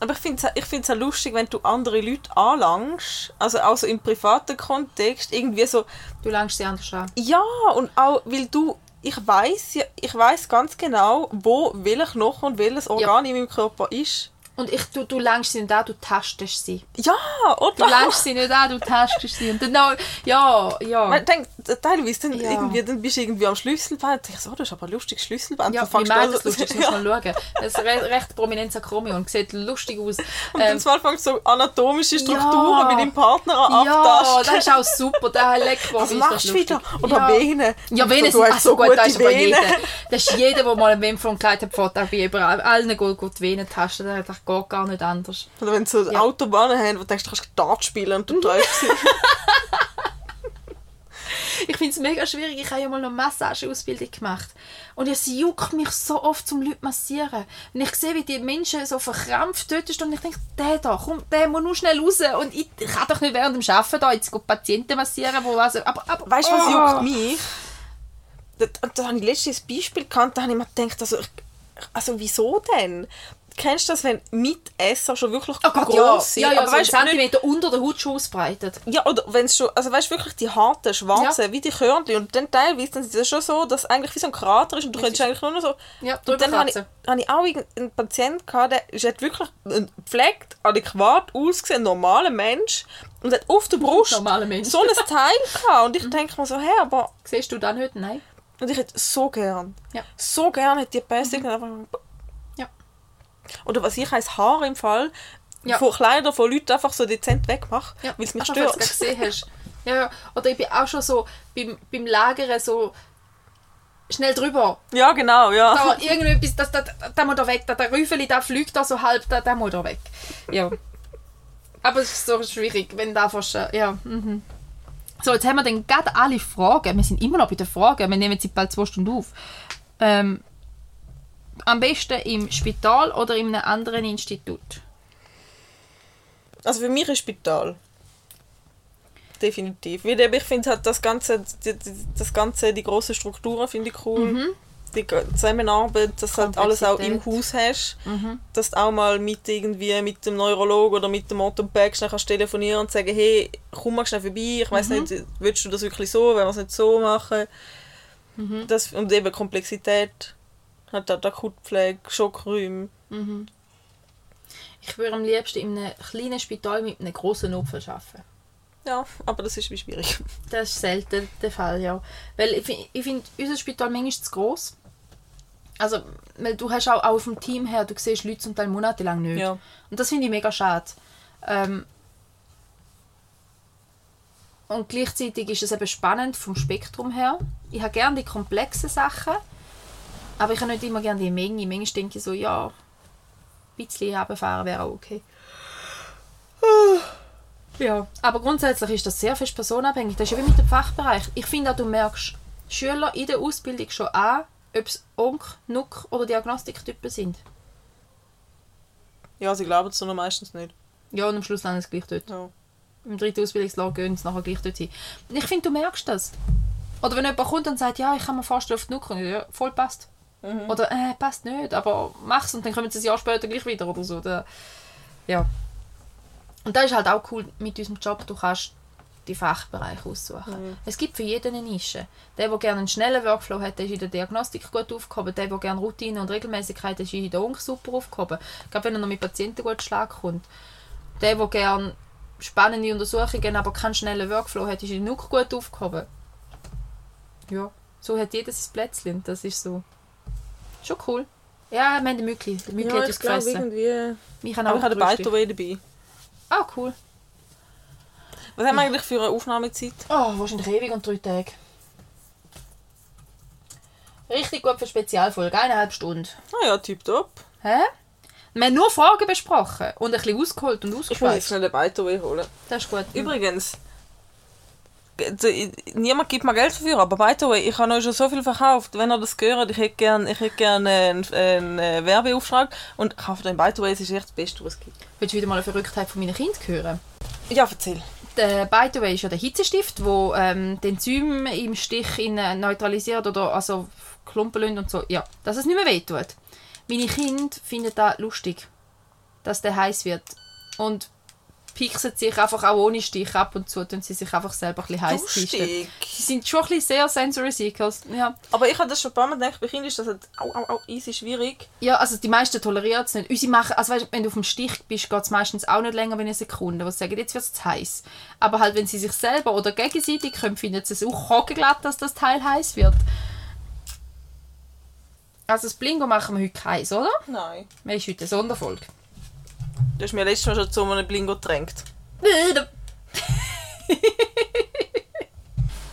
Aber ich finde es ich find's auch lustig, wenn du andere Leute anlangst, also auch so im privaten Kontext, irgendwie so, Du langst sie anders an. ja, und auch, weil du, ich weiß ja, ich weiß ganz genau, wo welcher Knochen und welches Organ in meinem Körper ist. Und ich, du, du langst sie nicht an, du tastest sie. Ja, oder? Du langst sie nicht an, du tastest sie. Und dann, auch- ja, ja. Man denkt, teilweise dann, Ja. irgendwie, dann bist du irgendwie am Schlüsselband. Ich so, oh, das ist aber ein lustiges Schlüsselband. Ja, meint an- das lustig? Das muss man schauen. Das ist re recht prominentes Akromion. Sieht lustig aus. Und Ähm, dann fängst du so anatomische Strukturen mit deinem Partner an ja, das ist auch super. Der lecker. Was machst du wieder? Oder ja. Venen. Ja, Und Venen so, sind also so gut, das ist aber jeder. Das ist jeder, der mal ein Wem von Kleid hat, fährt auch bei. Allen geht die Venen tasten. Das das geht gar nicht anders. Oder wenn sie so Ja. Autobahnen haben, wo du denkst, du kannst Dart spielen und du treibst sie. Ich finde es mega schwierig. Ich habe ja mal eine Massageausbildung gemacht. Und es juckt mich so oft zum Leute massieren. Und ich sehe, wie die Menschen so verkrampft dort stehen. Und ich denke, der da, komm, der muss nur schnell raus. Und ich, ich kann doch nicht während dem Arbeiten da jetzt Patienten massieren, wo also, aber, aber, Weißt du, was oh. juckt mich? Da, da, da habe ich letztens ein Beispiel gehabt, da habe ich mir gedacht, also, also wieso denn? Kennst du das, wenn Mitesser schon wirklich Oh Gott, ja, gross sind? ja, ja, aber so weißt, Zentimeter unter der Haut schon ausbreitet. ja, oder wenn es schon, also weißt du, wirklich die harten, schwarzen, wie die Körnchen und dann teilweise dann ist es schon so, dass eigentlich wie so ein Krater ist und du könntest eigentlich nur noch so... Ja, und dann habe ich, habe ich auch einen Patienten gehabt, der ist- hat wirklich ein gepflegt, adäquat ausgesehen, normaler Mensch und hat auf der Brust so ein Teil gehabt und ich denke mir so, hey, aber Siehst du dann heute? Nein. und ich hätte so gern, Ja. so gern hätte die Beste einfach Ja. Oder was ich als Haar im Fall Ja. von Kleidern von Leuten einfach so dezent wegmache, Ja, weil es mich einfach, stört. gerade gesehen hast. Ja, ja. Oder ich bin auch schon so beim, beim Lagern so schnell drüber. Ja, genau, ja. Da irgendetwas, das, das, das, das muss da weg. Da, der Rüffeli, der fliegt da so halb, da, der muss da weg. Ja. Aber es ist so schwierig, wenn da fast, äh, ja. Mhm. So, jetzt haben wir dann gerade alle Fragen. Wir sind immer noch bei den Fragen. Wir nehmen sie bald zwei Stunden auf. Ähm, am besten im Spital oder in einem anderen Institut? Also für mich ist Spital. Definitiv. Weil ich finde halt das ganze, die, die, das ganze, die grossen Strukturen finde ich cool. Die Ge- Zusammenarbeit, dass du halt alles auch im Haus hast. Dass du auch mal mit irgendwie mit dem Neurologen oder mit dem Orthopäd schnell kannst telefonieren und sagen, hey, komm mal schnell vorbei, ich weiß nicht, willst du das wirklich so, wenn wir es nicht so machen? Das, und eben Komplexität. Hat halt Akutpflege, Schockräume. Ich würde am liebsten in einem kleinen Spital mit einem grossen Notfall arbeiten. Ja, aber das ist wie schwierig. Das ist selten der Fall, ja. Weil ich, ich finde, unser Spital manchmal zu gross. Also, weil du hast auch, auch vom Team her, du siehst Leute zum Teil monatelang nicht. Ja. Und das finde ich mega schade. Ähm, und gleichzeitig ist es eben spannend vom Spektrum her. Ich habe gerne die komplexen Sachen, aber ich habe nicht immer gerne die Menge. Manchmal denke ich so, ja, ein bisschen runterfahren wäre auch okay. Ja, aber grundsätzlich ist das sehr fest personenabhängig. Das ist ja wie mit dem Fachbereich. Ich finde auch, du merkst Schüler in der Ausbildung schon an, ob es Onk, Nuck oder Diagnostiktypen sind. Ja, sie glauben es noch meistens nicht. Ja, und am Schluss landen sie gleich dort. Ja. Im dritten Ausbildungsjahr gehen sie nachher gleich dort hin. Ich finde, du merkst das. Oder wenn jemand kommt und sagt, ja, ich kann mir vorstellen, auf die Nuck, ja, voll passt. Oder, äh, passt nicht, aber mach's und dann kommen sie ein Jahr später gleich wieder oder so. Da, ja. Und das ist halt auch cool mit unserem Job, du kannst die Fachbereiche aussuchen. Es gibt für jeden eine Nische. Der, der gerne einen schnellen Workflow hat, der ist in der Diagnostik gut aufgehoben. Der, der gerne Routine und Regelmäßigkeit hat, ist in der Unk super aufgehoben. Gerade wenn er noch mit Patienten gut Schlag kommt. Der, der gerne spannende Untersuchungen, aber keinen schnellen Workflow hat, ist in der NUC gut aufgehoben. Ja, so hat jeder sein Plätzchen. Das ist so. Schon cool. Ja, wir haben den Mückli. Der Mückli hat uns gefressen. irgendwie... Wir haben Aber auch ich habe den. Bite dabei. Ah, cool. Was haben wir eigentlich für eine Aufnahmezeit? Oh, wahrscheinlich ewig und drei Tage. Richtig gut für Spezialfolge. Eineinhalb Stunden. Ah ja, tipptopp. Hä? Wir haben nur Fragen besprochen und ein bisschen ausgeholt und Ich will jetzt schnell den Bite holen. Das ist gut. Übrigens, niemand gibt mir Geld dafür, aber by the way, ich habe euch schon so viel verkauft. Wenn ihr das gehört, ich hätte gerne ich hätte gern einen, einen äh, Werbeauftrag und kauft den by the way, es ist echt das Beste, was es gibt. Willst du wieder mal eine Verrücktheit von meinen Kindern hören? Ja, erzähl. Der By the way ist ja der Hitzestift, wo ähm, die Enzyme im Stich in, äh, neutralisiert oder also klumpen und so. Ja, dass es nicht mehr wehtut. Meine Kinder finden das lustig, dass der heiß wird. Und pixen sich einfach auch ohne Stich ab und zu, tun sie sich einfach selber ein bisschen heiß. Lustig. Sie sind schon ein bisschen sehr sensory seekers. Ja. Aber ich habe das schon ein paar Mal gedacht, bei Kindern ist das halt au, au, au, easy schwierig. ja, also die meisten tolerieren es nicht. Unsere machen, also weißt, wenn du auf dem Stich bist, geht es meistens auch nicht länger wie eine Sekunde, was sagen, jetzt wird es heiß. Aber halt, wenn sie sich selber oder gegenseitig können, finden sie es auch kogenglatt, dass das Teil heiß wird. Also das Blingo machen wir heute keins, oder? Nein. Wir ist heute eine Sonderfolge. Du hast mir letztes Mal schon zu einem Blingo gedrängt.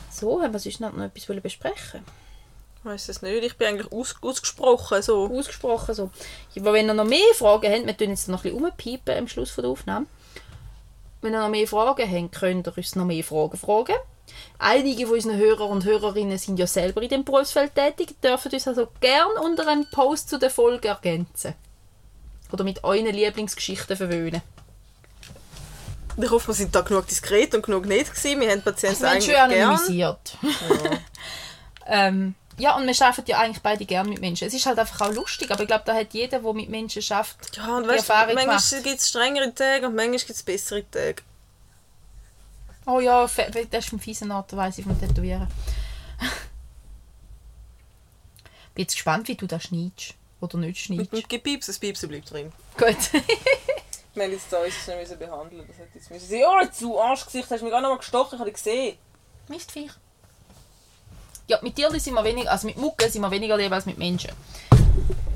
so, haben wir sonst noch etwas besprechen Ich weiß es nicht. Ich bin eigentlich aus, ausgesprochen so. Ausgesprochen so. Aber wenn ihr noch mehr Fragen habt, wir tun jetzt noch ein bisschen rumpiepen am Schluss von der Aufnahme. Wenn ihr noch mehr Fragen habt, könnt ihr uns noch mehr Fragen fragen. Einige von unseren Hörer und Hörerinnen sind ja selber in dem Berufsfeld tätig, dürfen uns also gern unter einem Post zu der Folge ergänzen. Oder mit euren Lieblingsgeschichten verwöhnen. Ich hoffe, wir sind da genug diskret und genug nett gewesen. Wir haben Patienten Wir haben eigentlich schön anonymisiert. ähm, ja, und wir arbeiten ja eigentlich beide gerne mit Menschen. Es ist halt einfach auch lustig, aber ich glaube, da hat jeder, der mit Menschen schafft, Ja, und die weißt, Erfahrung manchmal gibt es strengere Tage und manchmal gibt es bessere Tage. Oh ja, das ist ein fieser Art und Weise vom Tätowieren. Bin jetzt gespannt, wie du das schneidest. Oder nicht schneidest. Und gib Pieps, das Pieps bleibt drin. Gut. Wir jetzt da uns nicht behandeln Das hätte jetzt müssen. Oh, du Arschgesicht, hast du mich gar nicht mal gestochen, ich habe dich gesehen. Mistviech. Ja, mit Tieren sind wir weniger, also mit Mucken sind wir weniger lieb als mit Menschen.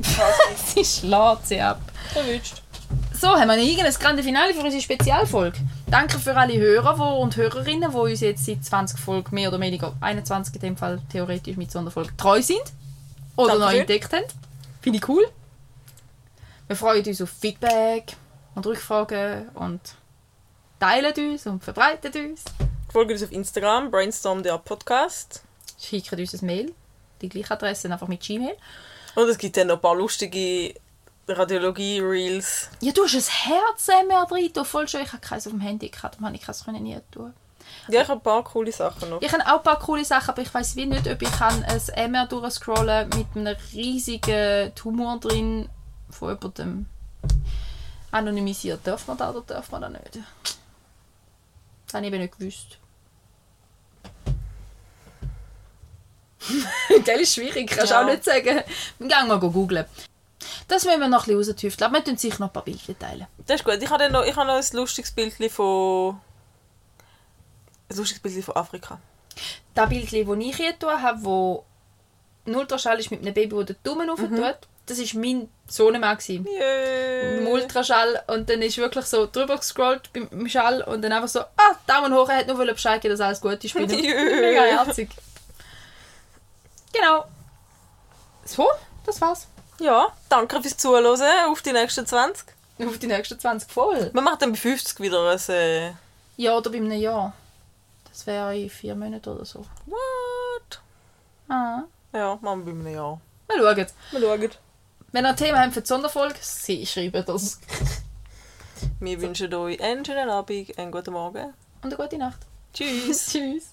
Sie schlägt sie ab. Verwünscht. So, haben wir irgendein grande Finale für unsere Spezialfolge. Danke für alle Hörer wo- und Hörerinnen, die uns jetzt seit 20 Folgen mehr oder weniger, 21 in dem Fall theoretisch mit Sonderfolge, treu sind. Oder neu Dankeschön. entdeckt haben. Finde ich cool. Wir freuen uns auf Feedback und Rückfragen und teilen uns und verbreiten uns. Folgt uns auf Instagram, Brainstorm der Podcast. Schickt uns ein Mail. Die gleiche Adresse, einfach mit Gmail. Und es gibt dann noch ein paar lustige Radiologie-Reels. Ja, du hast ein Herz mehr drin. Du voll schön. Ich habe keins auf dem Handy gehabt, darum habe ich keins können nie tun. Ja, ich habe ein paar coole Sachen noch. Ich habe auch ein paar coole Sachen, aber ich weiß wie nicht, ob ich kann ein MR durchscrollen mit einem riesigen Tumor drin von jemandem anonymisiert. Darf man das oder darf man das nicht? Das habe ich eben nicht gewusst. das ist schwierig, kannst du Ja. auch nicht sagen. Wir gehen mal googlen. Das müssen wir noch ein bisschen raustüfteln, aber wir tun sicher noch ein paar Bilder teilen. Das ist gut. Ich habe, dann noch, ich habe noch ein lustiges Bild von... Ein lustiges Bild von Afrika. das Bild, das ich hier tue, habe, wo ein Ultraschall ist mit einem Baby, das den Daumen Mhm. tut, das war mein Sohnemann. gewesen. Im Yeah. Ultraschall und dann ist wirklich so drüber gescrollt beim Schall und dann einfach so, ah, Daumen hoch, er hat nur Bescheid geben, dass alles gut ist. Bin Jö. mega herzig. Genau. So, das war's. Ja, danke fürs Zuhören. Auf die nächsten 20. Auf die nächsten 20 voll. Wir machen dann bei 50 wieder ein... Äh, Ja, oder bei einem Jahr. Das wäre in vier Monaten oder so. what? Ah. Ja, machen wir bei einem Jahr. Wir schauen. Wir schauen. Wenn ihr ein Thema habt für die Sonderfolge, sie schreiben das. Wir wünschen euch einen schönen Abend, einen guten Morgen. Und eine gute Nacht. Tschüss. Tschüss.